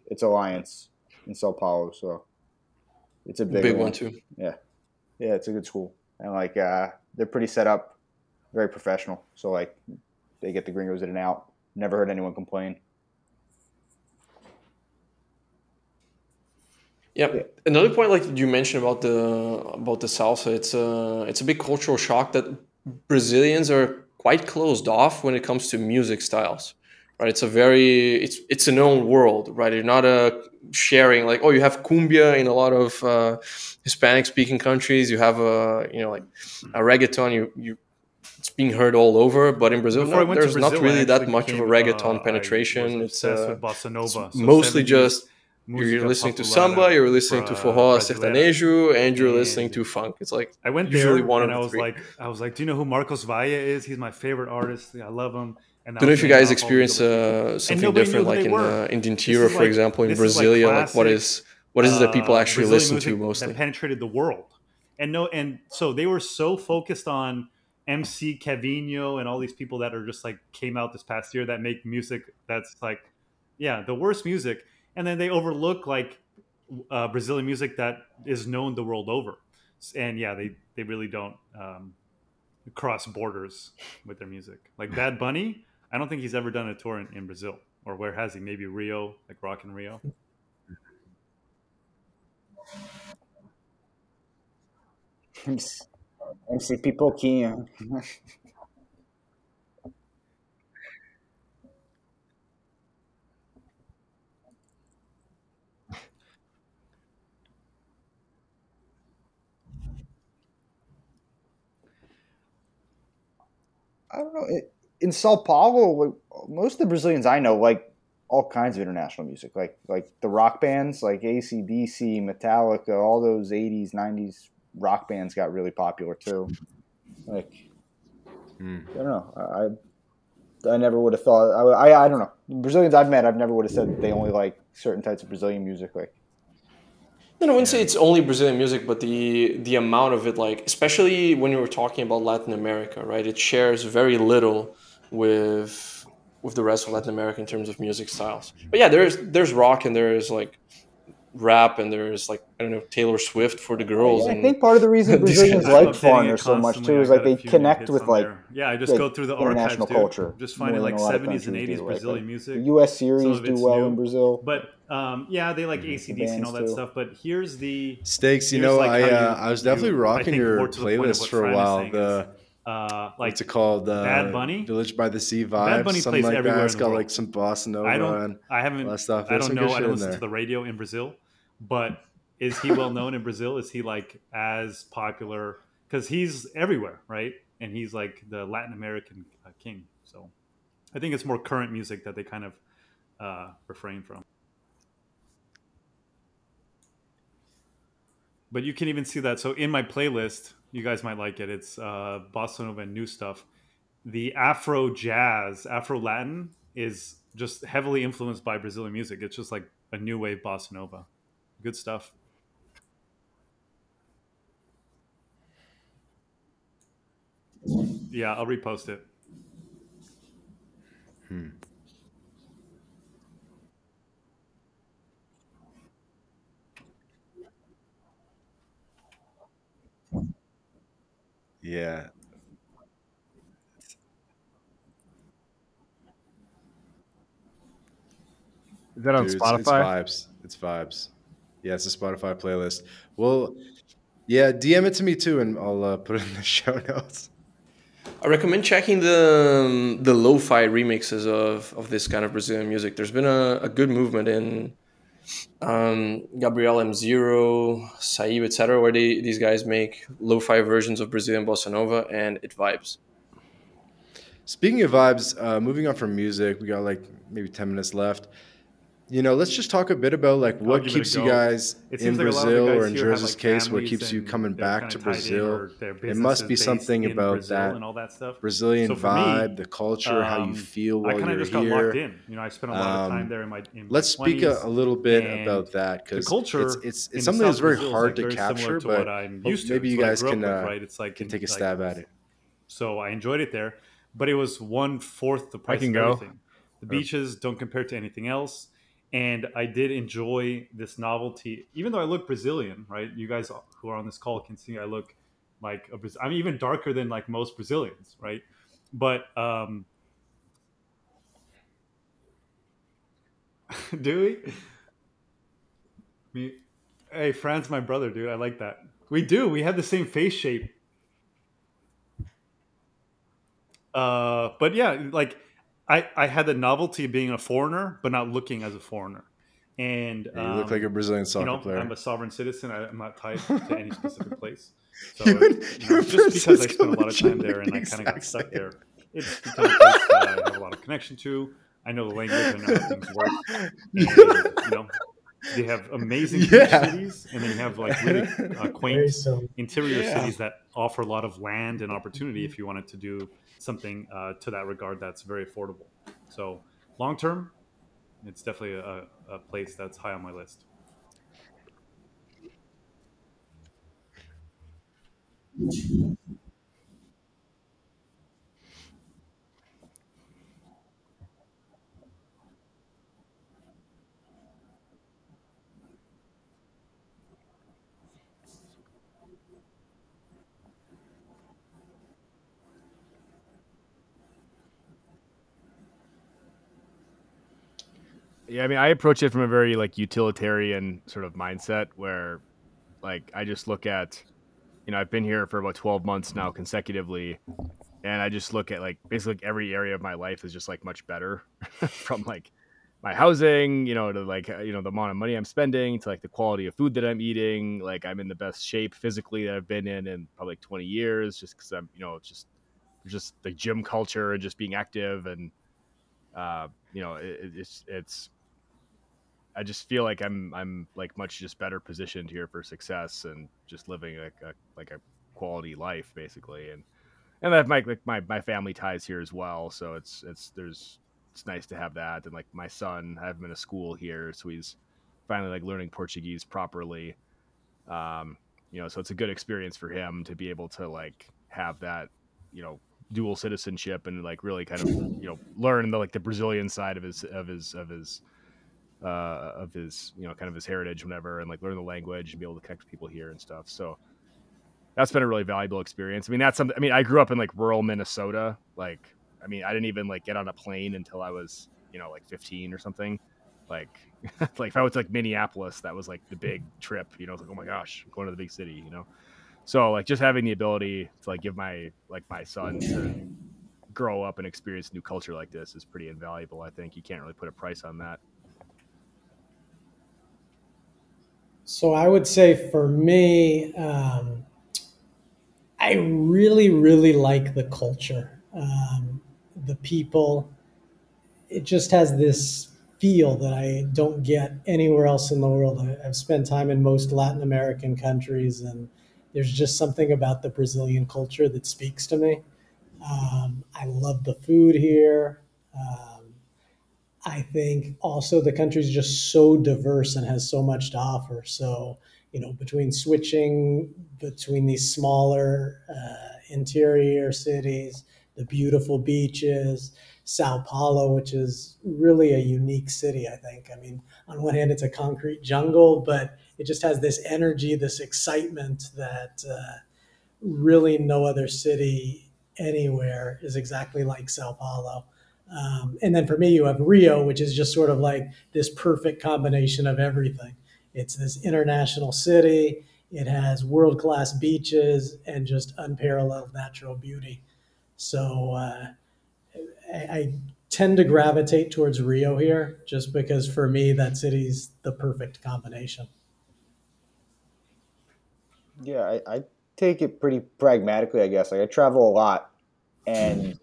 Speaker 4: It's Alliance in Sao Paulo, so it's a big,
Speaker 2: big one. one too.
Speaker 4: Yeah, yeah, it's a good school, and like uh, they're pretty set up, very professional. So like they get the gringos in and out. Never heard anyone complain.
Speaker 2: Yep. Yeah. Another point, like you mentioned about the about the salsa, it's a it's a big cultural shock that Brazilians are quite closed off when it comes to music styles. Right? It's a very it's it's an own world, right? You're not a sharing like oh you have cumbia in a lot of uh, Hispanic speaking countries. You have a you know like a reggaeton. You you it's being heard all over. But in Brazil, no, there's Brazil, not really that much became, of a reggaeton uh, penetration. It's, uh, it's so mostly just you're listening to samba, you're listening to forró, sertanejo, and you're listening to funk. It's like
Speaker 8: I went usually there one and I was three. like, I was like, do you know who Marcos Valle is? He's my favorite artist. I love him.
Speaker 2: And don't know if you guys experience uh, something different, like in the, in the interior, for like, example, in Brasilia. Like, like, what is what is it that people uh, actually listen to mostly?
Speaker 8: That penetrated the world, and no, and so they were so focused on MC Kevinho and all these people that are just like came out this past year that make music that's like, yeah, the worst music and then they overlook like uh, Brazilian music that is known the world over. And yeah, they they really don't um, cross borders with their music. Like Bad Bunny, I don't think he's ever done a tour in, in Brazil, or where has he? Maybe Rio, like Rock in Rio. *laughs*
Speaker 4: MC Pipoquinha. I don't know. In Sao Paulo, most of the Brazilians I know like all kinds of international music, like like the rock bands, like ACDC, Metallica, all those '80s, '90s rock bands got really popular too. Like, mm. I don't know. I I never would have thought. I, I I don't know. Brazilians I've met, I've never would have said they only like certain types of Brazilian music. Like, No,
Speaker 2: I wouldn't say it's only Brazilian music, but the the amount of it, like especially when you were talking about Latin America, right? It shares very little with with the rest of Latin America in terms of music styles. But yeah, there's there's rock and there's like rap and there's like I don't know Taylor Swift for the girls.
Speaker 4: Yeah, I think part of the reason *laughs* Brazilians like foreigners so much too is like they connect with like
Speaker 8: yeah. I just go through the international culture, just finding like seventies and eighties Brazilian like, music.
Speaker 4: The U.S. series do well new. in Brazil,
Speaker 8: but um, yeah, they like ACDC and all that too. stuff. But here's the
Speaker 1: stakes. You know, like I uh, I was definitely you, rocking your playlist for a while. The uh, like what's it called? Uh,
Speaker 8: Bad Bunny,
Speaker 1: Village by the Sea vibe. Bad Bunny plays like everywhere. That. It's got like some bossa nova.
Speaker 8: I don't. I haven't. Stuff. I don't know. I don't listen to the radio in Brazil but is he well known in Brazil? Is he like as popular? Because he's everywhere, right? and he's like the Latin American uh, king. So I think it's more current music that they kind of uh, refrain from. But you can even see that. So in my playlist, you guys might like it. It's uh, bossa nova and new stuff. The Afro jazz, Afro Latin is just heavily influenced by Brazilian music. It's just like a new wave bossa nova. Good stuff. Yeah, I'll repost it. Hmm.
Speaker 1: Yeah.
Speaker 5: Is that on
Speaker 1: Dude,
Speaker 5: Spotify?
Speaker 1: It's, it's vibes. It's vibes. Yeah, it's a Spotify playlist. Well, yeah, DM it to me too, and I'll uh, put it in the *laughs* show notes.
Speaker 2: I recommend checking the um, the lo-fi remixes of, of this kind of Brazilian music. There's been a, a good movement in um, Gabriel M Zero, Saib, etc., where they, these guys make lo-fi versions of Brazilian bossa nova, and it vibes.
Speaker 1: Speaking of vibes, uh, moving on from music, we got like maybe ten minutes left you know, let's just talk a bit about like what keeps you guys in like Brazil or in Jersey's like case, what keeps you coming back to Brazil. It must be something about that, and all that stuff. Brazilian so vibe, me, the culture, um, how you um, feel while I you're just here. Got locked
Speaker 8: in. You know, I spent a lot of time um, there in my. In
Speaker 1: let's
Speaker 8: my
Speaker 1: speak a, a, little bit about that because it's it's, it's something that's very hard to capture, but maybe you guys can uh, right. It's like can take a stab at it.
Speaker 8: So I enjoyed it there, but it was one fourth the price of everything. The beaches don't compare to anything else and I did enjoy this novelty, even though I look Brazilian, right? You guys who are on this call can see I look like I'm even darker than like most Brazilians, right? But um, *laughs* do we? Me, hey, Fran's my brother, dude. I like that. We do. We have the same face shape. Uh, but yeah, like I, I had the novelty of being a foreigner, but not looking as a foreigner. And
Speaker 1: you look like a um, Brazilian soccer
Speaker 8: you know,
Speaker 1: player.
Speaker 8: I'm a sovereign citizen. I, am not tied to any *laughs* specific place. So you know, just because I spent a lot of time there and I kind of got stuck there, it's the kind of place that I have a lot of connection to. I know the language. I know how things work. And, *laughs* you know, they have amazing yeah. cities, and then you have like really uh, *laughs* quaint interior yeah. cities that offer a lot of land and opportunity if you wanted to do something uh, to that regard that's very affordable. So long term, it's definitely a, a place that's high on my list.
Speaker 5: Yeah, I mean, I approach it from a very like utilitarian sort of mindset where, like, I just look at, you know, I've been here for about twelve months now consecutively, and I just look at like basically every area of my life is just like much better, *laughs* from like my housing, you know, to like you know the amount of money I'm spending, to like the quality of food that I'm eating. Like I'm in the best shape physically that I've been in in probably like 20 years, just because I'm, you know, just just the gym culture and just being active and uh, you know, it, it's it's. I just feel like I'm I'm like much just better positioned here for success and just living like a like a quality life basically. And and I have my like my, my family ties here as well. So it's it's there's it's nice to have that. And like my son I have him in a school here so he's finally like learning Portuguese properly. Um you know so it's a good experience for him to be able to like have that you know dual citizenship and like really kind of you know learn the like the Brazilian side of his of his of his uh, of his you know kind of his heritage whatever and like learn the language and be able to connect with people here and stuff. So that's been a really valuable experience. I mean that's something i mean i grew up in like rural minnesota. Like i mean i didn't even like get on a plane until i was you know like 15 or something. Like *laughs* like if i was like minneapolis that was like the big trip you know it's like oh my gosh I'm going to the big city you know? So like just having the ability to like give my like my son to grow up and experience new culture like this is pretty invaluable. I think. You can't really put a price on that.
Speaker 3: So I would say for me, um, I really, really like the culture, um, the people. It just has this feel that I don't get anywhere else in the world. I, have spent time in most Latin American countries, and there's just something about the Brazilian culture that speaks to me. Um, I love the food here. Um, I think also the country is just so diverse and has so much to offer. So, you know, between switching between these smaller uh, interior cities, the beautiful beaches, Sao Paulo, which is really a unique city, I think. I mean, on one hand, it's a concrete jungle, but it just has this energy, this excitement that uh, really no other city anywhere is exactly like Sao Paulo. Um, and then for me, you have Rio, which is just sort of like this perfect combination of everything. It's this international city. It has world class beaches and just unparalleled natural beauty. So uh, I, I tend to gravitate towards Rio here, just because for me that city's the perfect combination.
Speaker 4: Yeah, I, I take it pretty pragmatically, I guess. Like I travel a lot, and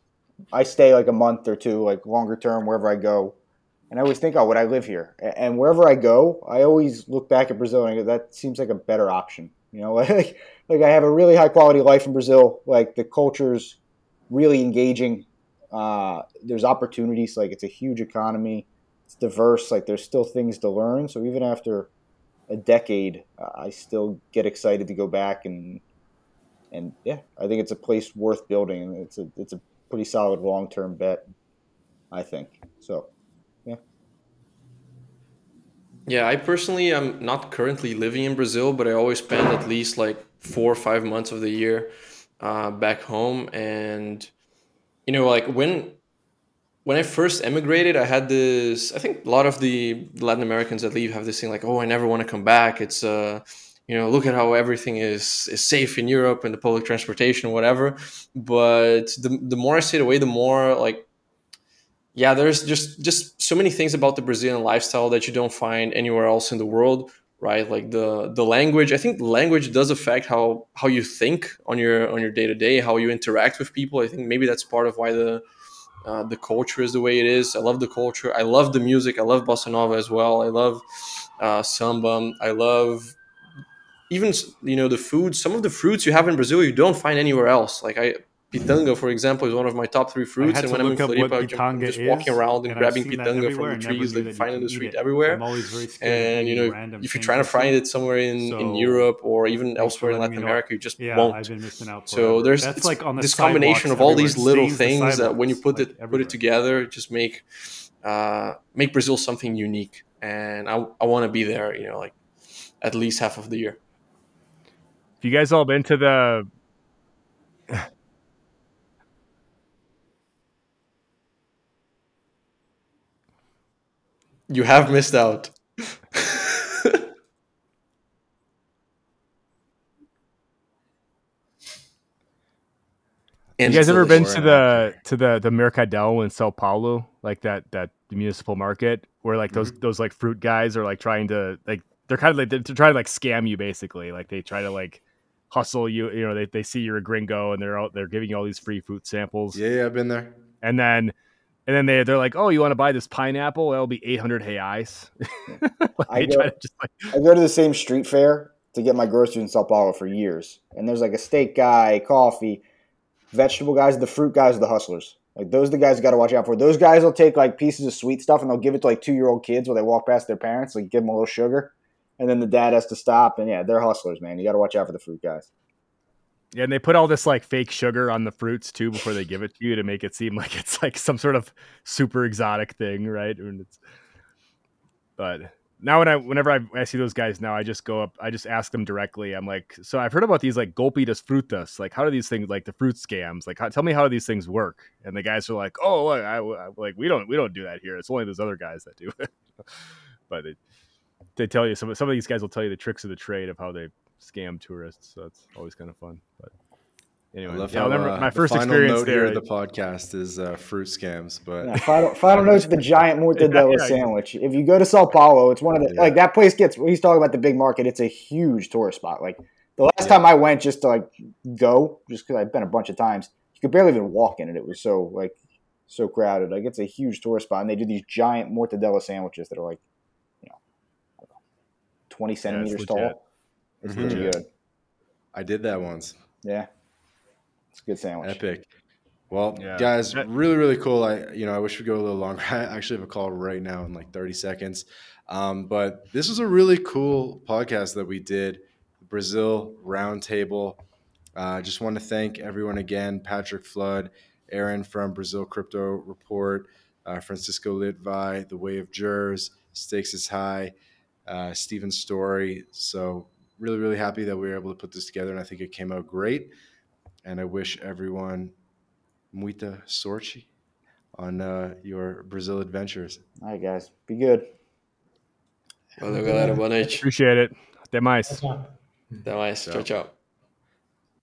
Speaker 4: I stay like a month or two, like longer term, wherever I go. And I always think, oh, would I live here? And wherever I go, I always look back at Brazil and I go, that seems like a better option. You know, *laughs* like like I have a really high quality life in Brazil. Like the culture's really engaging. Uh, there's opportunities. Like it's a huge economy. It's diverse. Like there's still things to learn. So even after a decade, uh, I still get excited to go back and and yeah, I think it's a place worth building. It's a it's a pretty solid long term bet. I think so. Yeah.
Speaker 2: Yeah, I personally am not currently living in Brazil, but I always spend at least like four or five months of the year uh, back home, and you know, like when when I first emigrated, I had this. I think a lot of the Latin Americans that leave have this thing like, "Oh, I never want to come back." It's uh, you know, look at how everything is is safe in Europe and the public transportation, whatever. But the the more I stayed away, the more like, yeah, there's just just so many things about the Brazilian lifestyle that you don't find anywhere else in the world, right? Like the the language. I think language does affect how how you think on your on your day to day, how you interact with people. I think maybe that's part of why the uh, the culture is the way it is. I love the culture. I love the music. I love bossa nova as well. I love uh, samba. I love even you know the food. Some of the fruits you have in Brazil you don't find anywhere else. Like I pitanga, for example, is one of my top three fruits. And when I'm in Floripa, I'm just walking around and, and grabbing pitanga from the trees like finding the street everywhere. I'm always very and you know, if you're trying to find it somewhere in, so, in Europe or even elsewhere in Latin America, you just yeah, won't. So there's That's like on the this combination of all these little things the that when you put like it everywhere. put it together, just make uh, make Brazil something unique. And I I want to be there, you know, like at least half of the year.
Speaker 5: Have you guys all been to the
Speaker 2: You have missed out. *laughs* you
Speaker 5: guys ever been to the to the the Mercadão in Sao Paulo, like that that municipal market where like those mm-hmm. those like fruit guys are like trying to like they're kind of like they're trying to like scam you basically, like they try to like hustle you. You know, they, they see you're a gringo and they're out they're giving you all these free fruit samples.
Speaker 1: Yeah, yeah, I've been there.
Speaker 5: And then and then they they're like, "Oh, you want to buy this pineapple? That'll be 800 reais." *laughs*
Speaker 4: like I, go, like... I go to the same street fair to get my groceries in Sao Paulo for years, and there's like a steak guy, coffee, vegetable guys, the fruit guys, the hustlers. Like those are the guys you got to watch out for. Those guys will take like pieces of sweet stuff and they'll give it to like two year old kids when they walk past their parents, like give them a little sugar, and then the dad has to stop. And yeah, they're hustlers, man. You got to watch out for the fruit guys.
Speaker 5: Yeah, and they put all this like fake sugar on the fruits too before they give it to you to make it seem like it's like some sort of super exotic thing, right? And it's, but now when I whenever I, I, see those guys now, I just go up, I just ask them directly. I'm like, so I've heard about these like golpe das frutas, like how do these things like the fruit scams, like how, tell me how do these things work? And the guys are like, oh, I, I, like we don't we don't do that here. It's only those other guys that do it. *laughs* but it, they tell you some some of these guys will tell you the tricks of the trade of how they scam tourists. So it's always kind of fun. But anyway, yeah, how, remember uh, my first the experience there.
Speaker 1: Here the podcast is uh, fruit scams, but
Speaker 4: yeah, final, final *laughs* notes the giant mortadella yeah, sandwich. If you go to Sao Paulo, it's one of the like that place gets. He's talking about the big market. It's a huge tourist spot. Like The last yeah. time I went just to like go, just because I've been a bunch of times, you could barely even walk in it. It was so like so crowded. Like it's a huge tourist spot, and they do these giant mortadella sandwiches that are like, 20 centimeters yeah, tall. It's mm-hmm. pretty good.
Speaker 1: I did that once.
Speaker 4: Yeah. It's a good sandwich.
Speaker 1: Epic. Well, yeah. guys, really, really cool. I, you know, I wish we go a little longer. *laughs* I actually have a call right now in like 30 seconds. Um, but this was a really cool podcast that we did, Brazil Roundtable. Uh, I uh, just want to thank everyone again, Patrick Flood, Aaron from Brazil Crypto Report, uh, Francisco Litvay, The Way of Jurors, Stakes is High uh, Stephen Storey. So really, really happy that we were able to put this together, and I think it came out great. And I wish everyone muita sorte on uh, your Brazil adventures.
Speaker 4: All right, guys. Be good.
Speaker 2: Valeu, galera. Boa noite.
Speaker 5: Appreciate it. Até mais.
Speaker 2: Até mais. Tchau, tchau.